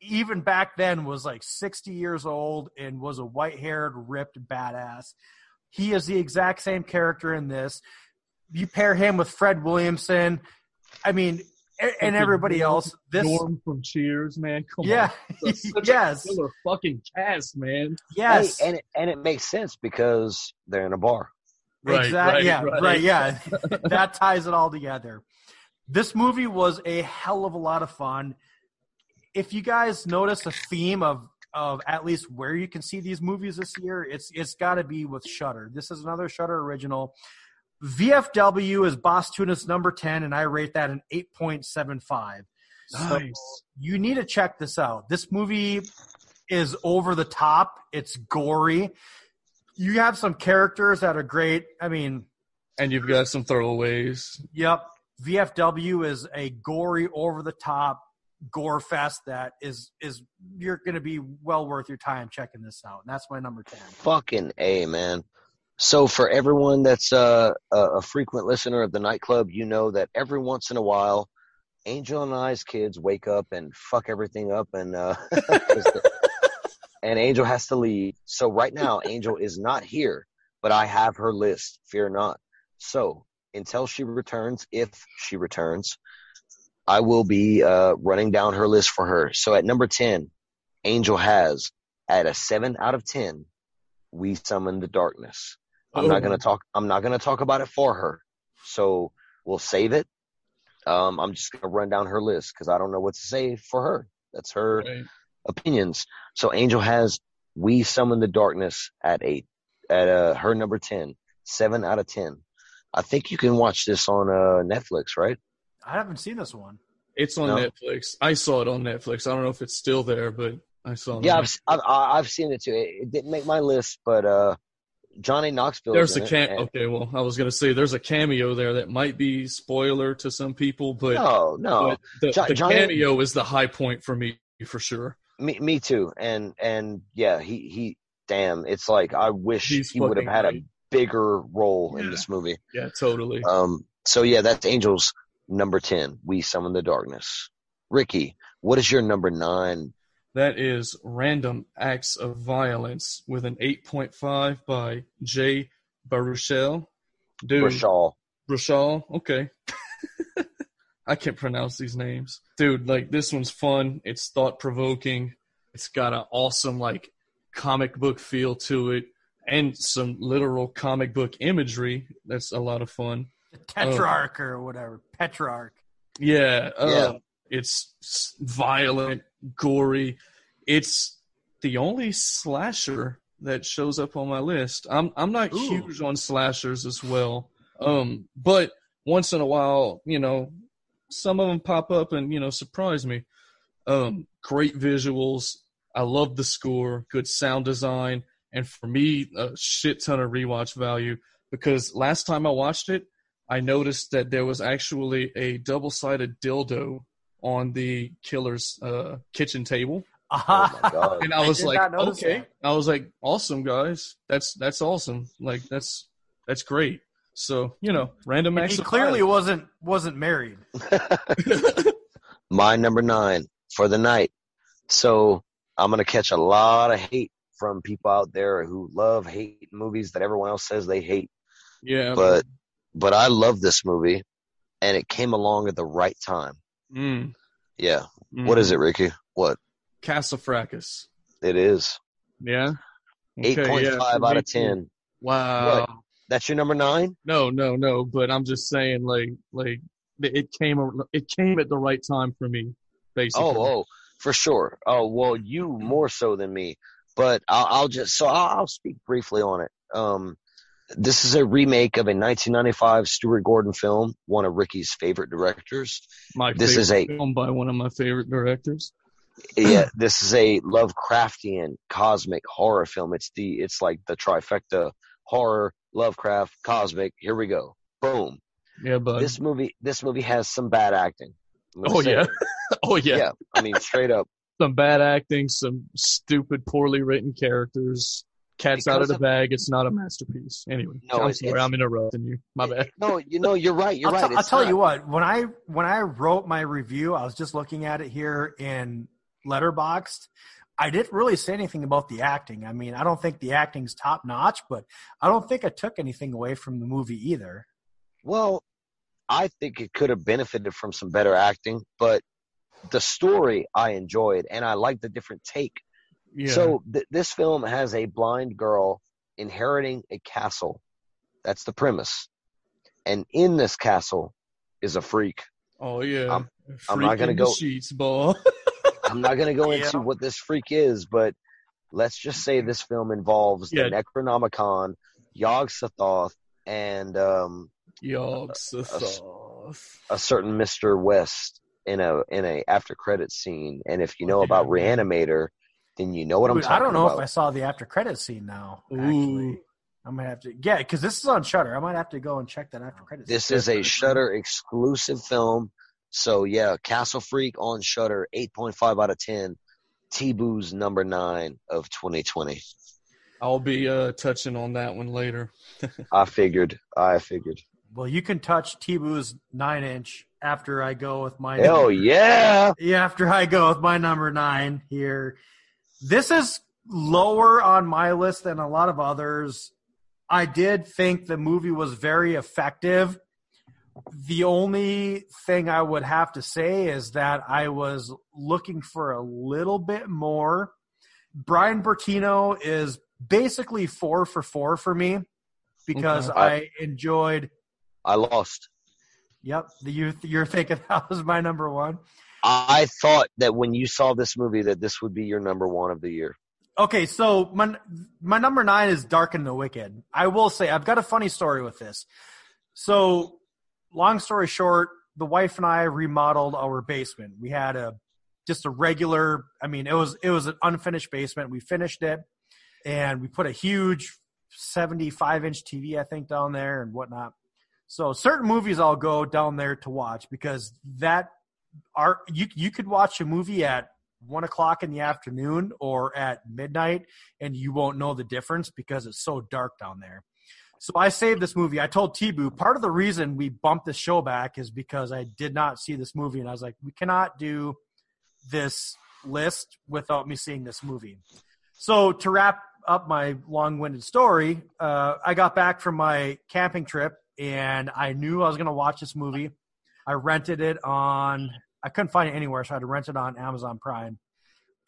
even back then, was like 60 years old and was a white haired, ripped badass. He is the exact same character in this. You pair him with Fred Williamson. I mean, a- and everybody else. This, Norm from Cheers, man. Come yeah, on. That's yes, a killer fucking cast, man. yes. Hey, and it, and it makes sense because they're in a bar. Right, exactly. right, yeah, right. right. Yeah, that ties it all together. This movie was a hell of a lot of fun. If you guys notice a theme of of at least where you can see these movies this year, it's it's got to be with Shudder. This is another Shudder original. VFW is Bostuna's number ten, and I rate that an eight point seven five. So you need to check this out. This movie is over the top. It's gory. You have some characters that are great. I mean, And you've got some throwaways. Yep. VFW is a gory, over the top gore fest that is is you're going to be well worth your time checking this out. And that's my number 10. Fucking A, man. So for everyone that's uh, a, a frequent listener of the nightclub, you know that every once in a while, Angel and I's kids wake up and fuck everything up, and uh, and Angel has to leave. So right now, Angel is not here, but I have her list. Fear not. So until she returns, if she returns, I will be uh, running down her list for her. So at number ten, Angel has at a seven out of ten. We summon the darkness. I'm not Oh. gonna talk. I'm not gonna talk about it for her. So we'll save it. Um, I'm just gonna run down her list because I don't know what to say for her. That's her Right. opinions. So Angel has We Summon the Darkness at eight, at uh, her number 10, seven out of 10. I think you can watch this on uh, Netflix, right? I haven't seen this one. It's on No. Netflix. I saw it on Netflix. I don't know if it's still there, but I saw it. Yeah, I've, s- I've I've seen it too. It, it didn't make my list, but uh, Johnny Knoxville. There's a cam. and- Okay, well, I was gonna say there's a cameo there that might be spoiler to some people, but, No, no, but the, Jo- the Johnny- cameo is the high point for me for sure. me me too. And and yeah, he he. Damn, it's like I wish He's he would have fucking had a bigger role in this movie. Yeah, totally. Um. So yeah, that's Angels number ten. We summon the darkness. Ricky, what is your number nine? That is Random Acts of Violence with an 8.5 by Jay Baruchel. Dude, Rashal. Rashal, okay. I can't pronounce these names. Dude, like this one's fun. It's thought provoking. It's got an awesome like comic book feel to it and some literal comic book imagery. That's a lot of fun. Tetrarch or whatever. Petrarch. Yeah, uh, Yeah. It's violent, gory. It's the only slasher that shows up on my list. I'm I'm not Ooh. huge on slashers as well, um, but once in a while, you know, some of them pop up and you know surprise me. Um, great visuals. I love the score, good sound design, and for me, a shit ton of rewatch value. Because last time I watched it, I noticed that there was actually a double-sided dildo on the killer's uh, kitchen table, Oh my god. and I was did like, okay. that. I was like, awesome, guys. That's that's awesome. Like that's that's great. So you know, random acts. he clearly violence. wasn't wasn't married. My number nine for the night. So I'm gonna catch a lot of hate from people out there who love hate movies that everyone else says they hate. yeah, But but I love this movie, and it came along at the right time. Mm, Yeah. mm. What is it, Ricky? What Castle Freak. it is? Yeah. Eight Okay, point yeah, out of too. ten. Wow. That's your number nine. No, no, no. But I'm just saying, like, like it came, it came at the right time for me, basically. Oh, oh, for sure. Oh, well, you more so than me, but I'll, I'll just so I'll, I'll speak briefly on it. Um, this is a remake of a 1995 Stuart Gordon film, one of Ricky's favorite directors. my this is a- film by one of my favorite directors. Yeah, this is a Lovecraftian cosmic horror film. It's the it's like the trifecta: horror, Lovecraft, cosmic. Here we go. Boom. Yeah, but This movie this movie has some bad acting. Oh yeah, oh yeah. yeah. I mean, straight up. some bad acting, some stupid, poorly written characters. Cat's out of the of- bag. It's not a masterpiece. Anyway, No, I'm it- sorry, it's- I'm interrupting you. My bad. No, you know, you're right. You're I'll, right. t- I'll tell not. you what. When I when I wrote my review, I was just looking at it here in Letterboxd. I didn't really say anything about the acting. I mean, I don't think the acting's top notch, but I don't think I took anything away from the movie either. Well, I think it could have benefited from some better acting, but the story I enjoyed, and I like the different take. Yeah. So th- this film has a blind girl inheriting a castle. That's the premise, and in this castle is a freak. oh yeah. I'm- I'm not gonna go- sheets, boy. I'm not going to go Yeah. into what this freak is, but let's just say this film involves Yeah. the Necronomicon, Yog Sothoth, and um, Yogs the s- Thoth. a certain Mr. West in a in a after credit scene. And if you know about Reanimator, then you know what I'm Dude, talking I don't know about. if I saw the after credit scene now. Ooh. Actually, I might have to. Yeah, because this is on Shudder. I might have to go and check that after credit. This scene. is a Shudder exclusive film. So yeah, Castle Freak on Shudder, 8.5 out of 10. T-Boo's number nine of 2020. I'll be uh, touching on that one later. I figured. I figured. Well, you can touch T-Boo's nine inch after I go with my. Hell yeah! Yeah, after I go with my number nine here. This is lower on my list than a lot of others. I did think the movie was very effective. The only thing I would have to say is that I was looking for a little bit more. Brian Bertino is basically four for four for me because Okay. I enjoyed. I lost. Yep, the youth. You're thinking that was my number one. I thought that when you saw this movie that this would be your number one of the year. Okay, so my my number nine is Dark and the Wicked. I will say I've got a funny story with this. So, long story short, the wife and I remodeled our basement. We had a just a regular. I mean, it was it was an unfinished basement. We finished it, and we put a huge 75 inch TV, I think, down there and whatnot. So certain movies I'll go down there to watch because that you you could watch a movie at one o'clock in the afternoon or at midnight and you won't know the difference because it's so dark down there. So I saved this movie. I told T-Boo part of the reason we bumped this show back is because I did not see this movie and I was like, we cannot do this list without me seeing this movie. So to wrap up my long-winded story, uh, I got back from my camping trip and I knew I was going to watch this movie. I rented it on. I couldn't find it anywhere, so I had to rent it on Amazon Prime.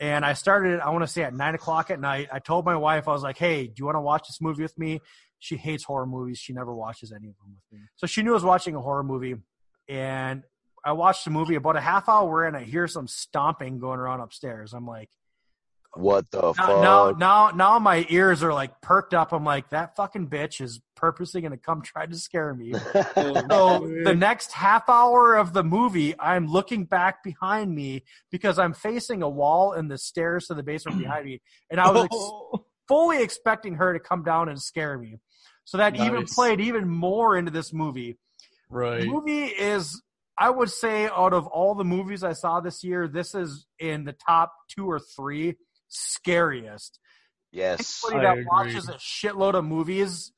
And I started it. I want to say at nine o'clock at night. I told my wife I was like, "Hey, do you want to watch this movie with me?" She hates horror movies. She never watches any of them with me. So she knew I was watching a horror movie, and I watched the movie. About a half hour in, I hear some stomping going around upstairs. I'm like, What the now, fuck? now, now, now my ears are like perked up. I'm like, that fucking bitch is purposely going to come try to scare me. So the next half hour of the movie, I'm looking back behind me because I'm facing a wall and the stairs to the basement behind me, and I was ex- Oh, fully expecting her to come down and scare me. So that even played even more into this movie. The right. movie is, I would say, out of all the movies I saw this year, this is in the top two or three scariest. yes. Anybody I that watches agree. a shitload of movies,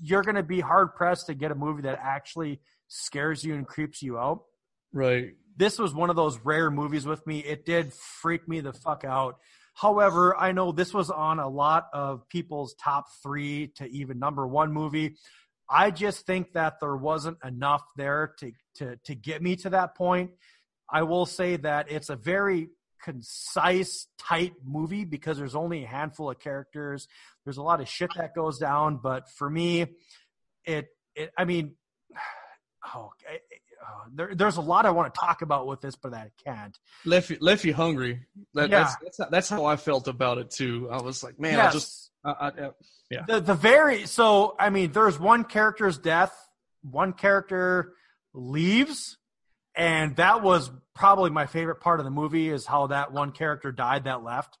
you're going to be hard pressed to get a movie that actually scares you and creeps you out. Right. This was one of those rare movies with me. It did freak me the fuck out. However, I know this was on a lot of people's top three to even number one movie. I just think that there wasn't enough there to, to, to get me to that point. I will say that it's a very concise, tight movie because there's only a handful of characters. There's a lot of shit that goes down, but for me, it, it I mean, oh, it, oh, there, there's a lot I want to talk about with this, but I can't. Left left you hungry. That, Yeah. that's, that's how, that's how I felt about it too. I was like, man, I just I, I, I- yeah. the the very so I mean, there's one character's death, one character leaves, and that was probably my favorite part of the movie is how that one character died that left.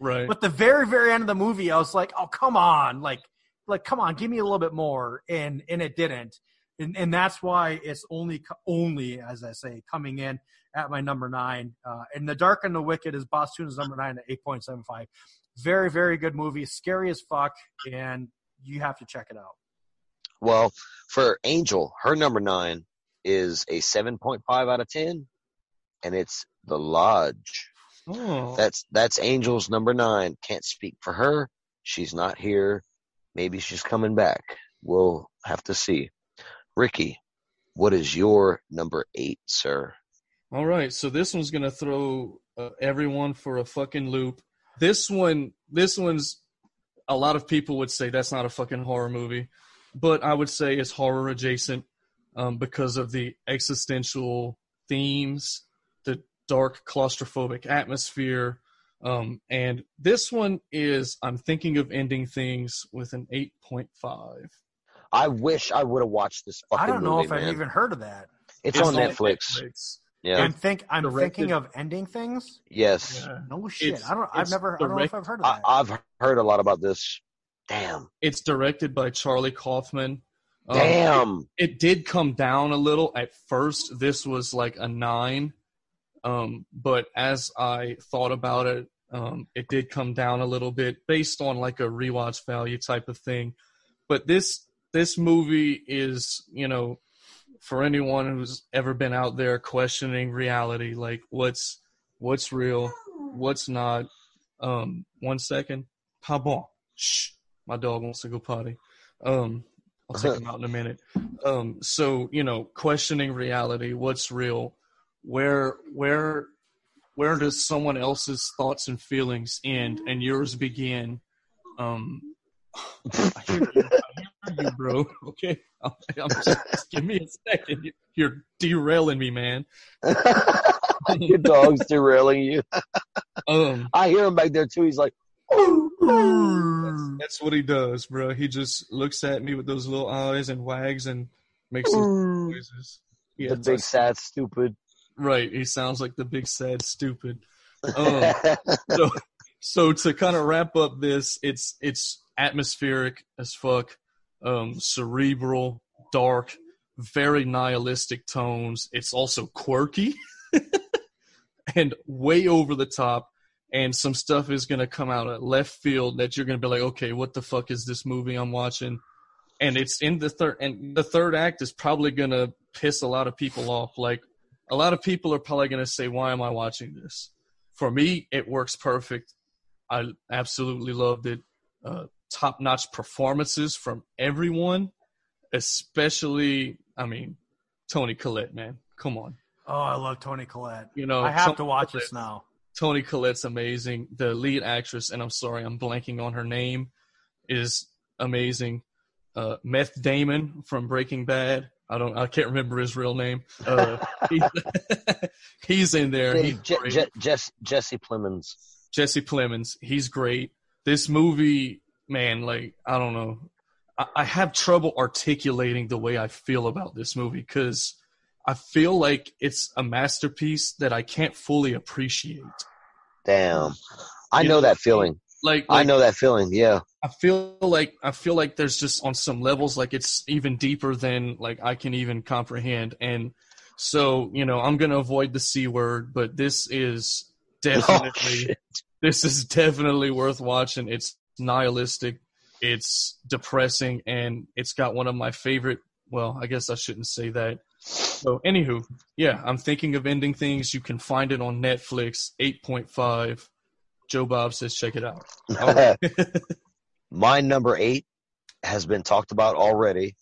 right. But the very very end of the movie, I was like, oh come on, like like come on, give me a little bit more, and and it didn't, and and that's why it's only only as I say coming in at my number nine. Uh, and the Dark and the Wicked is Bostuna's number nine at eight point seven five. Very very good movie, scary as fuck, and you have to check it out. Well, for Angel, her number nine is a 7.5 out of 10, and it's The Lodge. oh. That's that's Angel's number nine. Can't speak for her. She's not here. Maybe she's coming back. We'll have to see. Ricky, what is your number eight, sir? All right, so this one's gonna throw uh, everyone for a fucking loop. This one, this one's a lot of people would say that's not a fucking horror movie, but I would say it's horror adjacent um, because of the existential themes, the dark claustrophobic atmosphere, um, and this one is I'm thinking of ending things with an eight point five. I wish I would have watched this fucking I don't know movie, if I've even heard of that. It's, on Netflix. Yeah. I'm think I'm directed- thinking of ending things. yes. Yeah. No shit. It's- I don't. I've it's never. I don't know if I've heard of I, that. I've heard a lot about this. Damn. It's directed by Charlie Kaufman. Um, Damn. it did come down a little at first. This was like a nine, um, but as I thought about it, um, it did come down a little bit based on like a rewatch value type of thing. But this this movie is, you know, for anyone who's ever been out there questioning reality, like what's what's real, what's not. Um, one second, pardon. Shh, my dog wants to go potty. Um, I'll take him out in a minute. Um, so you know, questioning reality, what's real, where where where does someone else's thoughts and feelings end and yours begin? Um, I hear you, I hear you bro. Okay, I'm, I'm just, give me a second. You- You're derailing me, man. Your dog's derailing you. Um, I hear him back there too. He's like, that's, that's what he does, bro. He just looks at me with those little eyes and wags and makes some Mm. noises. Yeah, the big it's- sad stupid. Right, he sounds like the big sad stupid. Um, so, so to kind of wrap up this, it's it's atmospheric as fuck, um, cerebral, dark, very nihilistic tones. It's also quirky and way over the top. And some stuff is gonna come out of left field that you're gonna be like, okay, what the fuck is this movie I'm watching? And it's in the third, and the third act is probably gonna piss a lot of people off. Like, a lot of people are probably gonna say, why am I watching this? For me, it works perfect. I absolutely loved it. Uh, Top notch performances from everyone, especially, I mean, Toni Collette, man. Come on. Oh, I love Toni Collette. You know, I have to watch this now. Toni Collette's amazing. The lead actress, and I'm sorry, I'm blanking on her name, is amazing. Uh, Meth Damon from Breaking Bad. I don't, I can't remember his real name. Uh, he- he's in there. He's Je- Je- Jess- Jesse Plemons. Jesse Plemons. He's great. This movie, man, like I don't know. I, I have trouble articulating the way I feel about this movie because I feel like it's a masterpiece that I can't fully appreciate. Damn. I You know know, that feeling. Like, I know that feeling. Yeah. I feel like I feel like there's just on some levels like it's even deeper than like I can even comprehend. And so, you know, I'm gonna avoid the C word, but this is Oh, definitely shit. this is definitely worth watching. It's nihilistic, it's depressing, and it's got one of my favorite well, I guess I shouldn't say that. So anywho, yeah, I'm thinking of ending things. You can find it on Netflix, eight point five. Joe Bob says check it out. Right. My number eight has been talked about already.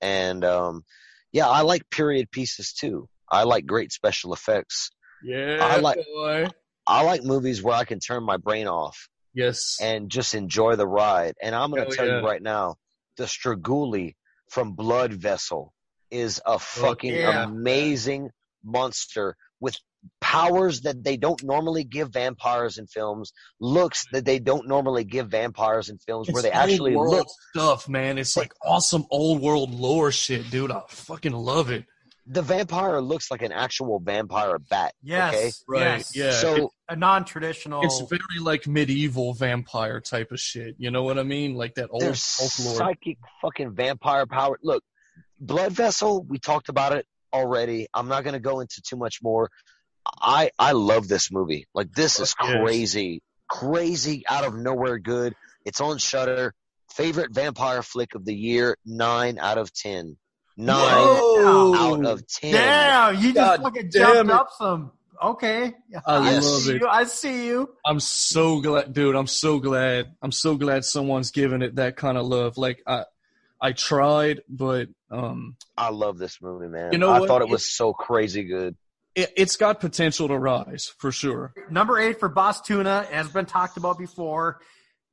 And um, yeah, I like period pieces too. I like great special effects. yeah, I like- boy. I like movies where I can turn my brain off Yes. and just enjoy the ride. And I'm going to tell yeah. you right now, the Strigoi from Blood Vessel is a fucking yeah. amazing monster with powers that they don't normally give vampires in films, looks that they don't normally give vampires in films, where they actually old world look. stuff, man. It's like awesome old world lore shit, dude. I fucking love it. The vampire looks like an actual vampire bat. Yes, Okay? Right, yes. yeah. So a non-traditional. It's very like medieval vampire type of shit. You know what I mean? Like that old There's folklore. psychic fucking vampire power. Look, Blood Vessel, we talked about it already. I'm not going to go into too much more. I I love this movie. Like this is crazy, crazy out of nowhere good. It's on Shudder. Favorite vampire flick of the year, nine out of ten. Nine Whoa! out of ten. Damn, you just God fucking jumped it. up some. Okay, I Yes. love see it. you. I see you. I'm so glad, dude. I'm so glad. I'm so glad someone's giving it that kind of love. Like I, I tried, but um, I love this movie, man. You know I what? thought it was so crazy good. it, it's got potential to rise for sure. Number eight for Bostuna has been talked about before.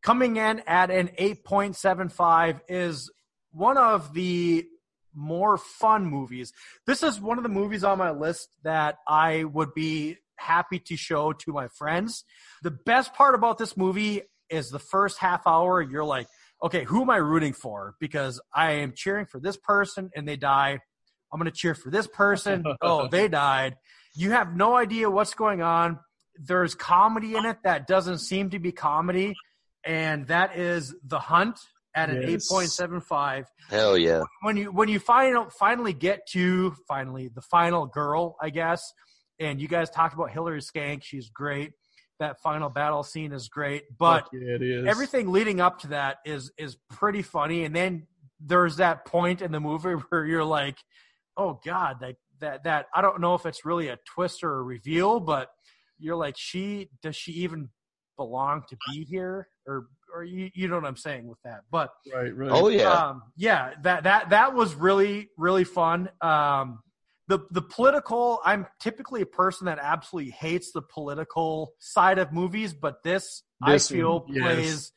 Coming in at an 8.75 is one of the more fun movies. This is one of the movies on my list that I would be happy to show to my friends. The best part about this movie is the first half hour. You're like, okay, who am I rooting for? Because I am cheering for this person and they die. I'm going to cheer for this person. oh, they died. You have no idea what's going on. There's comedy in it that doesn't seem to be comedy, and that is The Hunt at an Yes. 8.75 Hell yeah. when you when you final finally get to finally the final girl, I guess, and you guys talked about Hilary Swank, she's great. That final battle scene is great, but yeah, it is. everything leading up to that is is pretty funny. And then there's that point in the movie where you're like, oh god, that that that I don't know if it's really a twist or a reveal, but you're like, she does she even belong to be here or or you, you know what I'm saying with that, but right, right. Oh yeah. um, yeah, that that that was really really fun. Um, the the political. I'm typically a person that absolutely hates the political side of movies, but this, This I feel yes. plays.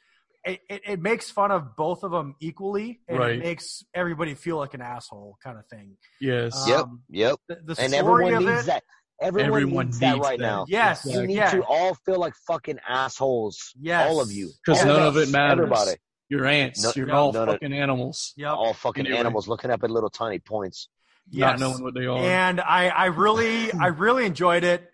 It, it, it makes fun of both of them equally, and Right. it makes everybody feel like an asshole, kind of thing. yes. Yep. Um, Yep. The, the And story everyone of needs it, that. Everyone, Everyone needs that right that. now. Yes, You need yeah. to all feel like fucking assholes. Yes. All of you, because none of it matters. Everybody. You're ants. No- You're no, all no, no. fucking animals. Yep. All fucking Anyway. animals looking up at little tiny points. Not knowing what they are. and I, I really I really enjoyed it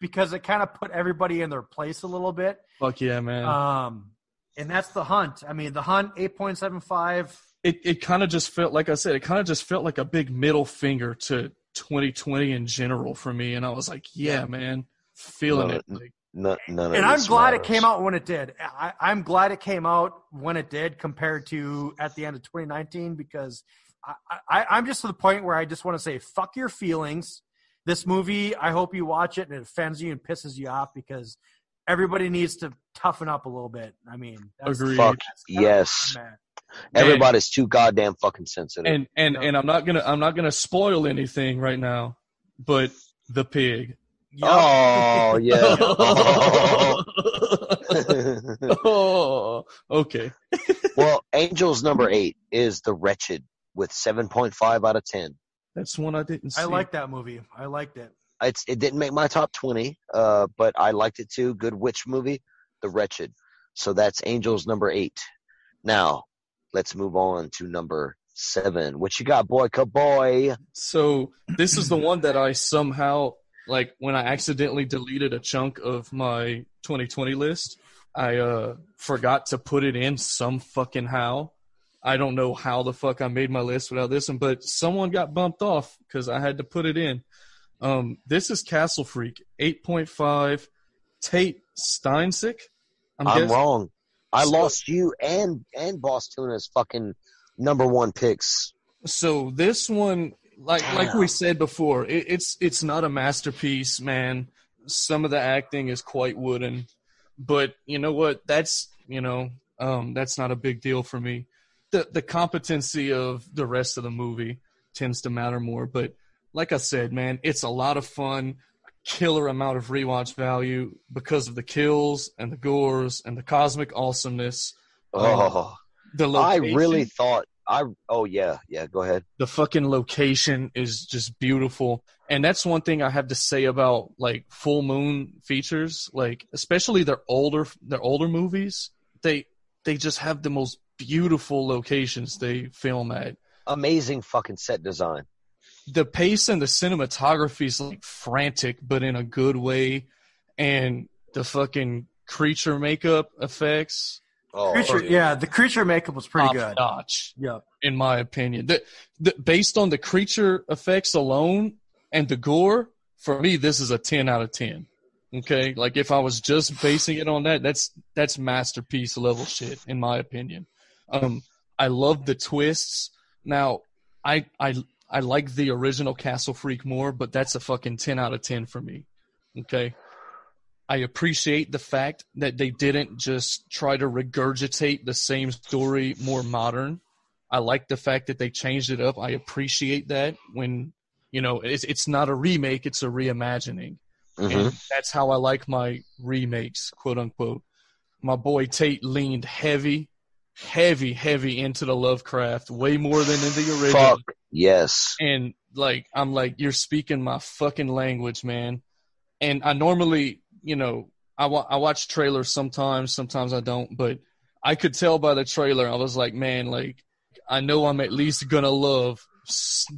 because it kind of put everybody in their place a little bit. Fuck yeah, man. Um, and that's the hunt. I mean, the hunt eight point seven five. it it kind of just felt like I said, it kind of just felt like a big middle finger to 2020 in general for me, and I was like, yeah, man, feeling No, it. no, Like, None, none And I'm this glad it came out when it did. I, I'm glad it came out when it did compared to at the end of 2019 because I, I, I'm just to the point where I just want to say, fuck your feelings. This movie, I hope you watch it and it offends you and pisses you off because everybody needs to toughen up a little bit. I mean, that's, Agreed. Fuck that's yes. where I'm at. Man. Everybody's too goddamn fucking sensitive. and and and I'm not gonna I'm not gonna spoil anything right now, but the pig. Yup. oh yeah. oh, okay. well, Angels number eight is the wretched with seven point five out of ten. That's one I didn't see. I like that movie. I liked it. It's it didn't make my top twenty, uh, but I liked it too. Good witch movie, The Wretched. So that's Angels number eight. Now let's move on to number seven. What you got, boy? Boy. So this is the one that I somehow like when I accidentally deleted a chunk of my 2020 list. I uh forgot to put it in some fucking how. I don't know how the fuck I made my list without this one, but someone got bumped off because I had to put it in. Um, this is Castle Freak, 8.5. Tate Steinsiek. I'm, I'm wrong. I So- lost you and and Bostuna's fucking number one picks. So this one, like like we said before, it, it's it's not a masterpiece, man. Some of the acting is quite wooden, but you know what? That's you know um, that's not a big deal for me. The the competency of the rest of the movie tends to matter more. But like I said, man, it's a lot of fun. Killer amount of rewatch value because of the kills and the gores and the cosmic awesomeness. Um, oh, The location. I really thought I. Oh yeah, yeah. Go ahead. the fucking location is just beautiful and that's one thing i have to say about like full moon features like especially their older their older movies they they just have the most beautiful locations they film at Amazing fucking set design. the pace and the cinematography is like frantic but in a good way and the fucking creature makeup effects Oh, Creature, oh, yeah, the creature makeup was pretty top good. notch Yep. in my opinion. The, the, based on the creature effects alone and the gore, for me, this is a 10 out of 10. Okay. Like if I was just basing it on that, that's, that's masterpiece level shit, in my opinion. Um, I love the twists. Now, I, I, I like the original Castle Freak more, but that's a fucking 10 out of 10 for me. Okay. I appreciate the fact that they didn't just try to regurgitate the same story more modern. I like the fact that they changed it up. I appreciate that when you know it's it's not a remake, it's a reimagining. Mhm. And that's how I like my remakes, quote unquote. My boy Tate leaned heavy, heavy, heavy into the Lovecraft, way more than in the original Fuck yes. and like I'm like you're speaking my fucking language, man. And I normally, you know, I wa- I watch trailers sometimes, sometimes I don't, but I could tell by the trailer. I was like, man, like I know I'm at least gonna love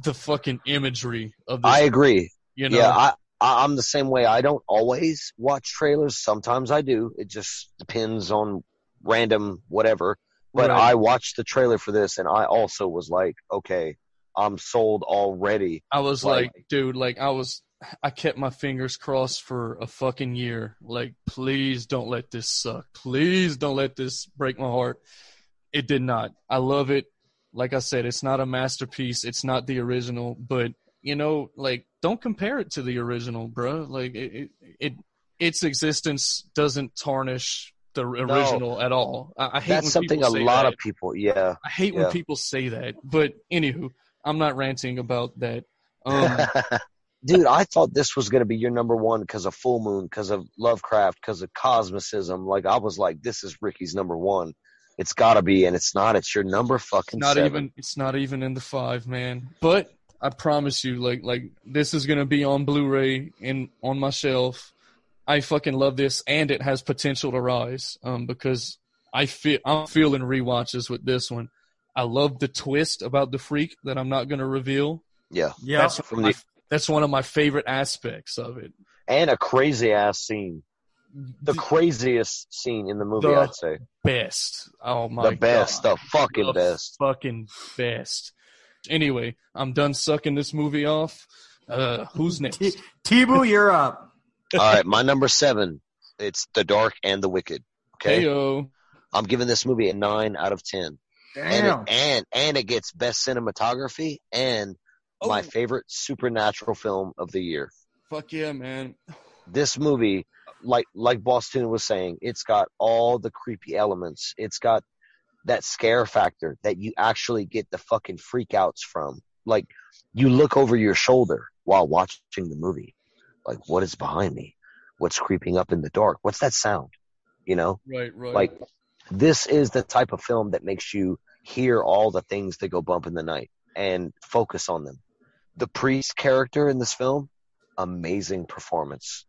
the fucking imagery of this. I agree. you know, Yeah, I, I I'm the same way. I don't always watch trailers. Sometimes I do. It just depends on random whatever. But Right. I watched the trailer for this, and I also was like, okay, I'm sold already. I was like- like, dude, like I was, I kept my fingers crossed for a fucking year. Like, please don't let this suck. Please don't let this break my heart. It did not. I love it. Like I said, it's not a masterpiece. It's not the original, but you know, like, don't compare it to the original, bro. Like, it, it, it its existence doesn't tarnish the original at all. I, I hate That's when something people a lot that. of people. Yeah. I hate Yeah. when people say that. But anywho, I'm not ranting about that. Um, Dude, I thought this was gonna be your number one because of Full Moon, because of Lovecraft, because of cosmicism. Like I was like, this is Ricky's number one. It's gotta be, and it's not. It's your number fucking not seven. even it's not even in the five, man. But I promise you, like like this is gonna be on Blu-ray and on my shelf. I fucking love this, and it has potential to rise. Um, because I feel I'm feeling rewatches with this one. I love the twist about the freak that I'm not going to reveal. Yeah. Yeah. That's From my, the- that's one of my favorite aspects of it. And a crazy ass scene. The craziest scene in the movie, The I'd say. best. Oh my The best, god. the fucking The best. Fucking best. Anyway, I'm done sucking this movie off. Uh, who's next? T- T-Boo, you're up. All right, my number seven. It's The Dark and the Wicked. Okay, Heyo. I'm giving this movie a nine out of ten, and Damn. it, and and it gets best cinematography and oh. my Oh. favorite supernatural film of the year. Fuck yeah, man. This movie, like like Boston was saying, it's got all the creepy elements. It's got that scare factor that you actually get the fucking freakouts from. Like you look over your shoulder while watching the movie. Like what is behind me? What's creeping up in the dark? What's that sound? You know? Right, right. Like this is the type of film that makes you hear all the things that go bump in the night and focus on them. The priest character in this film, amazing performance.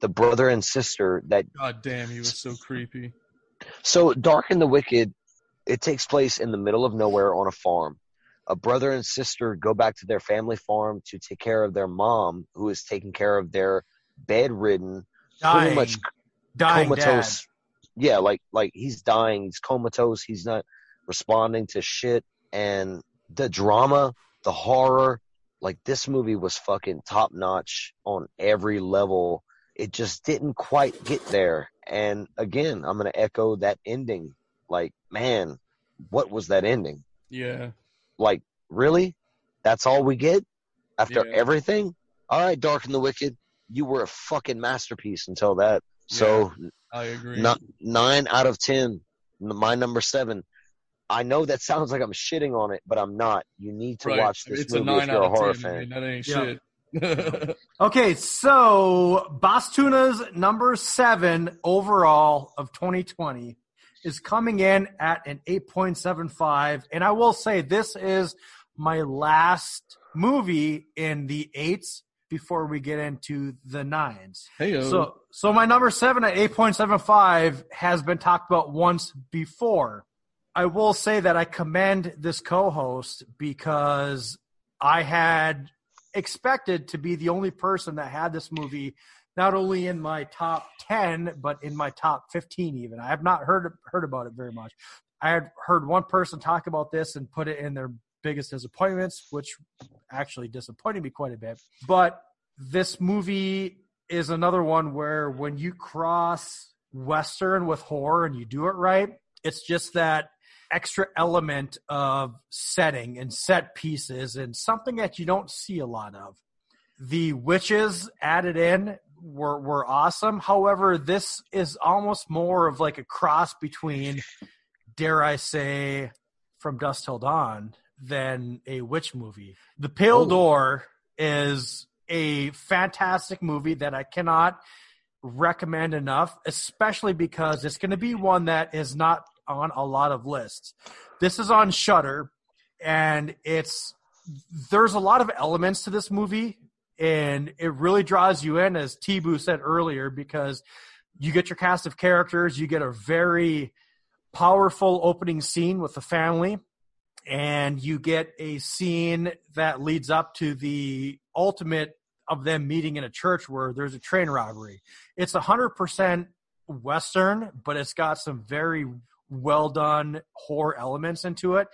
The brother and sister that God damn, he was so creepy. so Dark and the Wicked, it takes place in the middle of nowhere on a farm. A brother and sister go back to their family farm to take care of their mom, who is taking care of their bedridden, dying, pretty much dying dad. comatose. Yeah, like like he's dying, he's comatose, he's not responding to shit and the drama, the horror, like this movie was fucking top notch on every level. It just didn't quite get there. And again, I'm going to echo that ending. Like, man, what was that ending? Yeah. Like, really? That's all we get after Yeah. everything? All right, Dark and the Wicked, you were a fucking masterpiece until that. So I agree. not nine out of ten. My number seven. I know that sounds like I'm shitting on it, but I'm not. You need to Right. watch this it's a nine if you're out a of horror 10. fan. I mean, that ain't Yeah. shit. Okay, so Bostuna's number seven overall of 2020 is coming in at an 8.75. And I will say this is my last movie in the eights before we get into the nines. hey, So, so my number seven at 8.75 has been talked about once before. I will say that I commend this co-host because I had expected to be the only person that had this movie not only in my top 10 but in my top 15 even. I have not heard heard about it very much. I had heard one person talk about this and put it in their biggest disappointments, which actually disappointed me quite a bit. But this movie is another one where when you cross Western with horror and you do it right, it's just that extra element of setting and set pieces and something that you don't see a lot of. The witches added in were were awesome. However, this is almost more of like a cross between, dare I say, from Dusk Till Dawn than a witch movie. The Pale Oh. Door is a fantastic movie that I cannot recommend enough, especially because it's going to be one that is not on a lot of lists. This is on Shudder, and it's there's a lot of elements to this movie, and it really draws you in, as T-Boo said earlier, because you get your cast of characters, you get a very powerful opening scene with the family, and you get a scene that leads up to the ultimate of them meeting in a church where there's a train robbery. It's a hundred percent western, but it's got some very well done horror elements into it.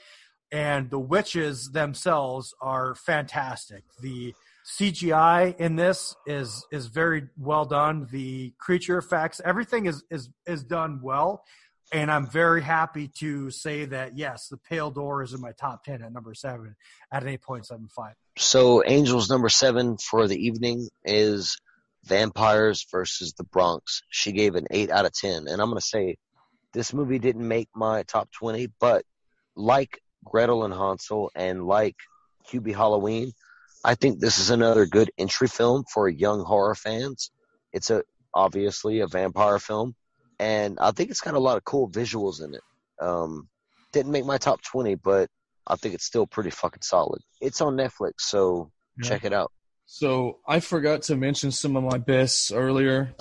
And the witches themselves are fantastic. The CGI in this is is very well done. The creature effects, everything is is is done well. And I'm very happy to say that yes, the Pale Door is in my top ten at number seven at an eight point seven five. So Angel's number seven for the evening is Vampires versus the Bronx. She gave an eight out of ten, and I'm gonna say this movie didn't make my top twenty, but like Gretel and Hansel and like Hubie Halloween, I think this is another good entry film for young horror fans. It's a obviously a vampire film, and I think it's got a lot of cool visuals in it. Um, didn't make my top twenty, but I think it's still pretty fucking solid. It's on Netflix, so Yeah. check it out. So I forgot to mention some of my bests earlier.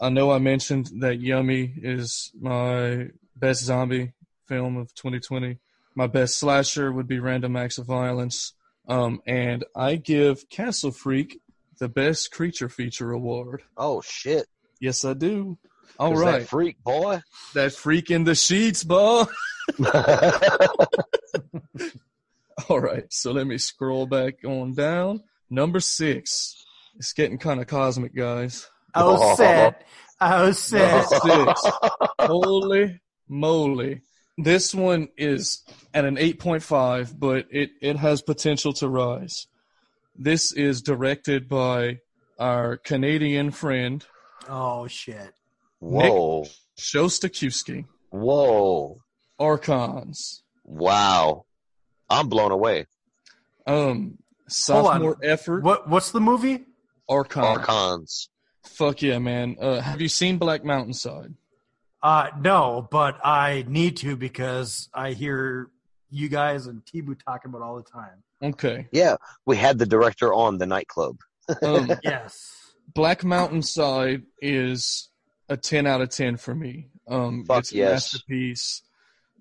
I know I mentioned that Yummy is my best zombie film of 2020. My best slasher would be Random Acts of Violence. Um, and I give Castle Freak the best creature feature award. Oh shit! Yes, I do. All 'Cause right, that freak boy. that freak in the sheets, boy. All right, so let me scroll back on down. Number six. It's getting kind of cosmic, guys. Oh, set. Oh, set. Six. Holy moly. This one is at an 8.5, but it, it has potential to rise. This is directed by our Canadian friend, Oh, shit. Whoa! Szostakiwskyj, Whoa! Archons. Wow! I'm blown away. Um, on. sophomore effort, What? What's the movie? Archon. Archons. Fuck yeah, man. Uh, have you seen Black Mountainside? Uh, no, but I need to because I hear you guys and T-Boo talking about it all the time. Okay. Yeah, we had the director on the nightclub. Um, Yes. Black Mountainside is a 10 out of 10 for me. Um, Fuck it's a masterpiece.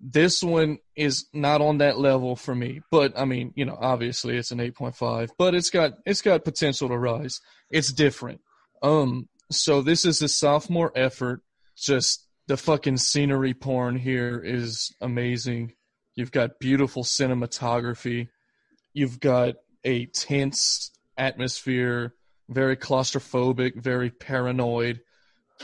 This one is not on that level for me, but I mean, you know, obviously it's an 8.5, but it's got it's got potential to rise. It's different. Um, so this is a sophomore effort. Just the fucking scenery porn here is amazing. You've got beautiful cinematography. You've got a tense atmosphere, very claustrophobic, very paranoid.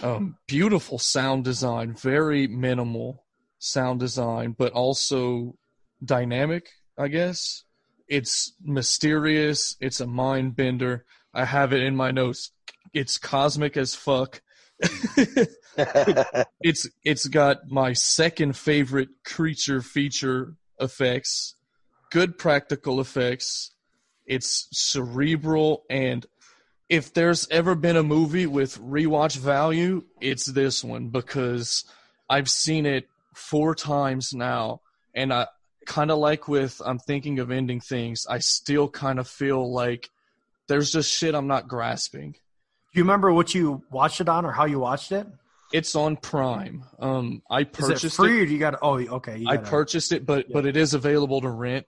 Um, beautiful sound design, very minimal sound design, but also dynamic, I guess. It's mysterious. It's a mind bender. I have it in my notes. It's cosmic as fuck. it's it's got my second favorite creature feature effects, good practical effects. It's cerebral and if there's ever been a movie with rewatch value, it's this one because I've seen it four times now and I kind of like with I'm thinking of ending things, I still kind of feel like there's just shit I'm not grasping. Do you remember what you watched it on or how you watched it? It's on Prime. Um, I Is purchased it free or do you got? Oh, okay. You I gotta- purchased it, but but it is available to rent.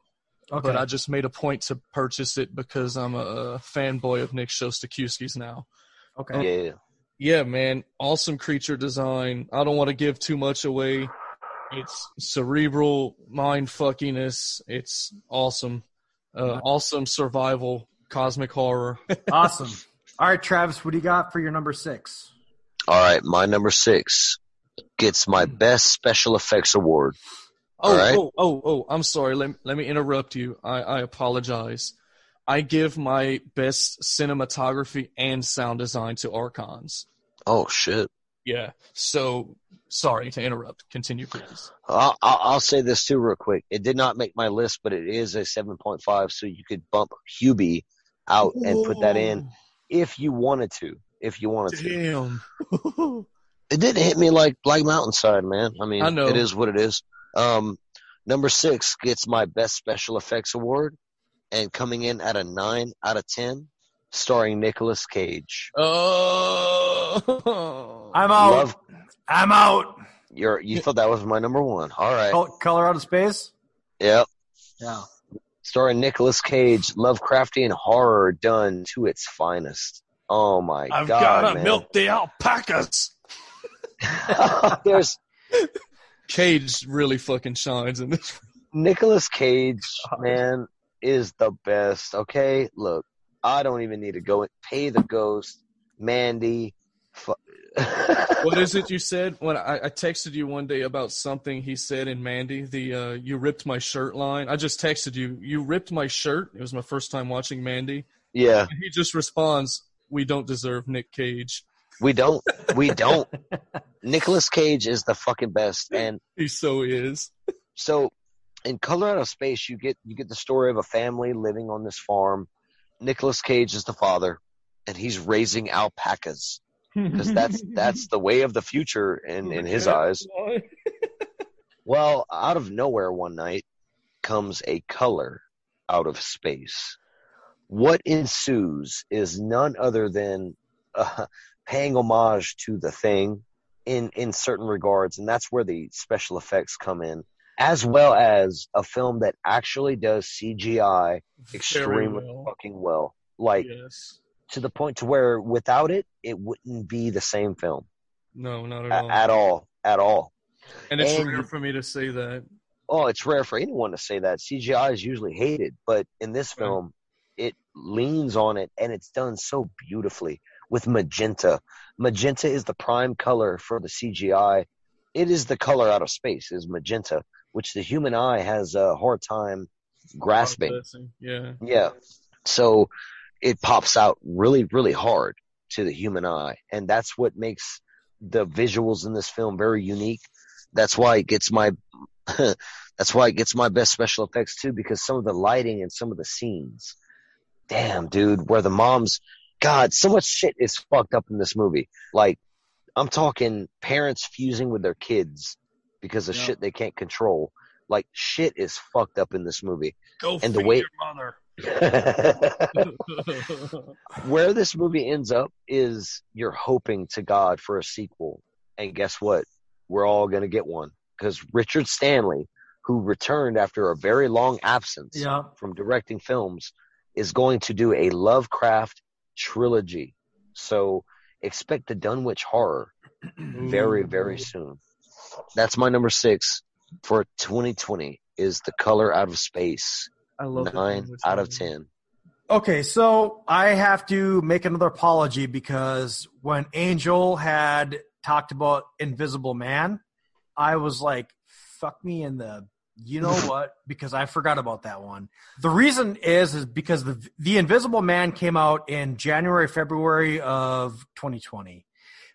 Okay. But I just made a point to purchase it because I'm a fanboy of Nick Szostakiwskyj's now. okay. yeah. Yeah, man, awesome creature design. I don't want to give too much away. It's cerebral mind fuckiness. It's awesome. Uh, awesome survival, cosmic horror. Awesome. All right, Travis, what do you got for your number six? All right, my number six gets my hmm. best special effects award. Oh, All right. oh, oh, oh, I'm sorry. Let, let me interrupt you. I, I apologize. I give my best cinematography and sound design to Archons. Oh shit! Yeah. So, sorry to interrupt. Continue, please. I'll, I'll I'll say this too, real quick. It did not make my list, but it is a seven point five, so you could bump Hubie out and put that in if you wanted to. If you wanted to, Damn. it didn't hit me like Black Mountainside, man. I mean, I know. it is what it is. Um, number six gets my best special effects award, and coming in at a nine out of ten, starring Nicolas Cage. oh. I'm out. Love I'm out. your. You thought that was my number one. All right. Col- Color out of space. Yep. Yeah. Starring Nicolas Cage, Lovecraftian horror done to its finest. Oh my god. I've gotta man. milk the alpacas. There's Cage really fucking shines in this. Nicolas Cage, man, is the best. Okay, look, I don't even need to go and pay the ghost, Mandy. Fu- What is it you said when I, I texted you one day about something he said in Mandy? The uh, you ripped my shirt line. I just texted you. You ripped my shirt. It was my first time watching Mandy. Yeah, And he just responds, "We don't deserve Nick Cage. we don't. We don't. Nicholas Cage is the fucking best, and He so is." so in Color Out of Space, you get you get the story of a family living on this farm. Nicholas Cage is the father, and he's raising alpacas because that's that's the way of the future in in his eyes. Well, out of nowhere one night comes a color out of space. What ensues is none other than uh, paying homage to the thing in in certain regards, and that's where the special effects come in, as well as a film that actually does CGI extremely well. fucking well. Like yes. To the point to where without it, it wouldn't be the same film No, not at all. at all, at all. and it's and rare for me to say that. Oh, it's rare for anyone to say that. CGI is usually hated, but in this Right. film, it leans on it and it's done so beautifully with magenta. Magenta is the prime color for the CGI. It is the color out of space, is magenta, which the human eye has a hard time grasping. Yeah. Yeah. So it pops out really, really hard to the human eye. And that's what makes the visuals in this film very unique. That's why it gets my that's why it gets my best special effects too, because some of the lighting and some of the scenes. Damn, dude, where the moms God, so much shit is fucked up in this movie. Like I'm talking parents fusing with their kids because of Yeah. shit they can't control. Like shit is fucked up in this movie. Go And the way- your mother. where this movie ends up is you're hoping to God for a sequel. And guess what? We're all going to get one because Richard Stanley, who returned after a very long absence Yeah. from directing films, is going to do a Lovecraft trilogy. So expect the Dunwich horror very, very soon. That's my number six for 2020 is The Color Out of Space. I love Nine out of 10. Okay, so I have to make another apology because when Angel had talked about Invisible Man, I was like, fuck me in the you know what? Because I forgot about that one. The reason is is because the the Invisible Man came out in January, February of 2020.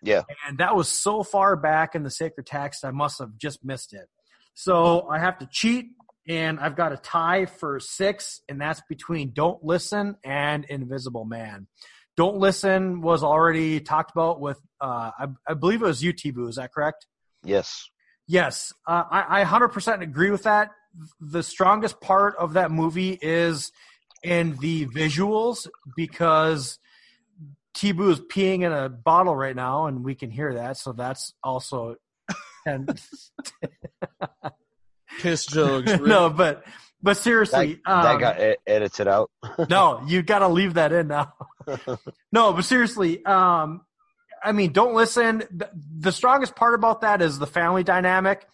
Yeah. And that was so far back in the sacred text, I must have just missed it. So I have to cheat, and I've got a tie for six, and that's between Don't Listen and Invisible Man. Don't Listen was already talked about with, uh, I, I believe it was UTV. Is that correct? Yes. Yes, uh, I, I 100% agree with that. The strongest part of that movie is in the visuals because T-Boo is peeing in a bottle right now, and we can hear that. So that's also. And Kiss jokes. really. no, but but seriously, that um, got e- edited out. no, you got to leave that in now. no, but seriously, um, I mean, don't listen. The, the strongest part about that is the family dynamic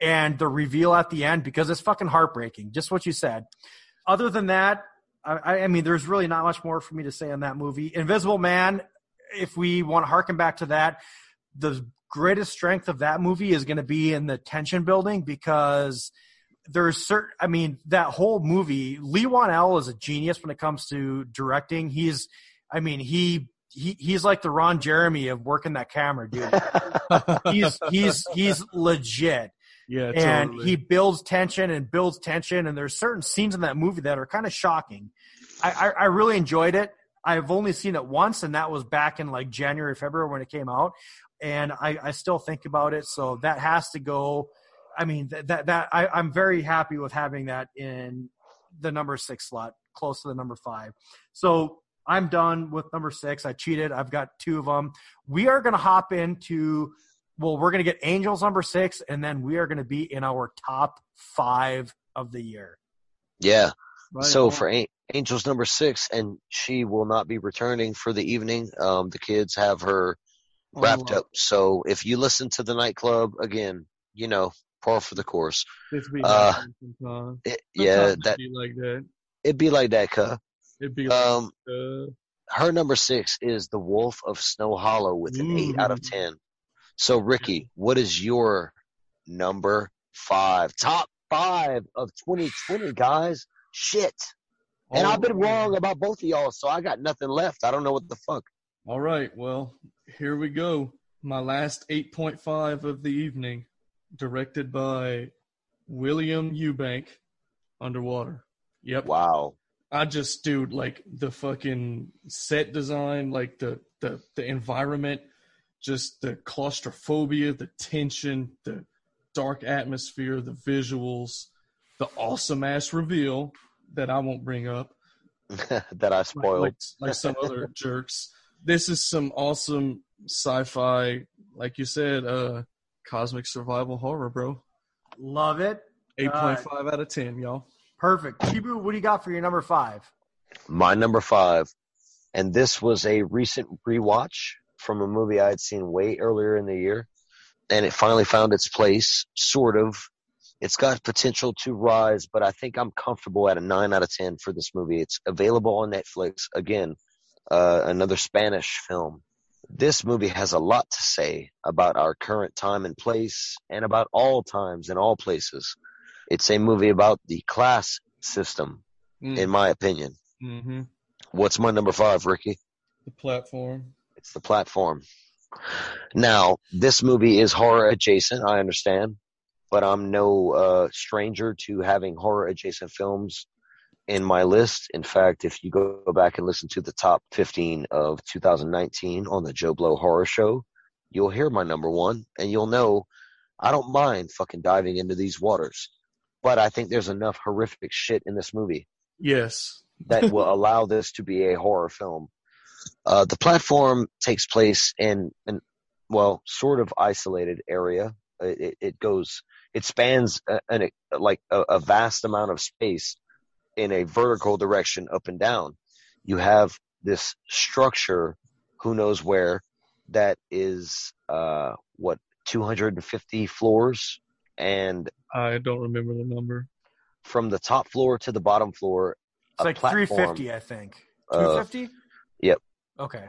and the reveal at the end because it's fucking heartbreaking. Just what you said. Other than that, I, I mean, there's really not much more for me to say on that movie. Invisible Man. If we want to harken back to that, the greatest strength of that movie is going to be in the tension building because there's certain i mean that whole movie Leigh Whannell is a genius when it comes to directing. He's i mean he he he's like the ron jeremy of working that camera dude. He's he's he's legit. Yeah, and totally. he builds tension and builds tension and there's certain scenes in that movie that are kind of shocking. I, I i really enjoyed it. I've only seen it once and that was back in like january february when it came out and i i still think about it so that has to go I mean that that, that I, I'm very happy with having that in the number six slot, close to the number five. So I'm done with number six. I cheated. I've got two of them. We are going to hop into well, we're going to get Angels number six, and then we are going to be in our top five of the year. yeah. Right so on. for An- Angel's number six, and she will not be returning for the evening. Um, the kids have her wrapped Oh, up. So if you listen to the nightclub again, you know, par for the course. This be uh, sometimes. It, yeah, Sometimes that be like that. it'd be like that, cuh. It'd be like Um, uh, her number six is The Wolf of Snow Hollow with an eight out of ten. So Ricky, what is your number five? Top five of 2020, guys. Shit. And all I've been wrong about both of y'all, so I got nothing left. I don't know what the fuck. All right, well, here we go. My last 8.5 of the evening, directed by William Eubank, Underwater. Yep. Wow. I just dude like the fucking set design, like the the the environment, just the claustrophobia, the tension, the dark atmosphere, the visuals, the awesome ass reveal that I won't bring up that I like, spoiled. like, like some other jerks. This is some awesome sci-fi, like you said, uh, cosmic survival horror, bro. Love it. Eight point five out of ten, y'all. Perfect. T-Boo, what do you got for your number five? My number five, and this was a recent rewatch from a movie I had seen way earlier in the year, and it finally found its place, sort of. It's got potential to rise, but I think I'm comfortable at a nine out of ten for this movie. It's available on Netflix. Again, uh, another Spanish film. This movie has a lot to say about our current time and place, and about all times and all places. It's a movie about the class system, Mm. in my opinion. Mm-hmm. What's my number five, Ricky? The platform. It's the platform. Now, this movie is horror adjacent, I understand, but I'm no uh, stranger to having horror adjacent films in my list. In fact, if you go back and listen to the top 15 of 2019 on the Joe Blow Horror Show, you'll hear my number one and you'll know I don't mind fucking diving into these waters. But I think there's enough horrific shit in this movie Yes. that will allow this to be a horror film. Uh, the platform takes place in an well, sort of isolated area. It, it, it goes, it spans a, an, like a, a vast amount of space in a vertical direction up and down. You have this structure, who knows where, that is uh, what 250 floors, and I don't remember the number. from the top floor to the bottom floor, It's like 350, I think. uh, 250? yep. Okay.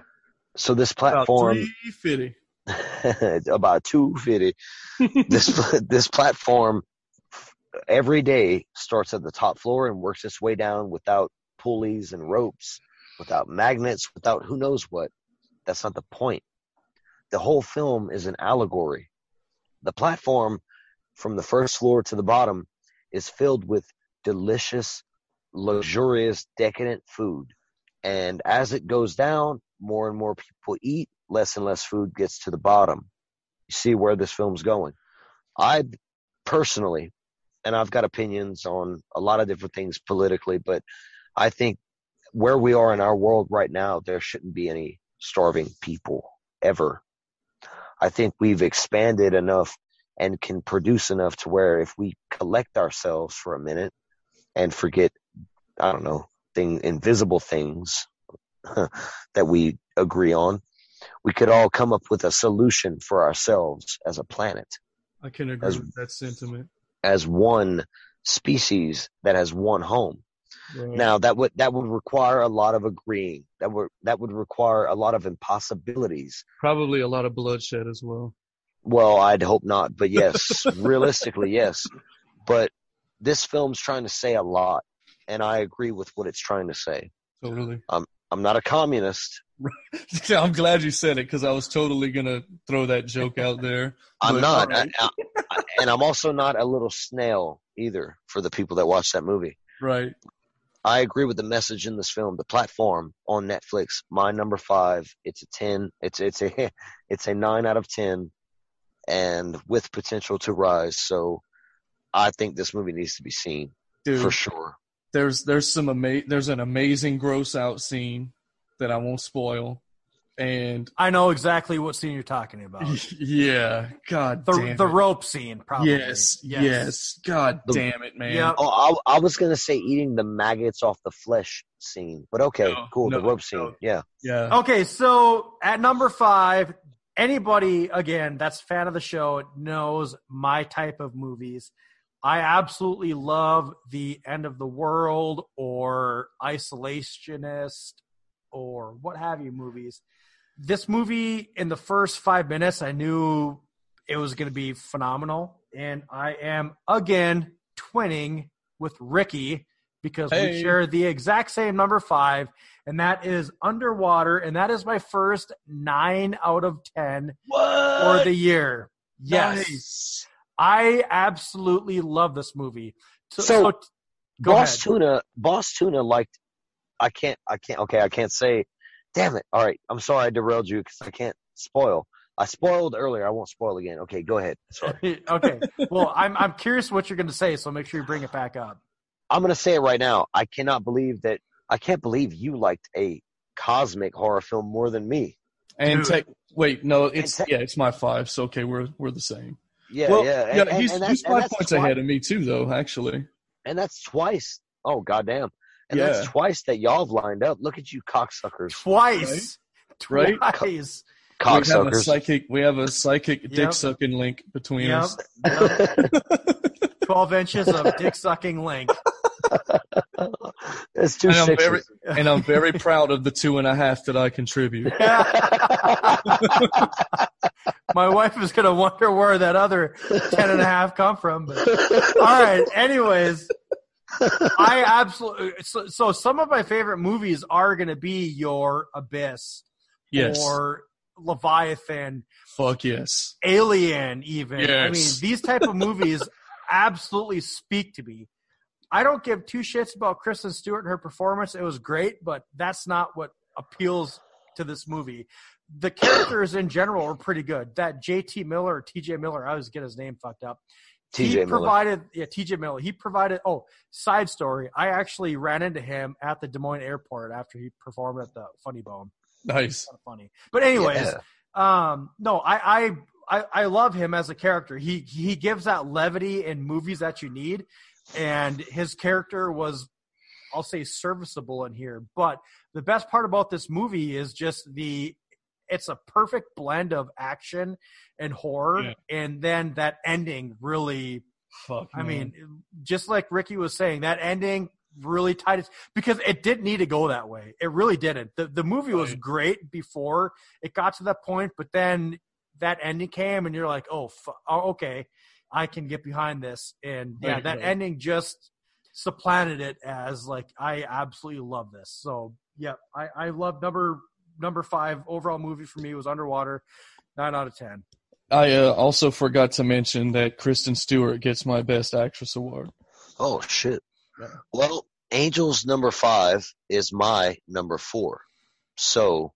So this About platform, three fifty. about 250 this this platform every day starts at the top floor and works its way down without pulleys and ropes without magnets without who knows what. That's not the point. The whole film is an allegory. The platform from the first floor to the bottom is filled with delicious luxurious decadent food. And as it goes down more and more people eat less and less food gets to the bottom. You see where this film's going. I personally and i've got opinions on a lot of different things politically but i think where we are in our world right now there shouldn't be any starving people ever i think we've expanded enough and can produce enough to where if we collect ourselves for a minute and forget i don't know thing invisible things that we agree on we could all come up with a solution for ourselves as a planet I can agree As- with that sentiment. As one species that has one home Right. now that would that would require a lot of agreeing that would that would require a lot of impossibilities Probably a lot of bloodshed as well. well i'd hope not but yes realistically yes but this film's trying to say a lot and i agree with what it's trying to say Totally. i'm I'm not a communist I'm glad you said it because I was totally gonna throw that joke out there. i'm not I- and i'm also not a little snail either for the people that watch that movie Right. I agree with the message in this film. The platform on Netflix, my number five. It's a ten. It's it's a it's a nine out of ten, and with potential to rise. So, I think this movie needs to be seen Dude, for sure. there's there's some ama- there's an amazing gross out scene that I won't spoil. And I know exactly what scene you're talking about. yeah, god The damn the it. rope scene, probably. Yes, yes, God The- damn it, man. Yep. Oh, I, I was gonna say eating the maggots off the flesh scene, but okay, No, cool. the rope scene, no. yeah. Yeah. Okay, so at number five, anybody again that's a fan of the show knows my type of movies. I absolutely love the end of the world or isolationist or what have you movies. This movie in the first five minutes, I knew it was going to be phenomenal, and I am again twinning with Ricky because we share the exact same number five, and that is Underwater, and that is my first nine out of ten for the year. Yes, Nice. I absolutely love this movie. So, So, so- go Boss ahead. Tuna, Bostuna liked. I can't. I can't. Okay, I can't say. Damn it! All right, I'm sorry I derailed you because I can't spoil. I spoiled earlier. I won't spoil again. Okay, go ahead. Sorry. okay. Well, I'm I'm curious what you're going to say, so make sure you bring it back up. I'm gonna say it right now. I cannot believe that. I can't believe you liked a cosmic horror film more than me. And Dude. tech, wait, no, it's tech- yeah, it's my five. So okay, we're we're the same. Yeah, well, yeah, and, yeah, and- he's, and he's five points twi- ahead of me too, though. Actually, and that's twice. Oh goddamn! And Yeah. that's twice that y'all have lined up. Look at you, cocksuckers, Twice. Right? Twice. we have a cocksuckers. psychic. We have a psychic dick sucking link between Yep. us. Yep. 12 inches of dick sucking link. It's two And I'm sixes. very and I'm very proud of the two and a half that I contribute. My wife is going to wonder where that other 10 and a half come from. But. All right. Anyways, I absolutely. So, so some of my favorite movies are going to be your Abyss Yes, or Leviathan, fuck yes. Alien, even. I mean, these type of movies absolutely speak to me. I don't give two shits about Kristen Stewart and her performance. It was great, but that's not what appeals to this movie. The characters in general were pretty good. That J.T. Miller or T.J. Miller, I always get his name fucked up. T.J. He Miller. provided, yeah, T.J. Miller. He provided. Oh, side story. I actually ran into him at the Des Moines airport after he performed at the Funny Bone. Nice. Kind of funny, but anyways, Yeah. um, no, I, I, I, I love him as a character. He he gives that levity in movies that you need, and his character was, I'll say, serviceable in here. But the best part about this movie is just the, it's a perfect blend of action and horror, Yeah. and then that ending really. Fuck. I man. mean, just like Ricky was saying, that ending really tied it because it didn't need to go that way. It really didn't. The the movie was great before it got to that point, but then that ending came, and you're like, oh, fu- oh okay, I can get behind this. And yeah, Right, that right. ending just supplanted it as like I absolutely love this. So yeah, I I love number number five overall movie for me was Underwater, nine out of ten. I uh, also forgot to mention that Kristen Stewart gets my Best Actress award. Oh shit. Yeah. Well, Angels number five is my number four. So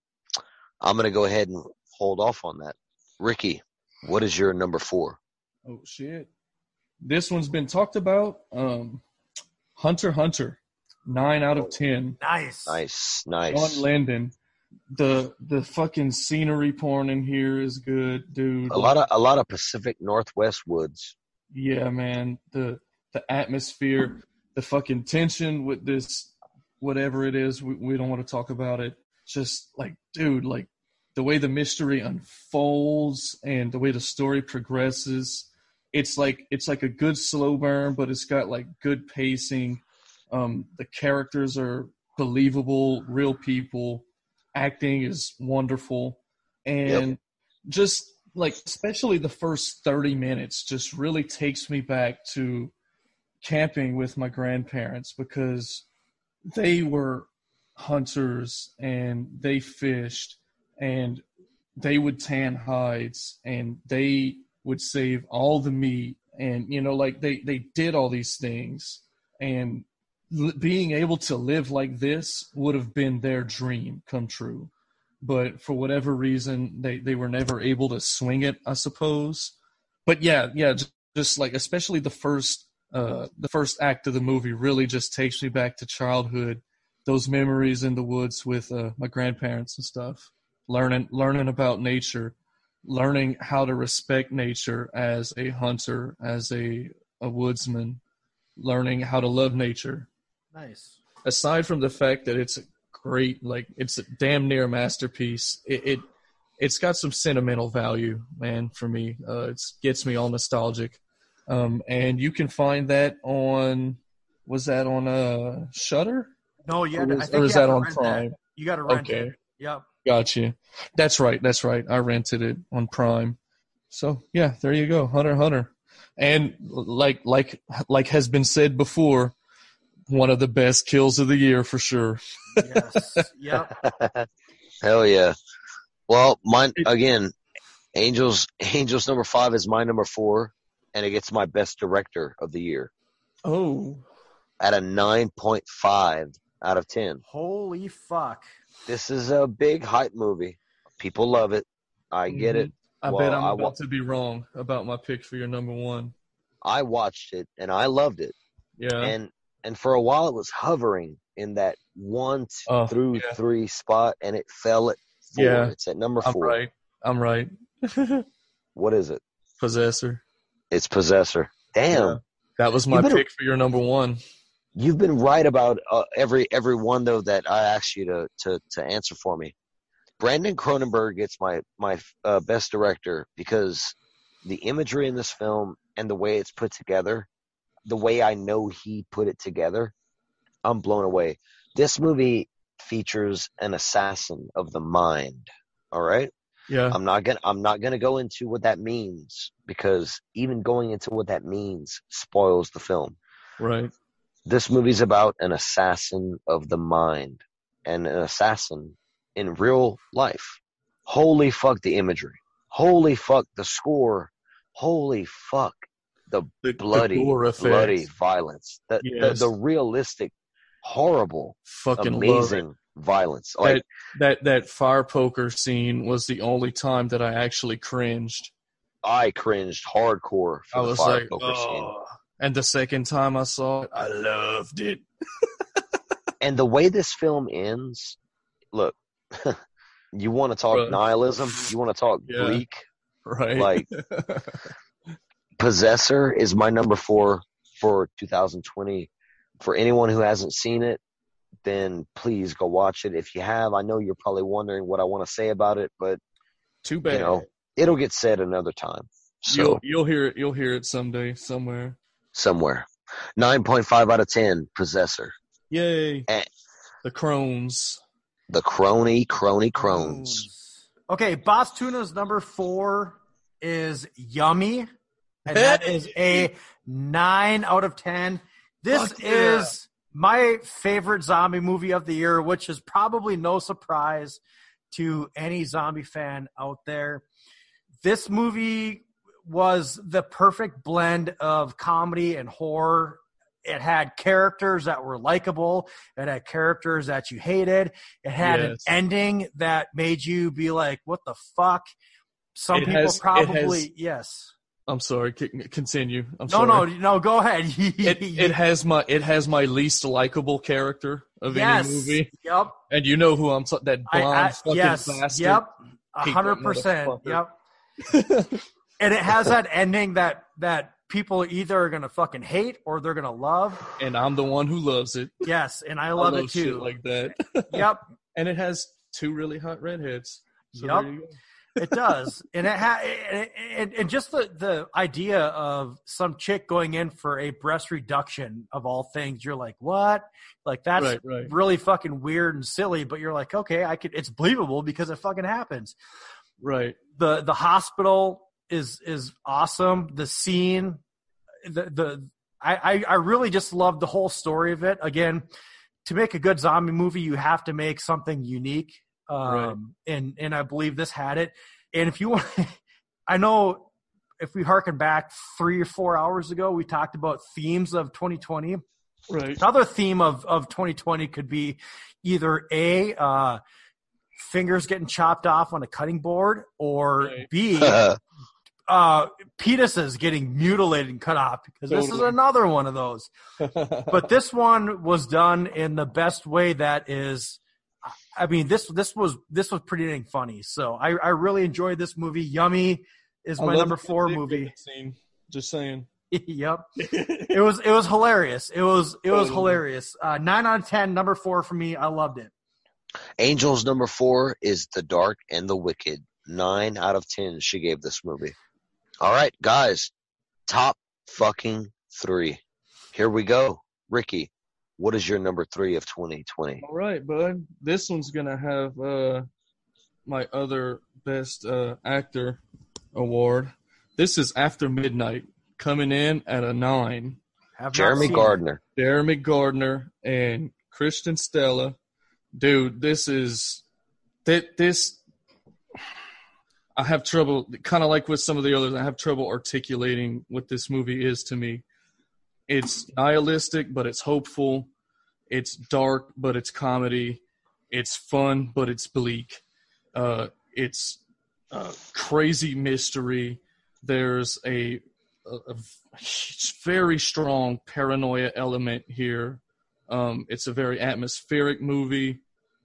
I'm gonna go ahead and hold off on that. Ricky, what is your number four? Oh shit! This one's been talked about. Um, Hunter Hunter, nine out of ten. Nice, Nice, Shawn nice. Linden. The the fucking scenery porn in here is good, dude. A lot of a lot of Pacific Northwest woods. Yeah, man. The the atmosphere, the fucking tension with this whatever it is, we, we don't want to talk about it. Just like, dude, like the way the mystery unfolds and the way the story progresses, it's like it's like a good slow burn, but it's got like good pacing. Um, the characters are believable, real people. Acting is wonderful, and just like especially the first 30 minutes just really takes me back to camping with my grandparents because they were hunters and they fished and they would tan hides and they would save all the meat. And you know like they they did all these things. And being able to live like this would have been their dream come true. But for whatever reason they they were never able to swing it i suppose. But yeah yeah just, just like especially the first uh the first act of the movie really just takes me back to childhood those memories in the woods with uh, my grandparents and stuff learning learning about nature learning how to respect nature as a hunter as a a woodsman learning how to love nature nice. aside from the fact that it's a great like it's a damn near masterpiece it, it it's got some sentimental value man for me. Uh it gets me all nostalgic. Um and you can find that on was that on uh shudder No, yeah, or had to, I is, think or is that on prime That. You got to rent okay. it. Yep. gotcha. That's right that's right. I rented it on prime. So yeah there you go hunter hunter. And like like like has been said before one of the best kills of the year for sure Yes. yep. Hell yeah. Well, mine again. Angels. Angels number five is my number four, and it gets my best director of the year oh at a nine point five out of ten. Holy fuck. This is a big hype movie. People love it. I get mm-hmm. it. I Well, bet I'm I about wa- to be wrong about my pick for your number one. I watched it and I loved it. Yeah. And and for a while it was hovering in that one Oh, through yeah. three spot, and it fell at four. Yeah. It's at number four. I'm right. I'm right. What is it? Possessor. It's Possessor. Damn. Yeah. That was my pick for your number one. You've been right about uh, every every one though that I asked you to to to answer for me. Brandon Cronenberg gets my my uh, best director because the imagery in this film and the way it's put together, the way I know he put it together, I'm blown away. This movie features an assassin of the mind. All right. Yeah. I'm not gonna I'm not gonna go into what that means because even going into what that means spoils the film. Right. This movie's about an assassin of the mind and an assassin in real life. Holy fuck the imagery. Holy fuck the score. Holy fuck the The, the bloody effects. bloody violence. The, Yes. the the realistic horrible Fucking amazing violence. Like that that fire poker scene was the only time that I actually cringed. I cringed hardcore for I the was fire like, poker scene. oh. And the second time I saw it, I loved it. and the way this film ends, look, you want to talk nihilism, you want to talk Yeah. bleak. Right. Like Possessor is my number four for 2020. For anyone who hasn't seen it, then please go watch it. If you have, I know you're probably wondering what I want to say about it, but Too bad. you know, it'll get said another time. So you'll you'll hear it. You'll hear it someday, somewhere. somewhere, nine point five out of ten. Possessor, Yay! Eh. The crones. the crony, crony crones. Okay, Bostuna's number four is yummy, and that is a nine out of ten. This Fuck yeah. is my favorite zombie movie of the year, which is probably no surprise to any zombie fan out there. This movie was the perfect blend of comedy and horror. It had characters that were likable. It had characters that you hated. It had an ending that made you be like, "What the fuck?" Some It people has- probably has- yes. I'm sorry. Continue. I'm No, sorry. no, no. Go ahead. It it has my it has my least likable character of yes. any movie, Yep. and you know who I'm. t- That I- blonde I- fucking yes. bastard. Yep. A hundred percent. Yep. and it has that ending that that people either are gonna fucking hate or they're gonna love. and I'm the one who loves it. Yes, and I I love, love it too. like that. yep. and it has two really hot redheads. So Yep. There you go. It does, and it ha- and, and, just the the idea of some chick going in for a breast reduction of all things, you're like, what? Like that's Right, right. really fucking weird and silly, but you're like, okay, I could. It's believable because it fucking happens. Right. the The hospital is is awesome. The scene, the the I I, I really just love the whole story of it. Again, to make a good zombie movie, you have to make something unique. Um, Right. and and I believe this had it. And if you want, I know if we harken back three or four hours ago, we talked about themes of 2020. Right. Another theme of of 2020 could be either a uh, fingers getting chopped off on a cutting board, or Right. b uh, penises getting mutilated and cut off. Because this is another one of those but this one was done in the best way that is i mean this this was this was pretty dang funny so i i really enjoyed this movie yummy is my number four movie Scene. Just saying. yep it was it was hilarious it was it was Totally. hilarious uh nine out of ten number four for me i loved it Angels number four is The Dark and the Wicked. Nine out of ten she gave this movie. All right, guys. Top fucking three. Here we go. Ricky, what is your number three of 2020? All right, bud. This one's gonna have uh my other best uh actor award. This is After Midnight, coming in at a nine. Have Jeremy seen it. Gardner. Jeremy Gardner and Christian Stella. Dude, this is that this I have trouble kind of like with some of the others, I have trouble articulating what this movie is to me. It's nihilistic, but it's hopeful. It's dark, but it's comedy. It's fun, but it's bleak. Uh, it's a crazy mystery. There's a, a, a very strong paranoia element here. Um, it's a very atmospheric movie.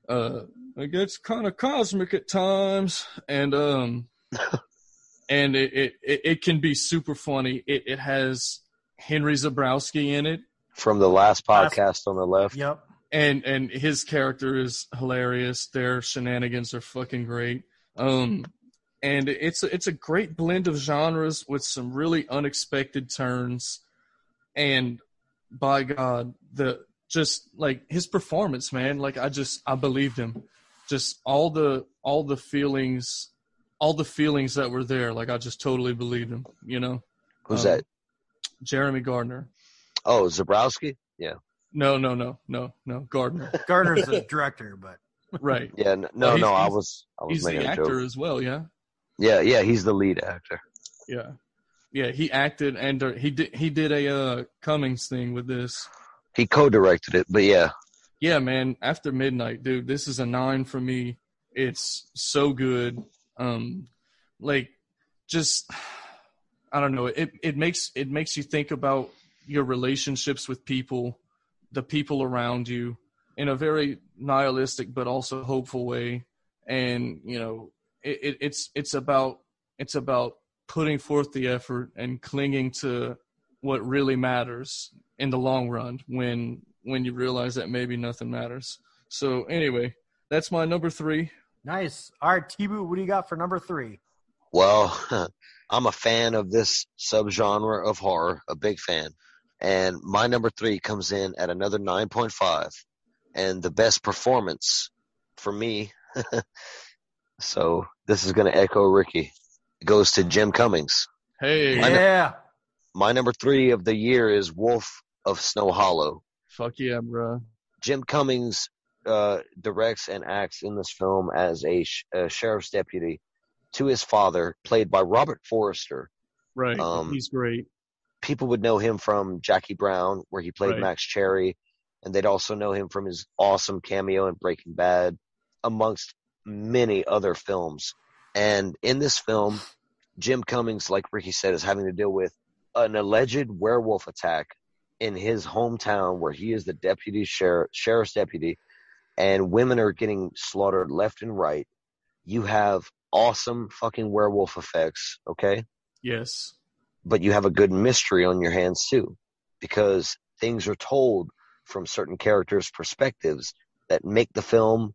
uh, it gets kind of cosmic at times, and um, and it, it it it can be super funny. It it has Henry Zebrowski in it, From the last Last- podcast on the left. Yep. and and his character is hilarious. Their shenanigans are fucking great. Um, and it's a, it's a great blend of genres with some really unexpected turns, and by God, the just like his performance, man. Like I just I believed him. Just all the all the feelings, all the feelings that were there. Like I just totally believed him. You know, Who's Um, that? Jeremy Gardner. Oh, Zebrowski? Yeah. No, no, no, no, no, Gardner. Gardner's the director, but right. Yeah. n- Well, No, no, I was, I was He's the making a actor joke. as well. Yeah. Yeah, yeah, he's the lead actor. Yeah, yeah, he acted and uh, he did he did a uh, Cummings thing with this. He co-directed it, but yeah, Yeah, man. After midnight, dude, this is a nine for me. It's so good. Um, like, just I don't know. It it makes it makes you think about your relationships with people, the people around you, in a very nihilistic but also hopeful way. And you know, it, it it's it's about it's about putting forth the effort and clinging to what really matters in the long run when when you realize that maybe nothing matters. So anyway, that's my number three. nice. All right, T-Boo, what do you got for number three? well, I'm a fan of this subgenre of horror, a big fan. And my number three comes in at another 9.5. And the best performance for me, so this is going to echo Ricky, it goes to Jim Cummings. Hey, I know. Yeah. My number three of the year is Wolf of Snow Hollow. fuck yeah, bro. Jim Cummings uh, directs and acts in this film as a, sh- a sheriff's deputy to his father, played by Robert Forster. Right, Um, he's great. People would know him from Jackie Brown, where he played Right. Max Cherry, and they'd also know him from his awesome cameo in Breaking Bad, amongst many other films. And in this film, Jim Cummings, like Ricky said, is having to deal with an alleged werewolf attack in his hometown where he is the deputy sheriff, sheriff's deputy, and women are getting slaughtered left and right. You have awesome fucking werewolf effects, okay? Yes, But you have a good mystery on your hands too, because things are told from certain characters' perspectives that make the film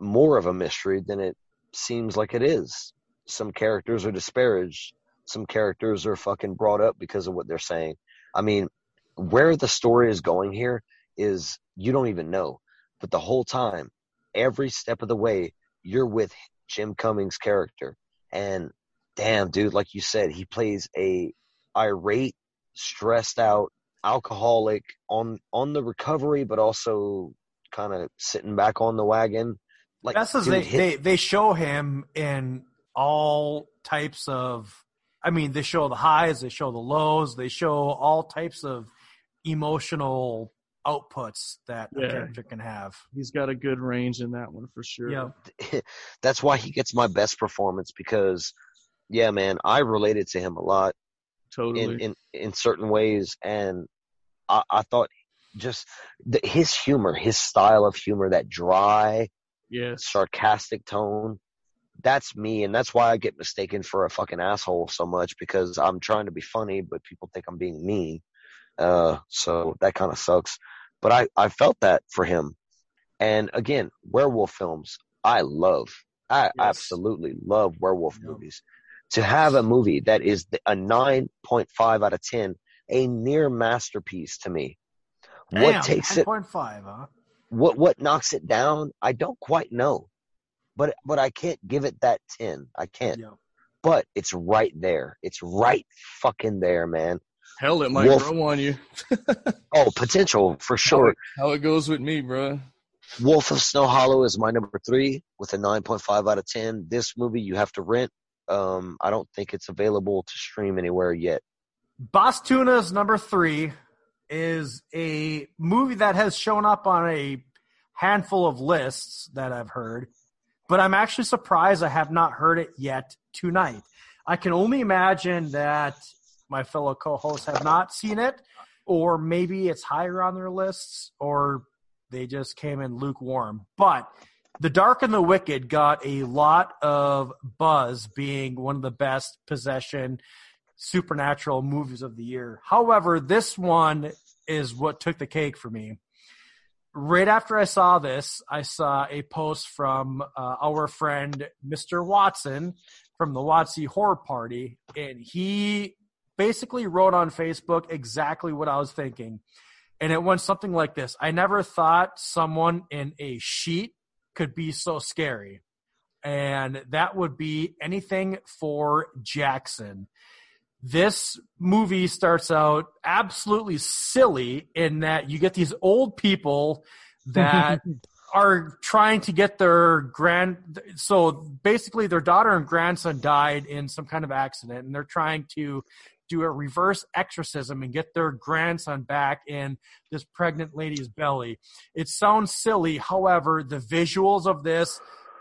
more of a mystery than it seems like it is. Some characters are disparaged. Some characters are fucking brought up because of what they're saying. I mean, where the story is going here is you don't even know. But the whole time, every step of the way, you're with Jim Cummings' character. And damn, dude, like you said, he plays a irate, stressed out alcoholic on on the recovery, but also kind of sitting back on the wagon. Like That's as dude, they, hit- they they show him in all types of. I mean, they show the highs, they show the lows, they show all types of emotional outputs that a character can have. he's got a good range in that one for sure. Yeah. that's why he gets my best performance because, yeah, man, I related to him a lot totally. in in, in certain ways, and I, I thought just the, his humor, his style of humor, that dry, yes, sarcastic tone. That's me, and that's why I get mistaken for a fucking asshole so much because I'm trying to be funny, but people think I'm being mean. Uh, so that kind of sucks. But I, I felt that for him. And again, werewolf films, I love. I Yes. absolutely love werewolf Yeah. movies. To have a movie that is a 9.5 out of 10, a near masterpiece to me. Damn, what takes it 10.5, huh? what what knocks it down i don't quite know but but i can't give it that 10 i can't Yeah. but it's right there it's right fucking there man hell, it might Wolf- grow on you. oh potential for sure How it goes with me, bro. wolf of snow hollow is my number three with a 9.5 out of 10 this movie you have to rent um i don't think it's available to stream anywhere yet Bostuna's number three is a movie that has shown up on a handful of lists that I've heard, but I'm actually surprised I have not heard it yet tonight. I can only imagine that my fellow co-hosts have not seen it, or maybe it's higher on their lists, or they just came in lukewarm. But The Dark and the Wicked got a lot of buzz being one of the best possession supernatural movies of the year. However, this one is what took the cake for me. Right after I saw this, I saw a post from uh, our friend Mr. Watson from the Watsy Horror Party, and he basically wrote on Facebook exactly what I was thinking. And it went something like this I never thought someone in a sheet could be so scary. And that would be anything for Jackson. This movie starts out absolutely silly in that you get these old people that are trying to get their grand so basically their daughter and grandson died in some kind of accident and they're trying to do a reverse exorcism and get their grandson back in this pregnant lady's belly. It sounds silly, however, the visuals of this,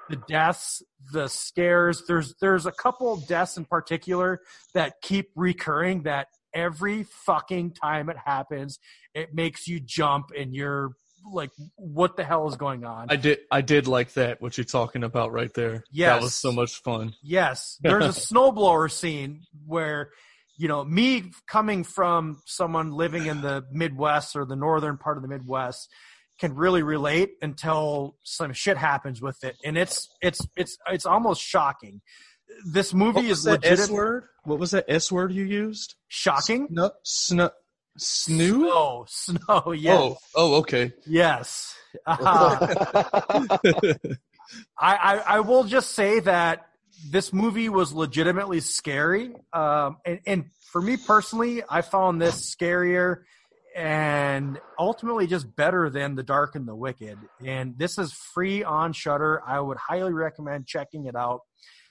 the deaths, the scares, there's there's a couple deaths in particular that keep recurring that every fucking time it happens, it makes you jump and you're like what the hell is going on? I did I did like that what you're talking about right there. Yes. That was so much fun. Yes, there's a snowblower scene where you know me coming from someone living in the Midwest or the northern part of the Midwest can really relate until some shit happens with it, and it's it's it's it's almost shocking. This movie is legit S word? What was that S word you used? shocking. No, sno, snoo. Snow, snow, yes, Oh, oh, okay. yes. Uh, I, I I will just say that this movie was legitimately scary, um, and, and for me personally, I found this scarier and ultimately just better than The Dark and the Wicked. And this is free on Shudder. I would highly recommend checking it out.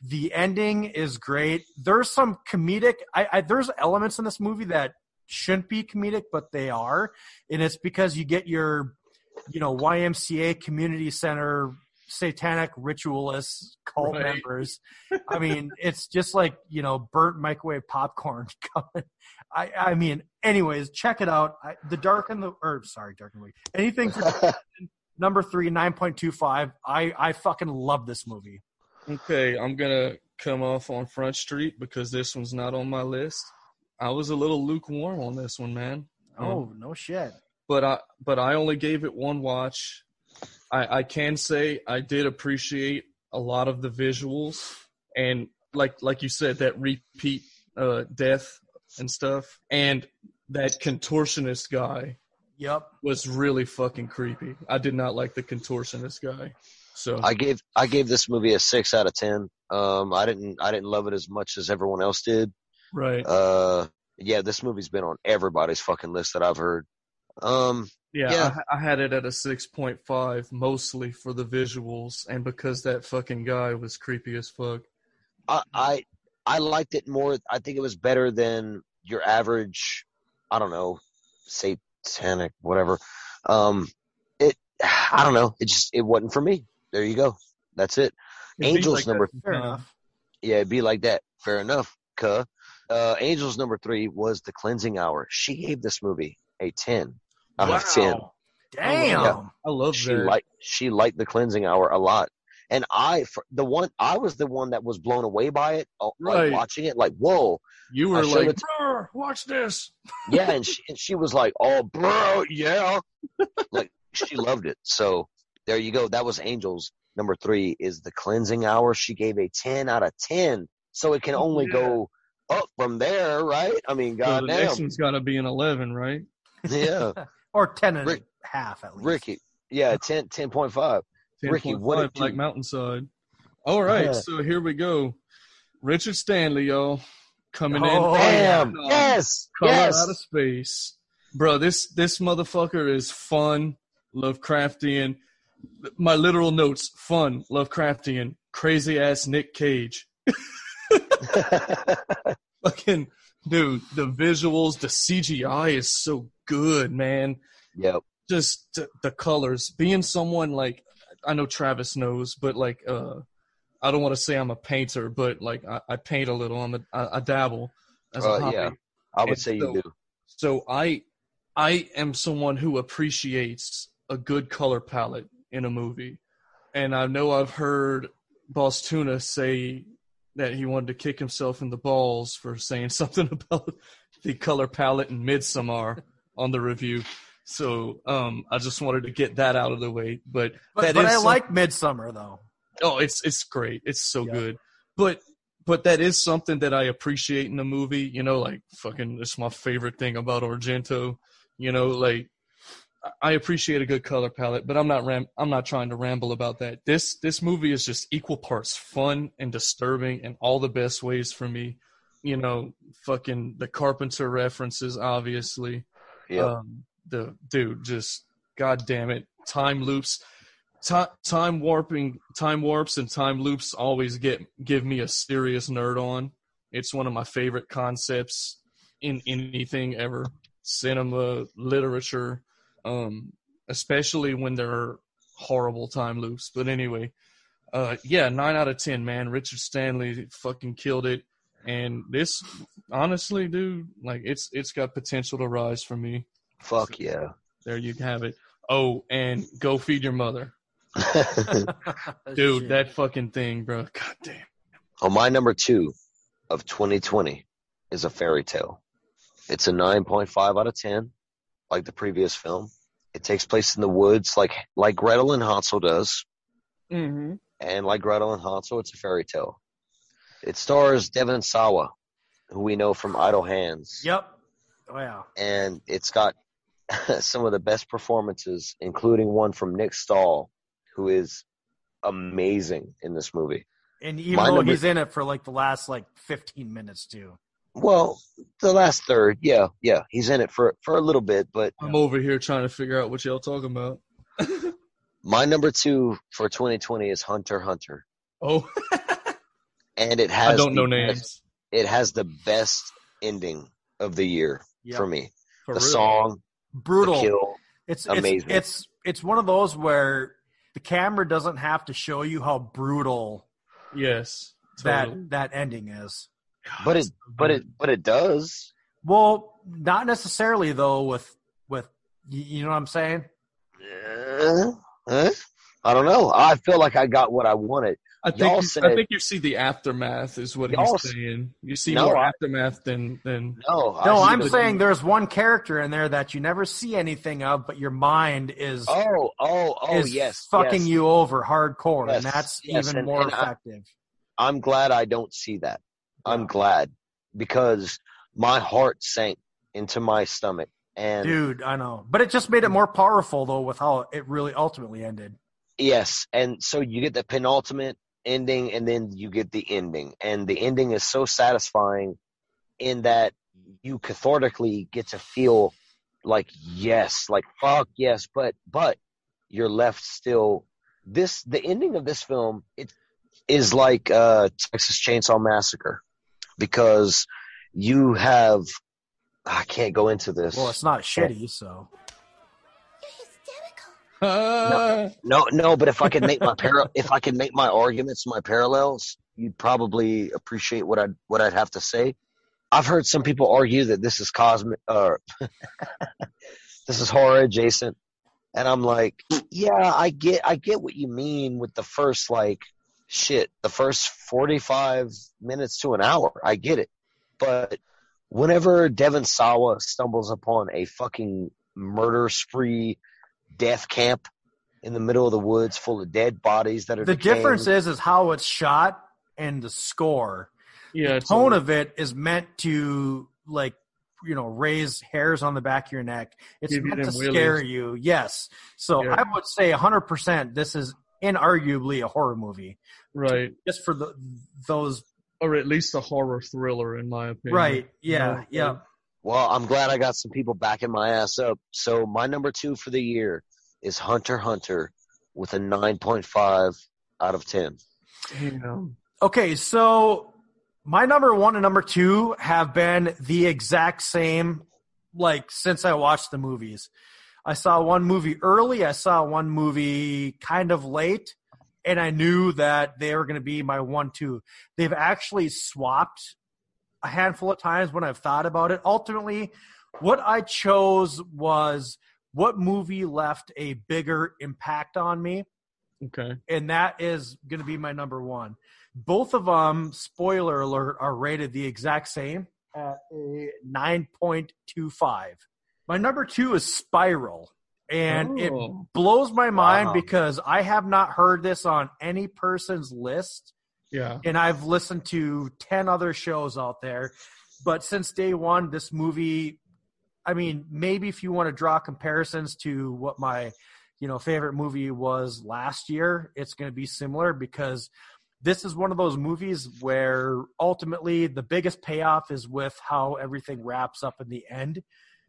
The ending is great. There's some comedic. I, I there's elements in this movie that shouldn't be comedic, but they are, and it's because you get your, you know, YMCA community center satanic ritualists cult Right. members. I mean, it's just like you know, burnt microwave popcorn coming. I I mean, anyways, check it out. I, the Dark and the or sorry, Dark and the Wicked. Anything for number three, nine point two five. I I fucking love this movie. Okay, I'm gonna come off on Front Street because this one's not on my list. I was a little lukewarm on this one, man. Um, Oh no shit. but I but I only gave it one watch. I, I can say I did appreciate a lot of the visuals and like like you said that repeat uh, death and stuff and that contortionist guy Yep. was really fucking creepy. I did not like the contortionist guy. So I gave I gave this movie a six out of ten. Um, I didn't I didn't love it as much as everyone else did. right, Uh, yeah, this movie's been on everybody's fucking list that I've heard. Um, yeah, yeah. I, I had it at a six point five mostly for the visuals and because that fucking guy was creepy as fuck. I, I I liked it more. I think it was better than your average. I don't know, satanic whatever. Um, it I don't know. It just it wasn't for me. There you go. That's it. It'd Angels like that number- Fair sometime. enough. Yeah, it'd be like that. Fair enough. Cuh. Uh, Angels number three was the cleansing hour. She gave this movie a ten out of ten. Damn. Yeah. I love she that. liked she liked the cleansing hour a lot and i for the one i was the one that was blown away by it uh, like Right. watching it like whoa You were like, it to- watch this. yeah and she, and she was like oh bro yeah like she loved it so there you go that was angels number three is the cleansing hour she gave a 10 out of 10 so it can only Yeah. go up from there right i mean So the next one's got to be an 11, right? yeah Or ten and Rick- a half at least. ricky yeah 10 10.5 Ricky, what 10.5 did like you- Mountainside. All right, Yeah. so here we go. Richard Stanley, y'all, coming Oh, in. damn yes Color yes out of space, bro. This this motherfucker is fun, Lovecraftian. My literal notes: fun, Lovecraftian, crazy ass Nick Cage. Fucking dude, the visuals, the CGI is so good, man. yep just the, the colors being someone like i know travis knows but like uh i don't want to say i'm a painter but like i, I paint a little i'm a i, I dabble as a Uh, hobby yeah. I would And say so- you do. so i i am someone who appreciates a good color palette in a movie and I know I've heard Bostuna say that he wanted to kick himself in the balls for saying something about the color palette in Midsommar on the review. So um, I just wanted to get that out of the way. But But, but I some- like Midsommar though. Oh, it's it's great. It's so Yeah. good. But but that is something that I appreciate in the movie. You know, like fucking, it's my favorite thing about Argento. You know, like I- I appreciate a good color palette, but I'm not ram- I'm not trying to ramble about that. This this movie is just equal parts fun and disturbing in all the best ways for me. You know, fucking the Carpenter references, obviously. Um, the dude, just god damn it, time loops, Ti time warping, time warps, and time loops always get give me a serious nerd on. It's one of my favorite concepts in anything ever, cinema, literature, um, especially when there are horrible time loops. But anyway, uh, yeah, nine out of ten, man. Richard Stanley fucking killed it. And this, honestly, dude, like it's it's got potential to rise for me. Fuck yeah. There you have it. Oh, and go feed your mother, dude. That fucking thing, bro. God damn. Oh, my number two of 2020 is a fairy tale. It's a 9.5 out of 10, like the previous film. It takes place in the woods, like like Gretel and Hansel does, Mm-hmm. and like Gretel and Hansel, it's a fairy tale. It stars Devon Sawa, who we know from Idle Hands, Yep. Oh yeah. and it's got some of the best performances, including one from Nick Stahl, who is amazing in this movie. And even My though number- he's in it for like the last like 15 minutes too. Well, the last third, yeah, yeah, he's in it for for a little bit, but I'm over here trying to figure out what y'all talking about. my number two for 2020 is Hunter Hunter, Oh, and it has I don't know the best- it has the best ending of the year Yep. for me. For the real. song, Brutal. the kill, It's Amazing. It's, it's it's one of those where the camera doesn't have to show you how brutal Yes. that totally. that ending is. but it but it but it does. Well, not necessarily though. With with you, you know what I'm saying? Uh, huh? I don't know. I feel like I got what I wanted. I think y'all said- I think you see the aftermath is what he's saying. You see No, more I- aftermath than than No, I No, see I'm the- saying there's one character in there that you never see anything of, but your mind is Oh, oh, oh, is yes, fucking yes. you over hardcore, and that's yes, even and- more and effective. I'm glad I don't see that. I'm glad because my heart sank into my stomach, and Dude, I know, but it just made it mm. more powerful though with how it really ultimately ended. Yes, and so you get the penultimate ending, and then you get the ending, and the ending is so satisfying in that you cathartically get to feel like yes, like fuck yes, but but you're left still. This the ending of this film it is like uh, Texas Chainsaw Massacre because you have I can't go into this. Well, it's not shitty, so Ah, No, no, but if I could make my par- if I could make my arguments, my parallels, you'd probably appreciate what I'd what I'd have to say. I've heard some people argue that this is cosmic, uh, this is horror adjacent, and I'm like, yeah, I get, I get what you mean with the first like, shit, the first 45 minutes to an hour, I get it, but whenever Devon Sawa stumbles upon a fucking murder spree, death camp in the middle of the woods full of dead bodies that are the decaying. difference is is how it's shot and the score. yeah, the tone of it is meant to like you know raise hairs on the back of your neck. It's Give meant to them scare you. Yes. So Yeah. I would say 100% this is inarguably a horror movie right, just for the those or at least a horror thriller, in my opinion. right. Yeah. know, Yeah. Well, I'm glad I got some people backing my ass up. So my number two for the year is Hunter Hunter with a 9.5 out of 10. Damn. Okay, so my number one and number two have been the exact same, like since I watched the movies. I saw one movie early, I saw one movie kind of late, and I knew that they were going to be my one two. They've actually swapped a handful of times when I've thought about it. Ultimately, what I chose was what movie left a bigger impact on me Okay. and that is going to be my number one. Both of them, spoiler alert, are rated the exact same at a 9.25. My number two is Spiral, and it Oh. blows my mind Wow. because I have not heard this on any person's list, Yeah. and I've listened to 10 other shows out there. But since day one, this movie, I mean, maybe if you want to draw comparisons to what my, you know, favorite movie was last year, it's going to be similar because this is one of those movies where ultimately the biggest payoff is with how everything wraps up in the end.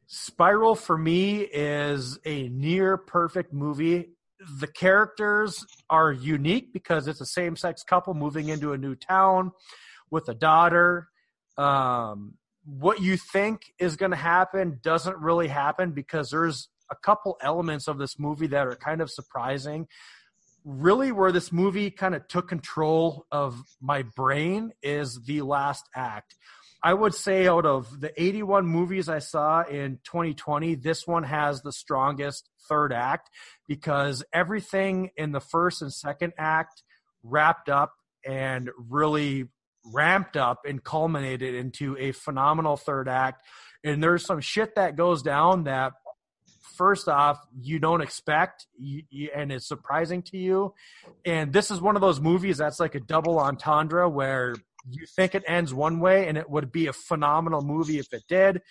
Spiral for me is a near perfect movie. The characters are unique because it's a same sex couple moving into a new town with a daughter. Um, what you think is going to happen doesn't really happen because there's a couple elements of this movie that are kind of surprising. Really, where this movie kind of took control of my brain is the last act. I would say out of the 81 movies I saw in 2020, this one has the strongest third act because everything in the first and second act wrapped up and really ramped up and culminated into a phenomenal third act. And there's some shit that goes down that, first off, you don't expect and it's surprising to you. And this is one of those movies that's like a double entendre where you think it ends one way and it would be a phenomenal movie if it did,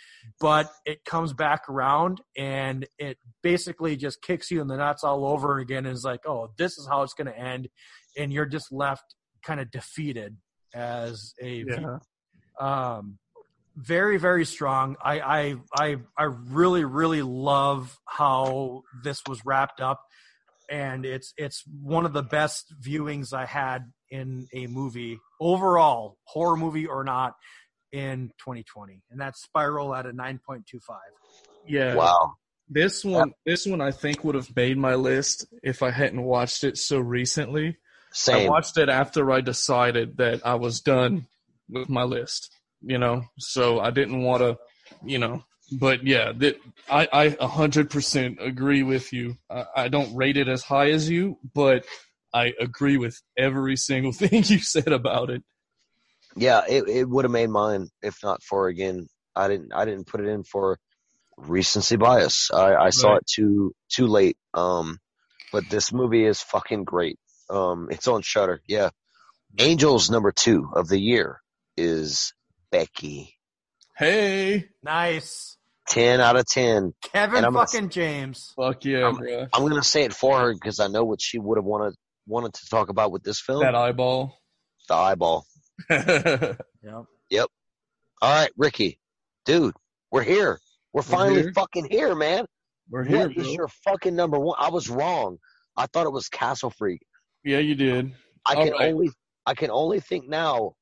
but it comes back around and it basically just kicks you in the nuts all over again and is like, oh, this is how it's going to end. And you're just left kind of defeated as a Yeah. um, very very strong. I, I I I really really love how this was wrapped up, and it's it's one of the best viewings I had in a movie overall, horror movie or not, in 2020, and that's Spiral at a 9.25. Yeah. Wow. This one, this one, I think would have made my list if I hadn't watched it so recently. Same. I watched it after I decided that I was done with my list. You know, so I didn't want to, you know. But yeah, that I I hundred percent agree with you. I, I don't rate it as high as you, but I agree with every single thing you said about it. Yeah, it, it would have made mine if not for again. I didn't I didn't put it in for recency bias. I, I saw Right. it too too late. Um, but this movie is fucking great. Um, it's on Shudder. Yeah, Angels number two of the year is Becky. Hey, Nice, Ten out of ten. Kevin And I'm gonna- fucking James. fuck yeah, I'm- bro. I'm gonna say it for her because I know what she would have wanted wanted to talk about with this film. That eyeball. the eyeball. Yep. Yep. All right, Ricky, dude, we're here. We're finally here. fucking here, man. We're here, What is bro. your fucking number one? I was wrong. I thought it was Castle Freak. Yeah, you did. I All can right. only I can only think now.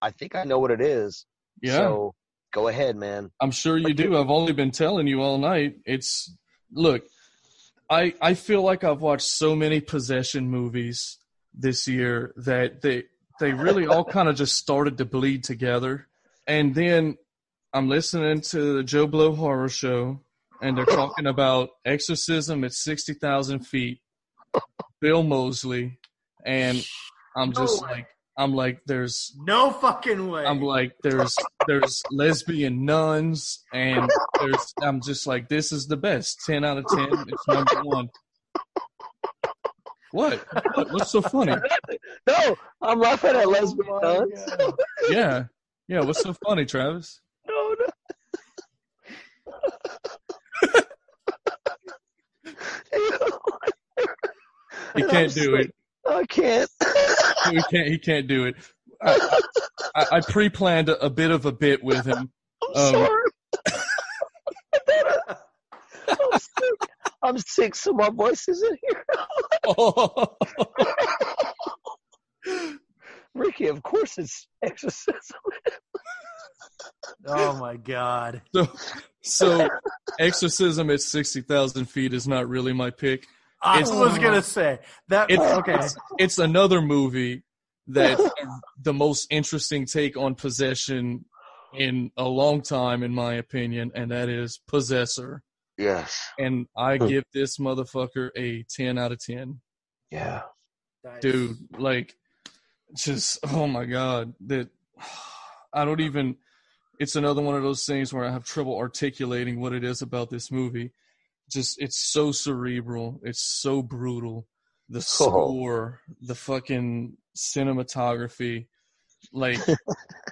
I think I know what it is. Yeah. So go ahead, man. I'm sure you do. I've only been telling you all night. It's look, I I feel like I've watched so many possession movies this year that they they really all kind of just started to bleed together. And then I'm listening to the Joe Blow horror show and they're talking about exorcism at 60,000 feet, Bill Moseley, and I'm oh just No like I'm like there's No fucking way. I'm like, there's there's lesbian nuns, and there's I'm just like, this is the best. Ten out of ten. It's number one. What? what? What's so funny? No, I'm laughing at lesbian Oh nuns. God. Yeah, yeah. What's so funny, Travis? No, no. He can't do it. I can't. He can't. He can't do it. I, I, I pre-planned a, a bit of a bit with him. I'm Um, sorry. I'm sick. I'm sick, so my voice isn't here. Ricky, of course it's exorcism. Oh my god. so, so, exorcism at sixty thousand feet is not really my pick. I It's- was gonna say that. It's okay. it's, it's another movie that the most interesting take on possession in a long time, in my opinion, and that is Possessor. Yes. And I give this motherfucker a ten out of ten. Yeah. Nice. dude like just oh my god that i don't even it's another one of those things where i have trouble articulating what it is about this movie just it's so cerebral. It's so brutal. The oh. score the fucking cinematography like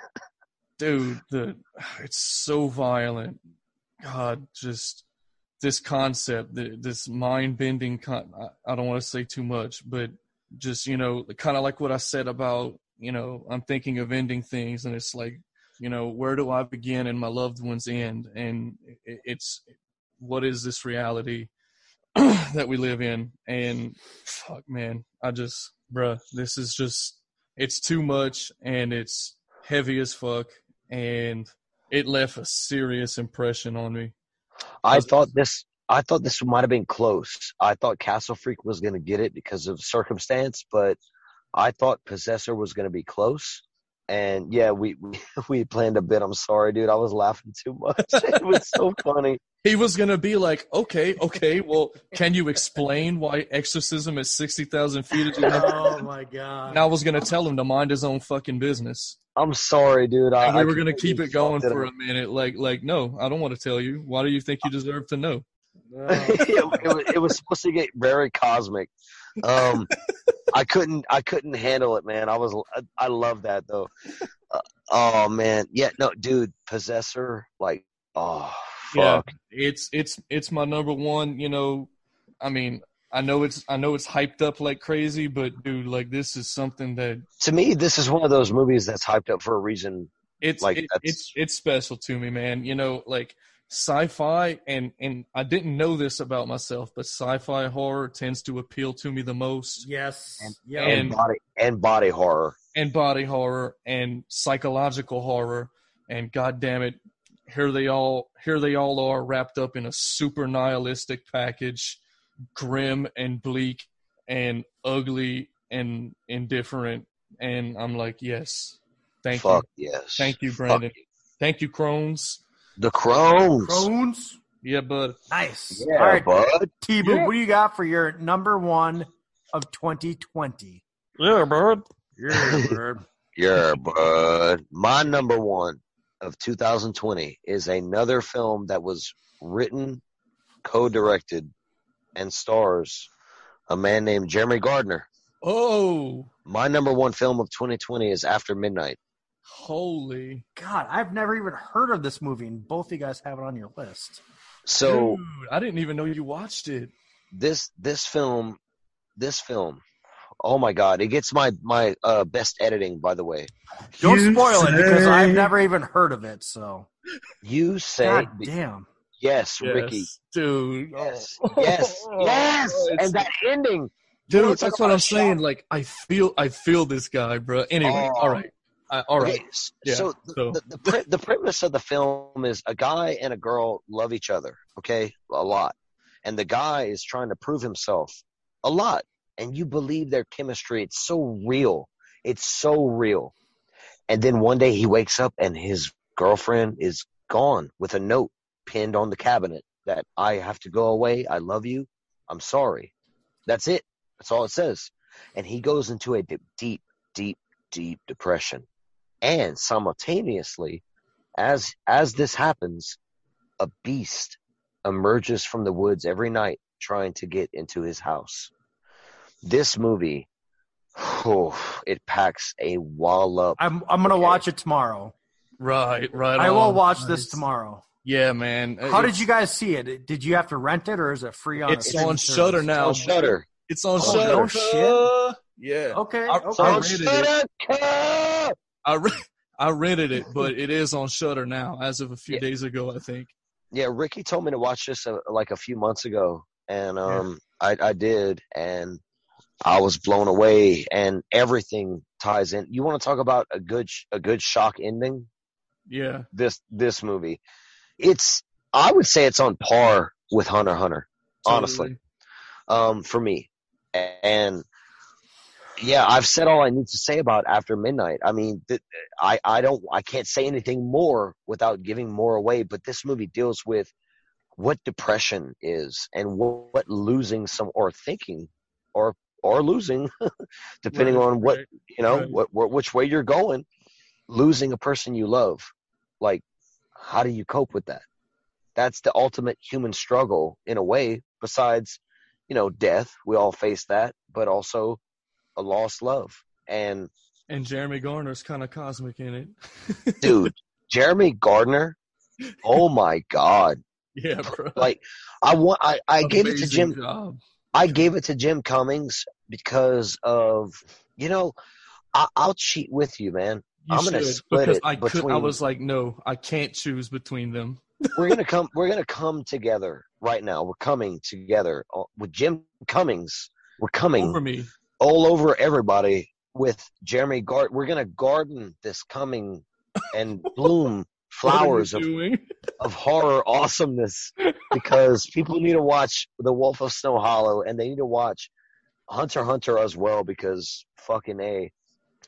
dude the it's so violent. God just this concept th- this mind-bending con- I, I don't want to say too much but just you know kind of like what i said about you know i'm thinking of ending things and it's like you know where do i begin and my loved ones end? And it, it's what is this reality that we live in and fuck man i just bruh this is just it's too much and it's heavy as fuck and it left a serious impression on me I Was- thought this. I thought this might have been close. I thought Castle Freak was going to get it because of circumstance, but I thought Possessor was going to be close. And yeah, we, we we planned a bit. I'm sorry, dude. I was laughing too much. it was so funny. he was gonna be like okay okay well can you explain why exorcism at 60000 feet is Oh my god. and i was gonna tell him to mind his own fucking business I'm sorry, dude. I, and we I were gonna keep it going for up. a minute like like no i don't want to tell you why do you think you deserve to know No. it, it, was, it was supposed to get very cosmic. Um, I couldn't. I couldn't handle it, man. I was. I, I love that though. Uh, oh man, yeah. No, dude. Possessor, like, oh Yeah. it's it's it's my number one you know i mean i know it's i know it's hyped up like crazy but dude like this is something that To me, this is one of those movies that's hyped up for a reason. it's Like, it- it's it's special to me man you know like sci-fi and and i didn't know this about myself but sci-fi horror tends to appeal to me the most yes. And- yeah. And, And- body and body horror. and body horror and psychological horror and god damn it here they all here they all are wrapped up in a super nihilistic package grim and bleak and ugly and indifferent and i'm like yes thank Fuck you yes. thank you Fuck brandon you. thank you crones The Crones. Crones. yeah but Nice. Yeah, All right, bud. T Boo, Yeah. what do you got for your number one of 2020? yeah bud Yeah, bud. Yeah, bud. My number one of 2020 is another film that was written, co-directed, and stars a man named Jeremy Gardner. oh My number one film of 2020 is After Midnight. Holy God, I've never even heard of this movie, and both of you guys have it on your list. So dude, i didn't even know you watched it this this film, this film, oh my god, it gets my my uh, best editing. By the way, Don't You spoil it because I've never even heard of it. So, you say God damn. yes, Yes, Ricky. dude Yes, yes, yes, It's- and that ending. dude that's what i'm saying like i feel i feel this guy bro anyway Oh. all right I, all right Okay, Yeah, so, the, so- The, the, pre- the premise of the film is a guy and a girl love each other, okay, a lot, and the guy is trying to prove himself a lot, and you believe their chemistry. It's so real. It's so real. And then one day he wakes up and his girlfriend is gone with a note pinned on the cabinet that I have to go away. I love you. I'm sorry. That's it. That's all it says. And he goes into a deep, deep, deep, deep depression and simultaneously as as this happens a beast emerges from the woods every night trying to get into his house this movie oh, it packs a wallop I'm I'm gonna watch it tomorrow. right right I will on. watch this tomorrow. yeah man How It's- did you guys see it? Did you have to rent it or is it free on? a It's on service? Shudder now. on shudder it's on oh, Shudder. Oh, Shudder. no shit. yeah Okay. I- okay. I on rented it. I re- I rented it, but it is on Shudder now, as of a few Yeah. days ago, I think. yeah ricky told me to watch this uh, like a few months ago and um I, I did and i was blown away and everything ties in you want to talk about a good sh- a good shock ending Yeah, this this movie. It's I would say it's on par with Hunter Hunter, honestly. totally. Um, for me, and yeah, I've said all I need to say about After Midnight. I mean, th- I I don't I can't say anything more without giving more away. But this movie deals with what depression is and what, what losing some or thinking or or losing, depending Right, on what right. you know right. what, what which way you're going. Losing a person you love, like how do you cope with that? That's the ultimate human struggle in a way. Besides, you know, death, we all face that, but also a lost love. And And Jeremy Gardner's kind of cosmic in it. dude, Jeremy Gardner, oh my god! yeah, bro. Like I want, I, I gave it to Jim. job. I gave it to Jim Cummings because of you know, I, I'll cheat with you, man. You I'm gonna should, split because it I could. I was like, no, I can't choose between them. We're gonna come. We're gonna come together right now. We're coming together uh, with Jim Cummings. We're coming Over me. All over everybody with Jeremy Gard. We're gonna garden this coming and bloom What are you flowers of, of horror awesomeness because people need to watch The Wolf of Snow Hollow and they need to watch Hunter Hunter as well because fucking a,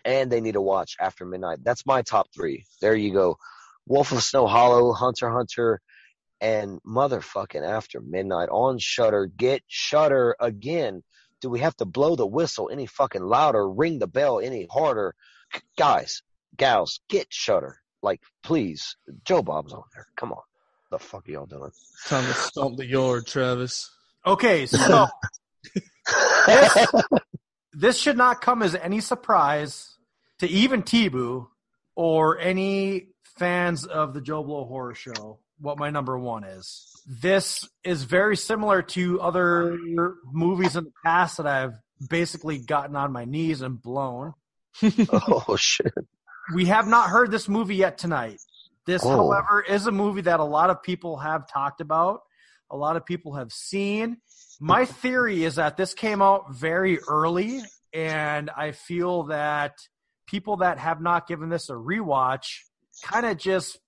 and they need to watch After Midnight. That's my top three. There you go. Wolf of Snow Hollow, Hunter Hunter, and motherfucking After Midnight on Shudder. Get Shudder again. Do we have to blow the whistle any fucking louder? Ring the bell any harder? Guys, gals, get Shudder. Like, please. Joe Bob's on there. Come on. The fuck are y'all doing? Time to stomp the yard, Travis. Okay, so this, this should not come as any surprise to even T-Boo or any fans of the Joe Blow Horror Show what my number one is. This is very similar to other movies in the past that I've basically gotten on my knees and blown. oh shit. We have not heard this movie yet tonight. This, Oh. however, is a movie that a lot of people have talked about, a lot of people have seen. My theory is that this came out very early, and I feel that people that have not given this a rewatch kind of just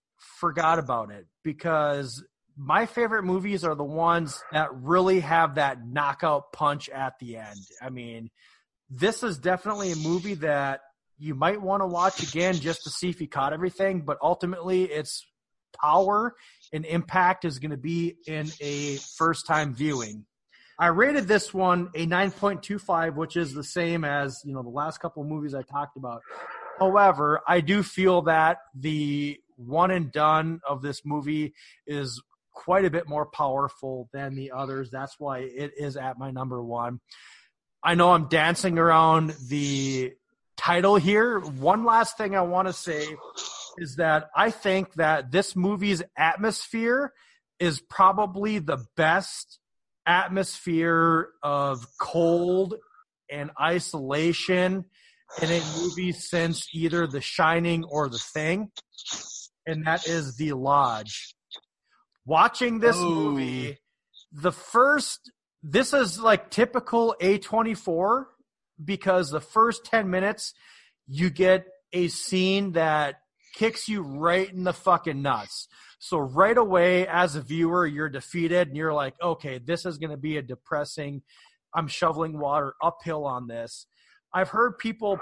forgot about it because my favorite movies are the ones that really have that knockout punch at the end. I mean, this is definitely a movie that you might want to watch again just to see if you caught everything, but ultimately its power and impact is going to be in a first time viewing. I rated this one a 9.25, which is the same as, you know, the last couple of movies I talked about. However, I do feel that the one and done of this movie is quite a bit more powerful than the others. That's why it is at my number one. I know I'm dancing around the title here. One last thing I want to say is that I think that this movie's atmosphere is probably the best atmosphere of cold and isolation in a movie since either The Shining or The Thing, and that is The Lodge. Watching this Oh. movie, the first, this is like typical A24 because the first 10 minutes, you get a scene that kicks you right in the fucking nuts. So right away, as a viewer, you're defeated and you're like, okay, this is going to be a depressing. I'm shoveling water uphill on this. I've heard people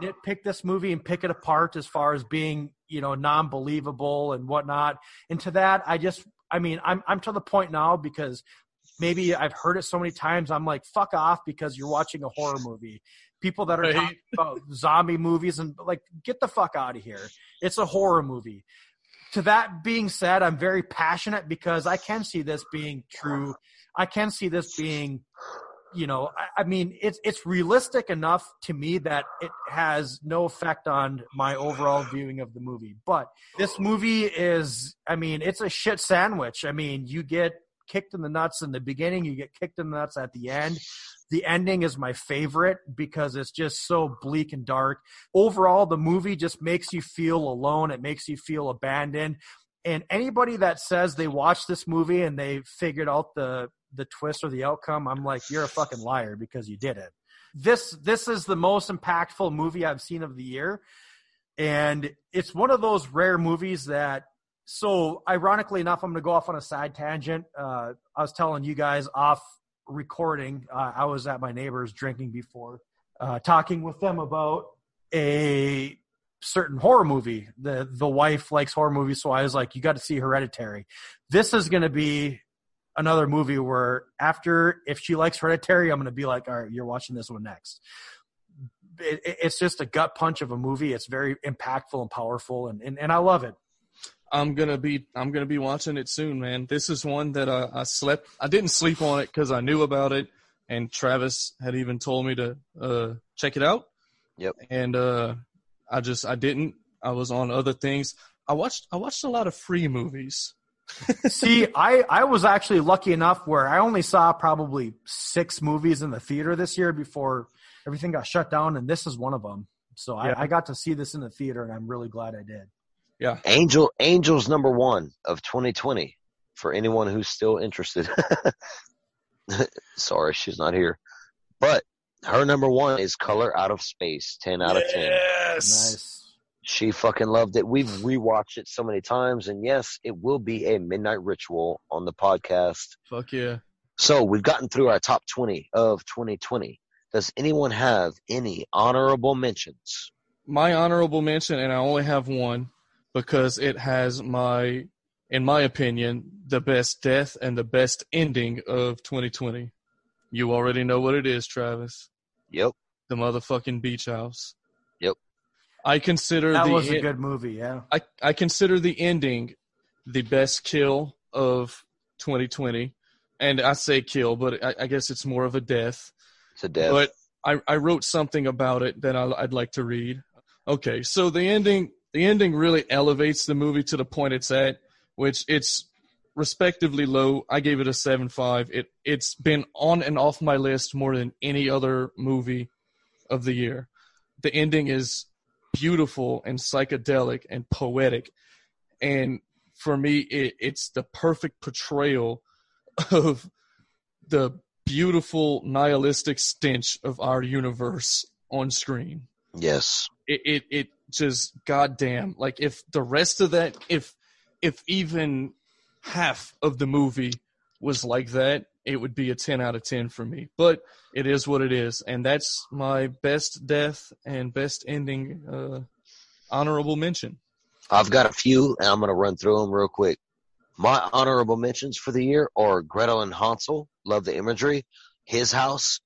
nitpick this movie and pick it apart as far as being, you know, non-believable and whatnot. And to that, I just, I mean, I'm I'm to the point now because maybe I've heard it so many times. I'm like, fuck off because you're watching a horror movie. People that are talking about zombie movies and like, get the fuck out of here. It's a horror movie. To that being said, I'm very passionate because I can see this being true. I can see this being, you know, I, I mean, it's it's realistic enough to me that it has no effect on my overall viewing of the movie. But this movie is, I mean, it's a shit sandwich. I mean, you get kicked in the nuts in the beginning, you get kicked in the nuts at the end. The ending is my favorite because it's just so bleak and dark. Overall, the movie just makes you feel alone. It makes you feel abandoned. And anybody that says they watched this movie and they figured out the the twist or the outcome, I'm like, you're a fucking liar because you did it. This this is the most impactful movie I've seen of the year. And it's one of those rare movies that so ironically enough, I'm going to go off on a side tangent. Uh, I was telling you guys off recording. Uh, I was at my neighbor's drinking before, uh, talking with them about a certain horror movie. The the wife likes horror movies, so I was like, "You got to see Hereditary." This is going to be another movie where after if she likes Hereditary, I'm going to be like, all right, you're watching this one next. It, it- it's just a gut punch of a movie. It's very impactful and powerful, and and, and I love it. I'm gonna be I'm gonna be watching it soon, man. This is one that I, I slept. I didn't sleep on it because I knew about it, and Travis had even told me to uh, check it out. Yep. And uh, I just I didn't. I was on other things. I watched I watched a lot of free movies. See, I I was actually lucky enough where I only saw probably six movies in the theater this year before everything got shut down, and this is one of them. So Yeah. I, I got to see this in the theater, and I'm really glad I did. Yeah. Angel Angels number one of 2020 for anyone who's still interested. Sorry, she's not here, but her number one is Color Out of Space, 10 out of 10. Yes. Nice. She fucking loved it. We've rewatched it so many times, and yes, it will be a midnight ritual on the podcast. Fuck yeah. So we've gotten through our top 20 of 2020. Does anyone have any honorable mentions? my honorable mention, and I only have one because it has my, in my opinion, the best death and the best ending of 2020. You already know what it is, Travis. Yep. The motherfucking beach house. Yep. I consider That the was a good movie. Yeah. I, I consider the ending the best kill of 2020. And I say kill, but I, I guess it's more of a death. It's a death. But I, I wrote something about it that I, I'd like to read. Okay, so the ending the ending really elevates the movie to the point it's at, which it's respectively low. I gave it a seven five. It it's been on and off my list more than any other movie of the year. The ending is beautiful and psychedelic and poetic, and for me, it, it's the perfect portrayal of the beautiful nihilistic stench of our universe on screen. yes. It it, it just goddamn like if the rest of that if if even half of the movie was like that, it would be a 10 out of 10 for me. But it is what it is and that's my best death and best ending uh honorable mention. I've got a few, and I'm going to run through them real quick. My honorable mentions for the year are Gretel and Hansel, love the imagery, His House,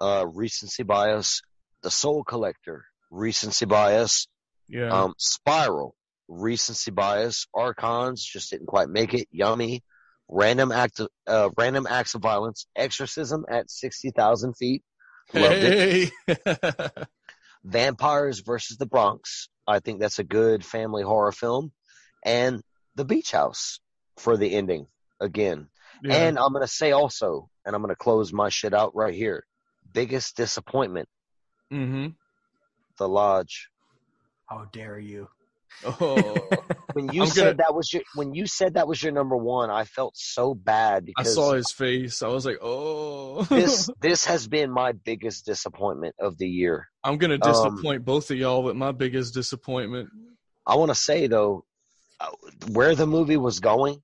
uh, recency bias, The Soul Collector, recency bias, Yeah. um, Spiral, recency bias, Archons, just didn't quite make it, Yummy, Random act, of, uh, random acts of violence, Exorcism at sixty thousand feet, loved it. Vampires versus the Bronx. I think that's a good family horror film. And The Beach House for the ending again. Yeah. And I'm going to say also, and I'm going to close my shit out right here. Biggest disappointment, Mm-hmm. The Lodge. How dare you? Oh. When you I'm said gonna- that was your when you said that was your number one, I felt so bad because I saw his face. I was like, "Oh." this this has been my biggest disappointment of the year. I'm gonna um, disappoint both of y'all with my biggest disappointment. I want to say though, uh, where the movie was going,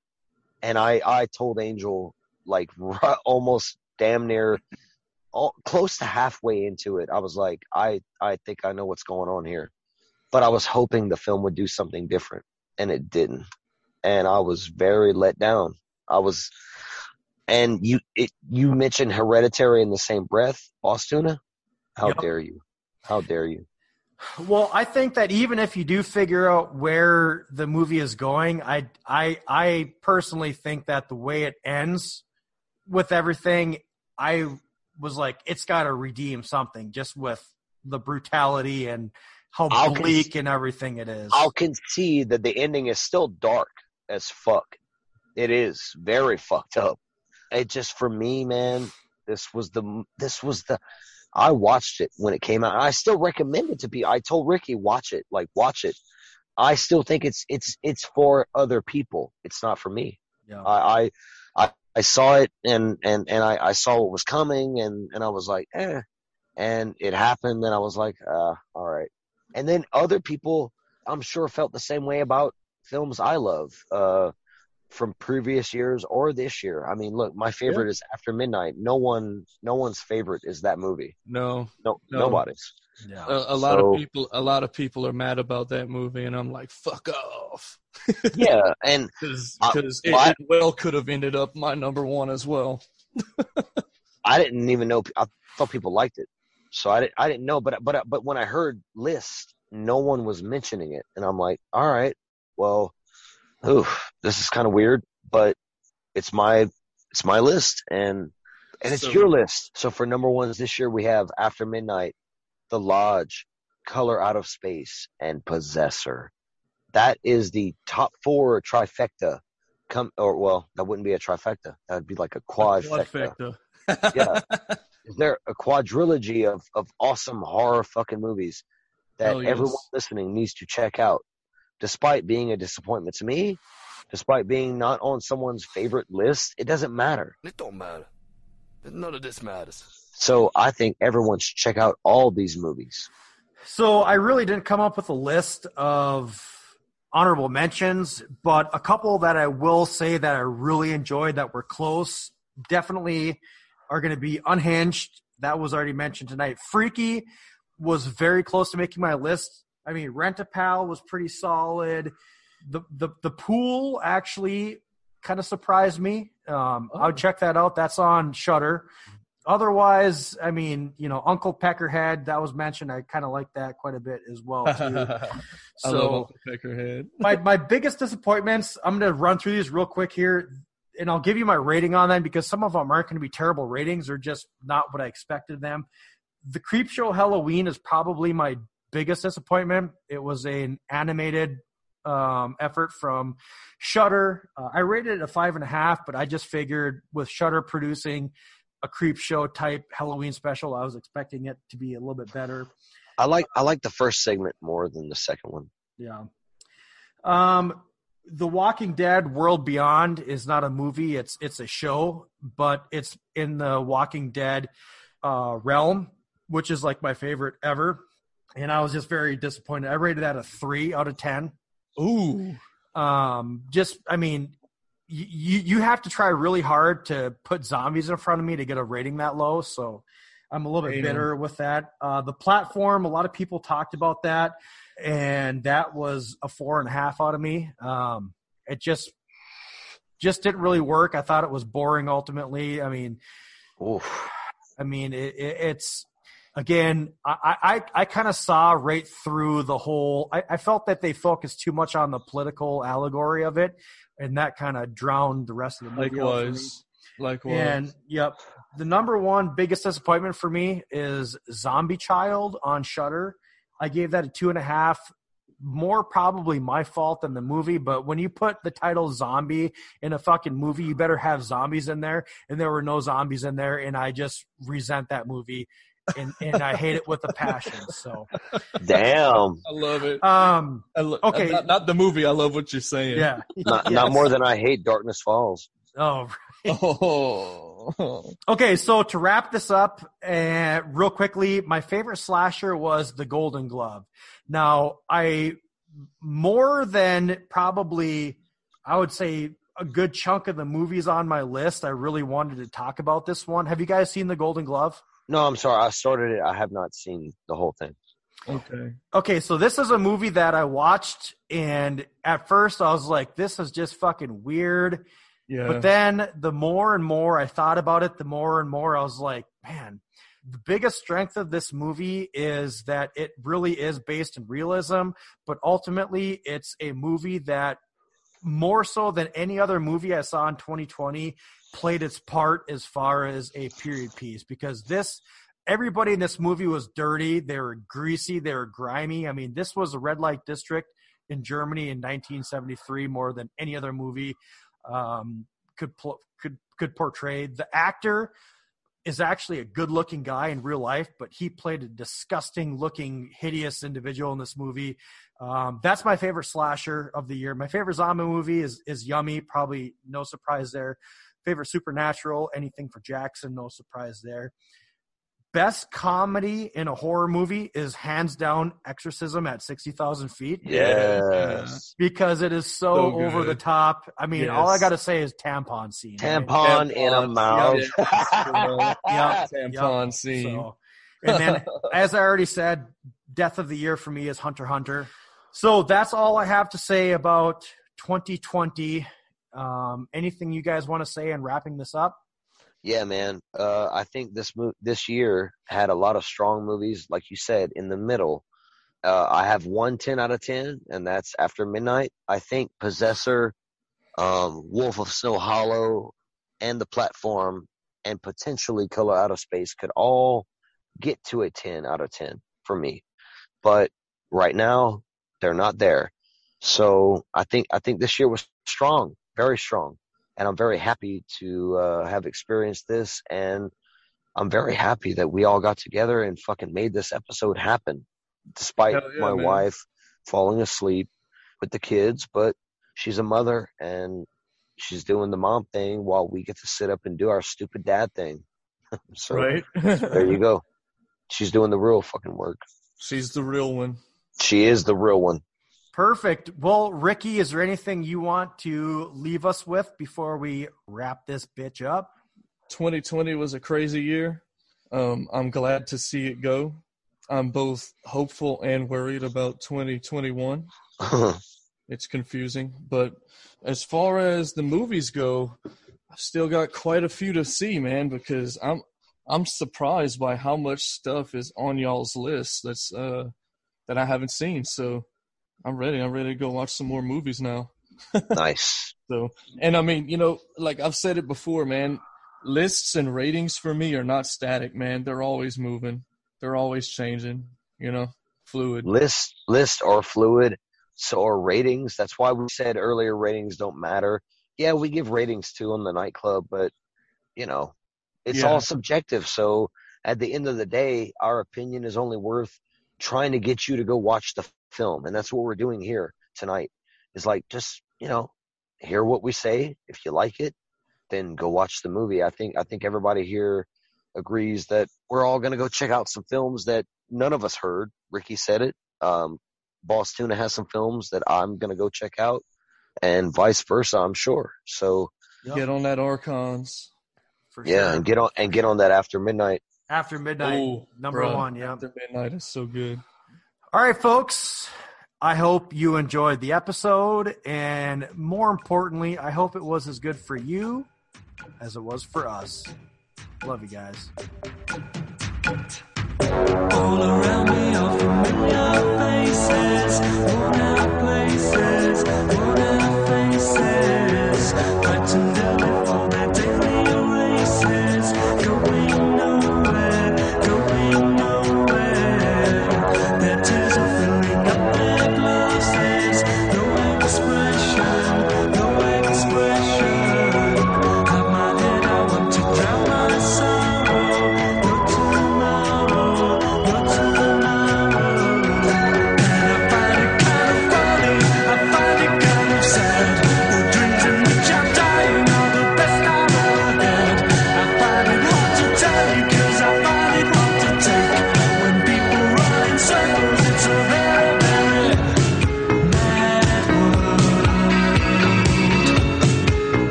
and I I told Angel like right, almost damn near, all, close to halfway into it, I was like, I I think I know what's going on here, but I was hoping the film would do something different, and it didn't, and I was very let down. I was, and you it you mentioned Hereditary in the same breath, Bostuna. How Yep. dare you? How dare you? Well, I think that even if you do figure out where the movie is going, I I I personally think that the way it ends with everything, I was like, it's got to redeem something just with the brutality and how I'll bleak and everything it is. I'll concede that the ending is still dark as fuck. It is very fucked up. It just for me, man. This was the this was the. I watched it when it came out. I still recommend it to be. I told Ricky watch it, like watch it. I still think it's it's it's for other people. It's not for me. Yeah. I I I, I saw it and and and I, I saw what was coming and and I was like, eh. And it happened. And I was like, uh, all right. And then other people, I'm sure, felt the same way about films I love. Uh, from previous years or this year. I mean, look, my favorite is After Midnight. No one, no one's favorite is that movie. No, No, No. nobody's. Yeah. a, a lot So- of people, a lot of people are mad about that movie, and I'm like, fuck off, Yeah, and because Uh, it, what? it well could have ended up my number one as well. I didn't even know. I thought people liked it, so I didn't. I didn't know. But but but when I heard list, no one was mentioning it, and I'm like, all right, well, ooh, this is kind of weird, but it's my it's my list, and and it's So- your list. So for number ones this year, we have After Midnight, The Lodge, Color Out of Space, and Possessor. That is the top four trifecta. Come or well, that wouldn't be a trifecta. That would be like a quadfecta. Quadfecta. Yeah. Is there a quadrilogy of, of awesome horror fucking movies that yes. everyone listening needs to check out? Despite being a disappointment to me, despite being not on someone's favorite list, it doesn't matter. It don't matter. None of this matters. So I think everyone should check out all these movies. So I really didn't come up with a list of honorable mentions, but a couple that I will say that I really enjoyed that were close definitely are going to be Unhinged. That was already mentioned tonight. Freaky was very close to making my list. I mean, Rent a Pal was pretty solid. The the the pool actually kind of surprised me. Um, Oh. I'll check that out. That's on Shudder. Otherwise, I mean, you know, Uncle Peckerhead that was mentioned. I kind of like that quite a bit as well too. So Uncle Peckerhead. my my biggest disappointments. I'm going to run through these real quick here, and I'll give you my rating on them because some of them aren't going to be terrible ratings or just not what I expected them. The Creep Show Halloween is probably my biggest disappointment. It was an animated um, effort from Shudder. Uh, I rated it a five and a half, but I just figured with Shudder producing a Creep Show type Halloween special, I was expecting it to be a little bit better. I like I like the first segment more than the second one. Yeah. Um, The Walking Dead World Beyond is not a movie, it's it's a show, but it's in the Walking Dead uh, realm, which is like my favorite ever. And I was just very disappointed. I rated that a three out of ten. Ooh, Um, just I mean, you you have to try really hard to put zombies in front of me to get a rating that low. So I'm a little bit bitter with that. Uh, the platform, a lot of people talked about that, and that was a four and a half out of me. Um, it just just didn't really work. I thought it was boring. Ultimately, I mean, Oof. I mean, it, it, it's again, I I, I kind of saw right through the whole. I, I felt that they focused too much on the political allegory of it, and that kind of drowned the rest of the movie. out likewise, likewise. And yep, the number one biggest disappointment for me is Zombie Child on Shudder. I gave that a two and a half. More probably my fault than the movie, but when you put the title zombie in a fucking movie, you better have zombies in there. And there were no zombies in there, and I just resent that movie and, and I hate it with a passion. So Damn. I love it. um I lo- okay. not, not the movie. I love what you're saying. yeah. Not, Yes. not more than I hate Darkness Falls. Oh Oh, Okay, so to wrap this up, uh, real quickly, my favorite slasher was The Golden Glove. Now, I more than probably, I would say, a good chunk of the movies on my list. I really wanted to talk about this one. Have you guys seen The Golden Glove? No, I'm sorry. I started it. I have not seen the whole thing. okay. Okay, so this is a movie that I watched, and at first I was like, this is just fucking weird. Yeah. But then the more and more I thought about it, the more and more I was like, man, the biggest strength of this movie is that it really is based in realism, but ultimately it's a movie that more so than any other movie I saw in 2020 played its part as far as a period piece because this everybody in this movie was dirty, they were greasy, they were grimy. I mean, this was a red light district in Germany in 1973 more than any other movie um, could pl- could could portray. The actor is actually a good looking guy in real life, but he played a disgusting looking, hideous individual in this movie. Um, that's my favorite slasher of the year. My favorite zombie movie is is Yummy. Probably no surprise there. Favorite supernatural, anything for Jackson, no surprise there. Best comedy in a horror movie is hands down Exorcism at sixty thousand feet Yes. because it is so, So over the top. I mean, all I got to say is tampon scene. right? Tampon in a Tampons, mouth. Yeah. Tampon Yep. scene. So, and then, as I already said, death of the year for me is Hunter Hunter. So that's all I have to say about 2020. Um, anything you guys want to say in wrapping this up? Yeah, man. Uh, I think this mo- this year had a lot of strong movies, like you said, in the middle. Uh, I have one 10 out of 10, and that's After Midnight. I think Possessor, um, Wolf of Snow Hollow, and The Platform, and potentially Color Out of Space could all get to a 10 out of 10 for me. But right now, they're not there. So I think I think this year was strong, very strong and I'm very happy to uh, have experienced this. And I'm very happy that we all got together and fucking made this episode happen, despite yeah, my man. wife falling asleep with the kids. But she's a mother and she's doing the mom thing while we get to sit up and do our stupid dad thing. so right? there you go. She's doing the real fucking work. She's the real one. She is the real one. Perfect. Well, Ricky, is there anything you want to leave us with before we wrap this bitch up? 2020 was a crazy year. Um, I'm glad to see it go. I'm both hopeful and worried about 2021. It's confusing, but as far as the movies go, I've still got quite a few to see, man, because I'm I'm surprised by how much stuff is on y'all's list that's uh that I haven't seen. So I'm ready. I'm ready to go watch some more movies now. nice. So, and I mean, you know, like I've said it before, man, lists and ratings for me are not static, man. They're always moving. They're always changing, you know, fluid. list list are fluid so are ratings that's why we said earlier ratings don't matter yeah we give ratings too on the nightclub but you know it's Yeah. all subjective so at the end of the day our opinion is only worth trying to get you to go watch the film and that's what we're doing here tonight is like just you know hear what we say. If you like it then go watch the movie. I think i think everybody here agrees that we're all going to go check out some films that none of us heard. Ricky said it. Um Bostuna has some films that i'm going to go check out and vice versa i'm sure. So Get on that Archons. For yeah sure. and get on and get on that after midnight After midnight, Ooh, number bruh. one. Yeah. After Midnight is so good. All right, folks. I hope you enjoyed the episode, and more importantly, I hope it was as good for you as it was for us. Love you guys. All around me are familiar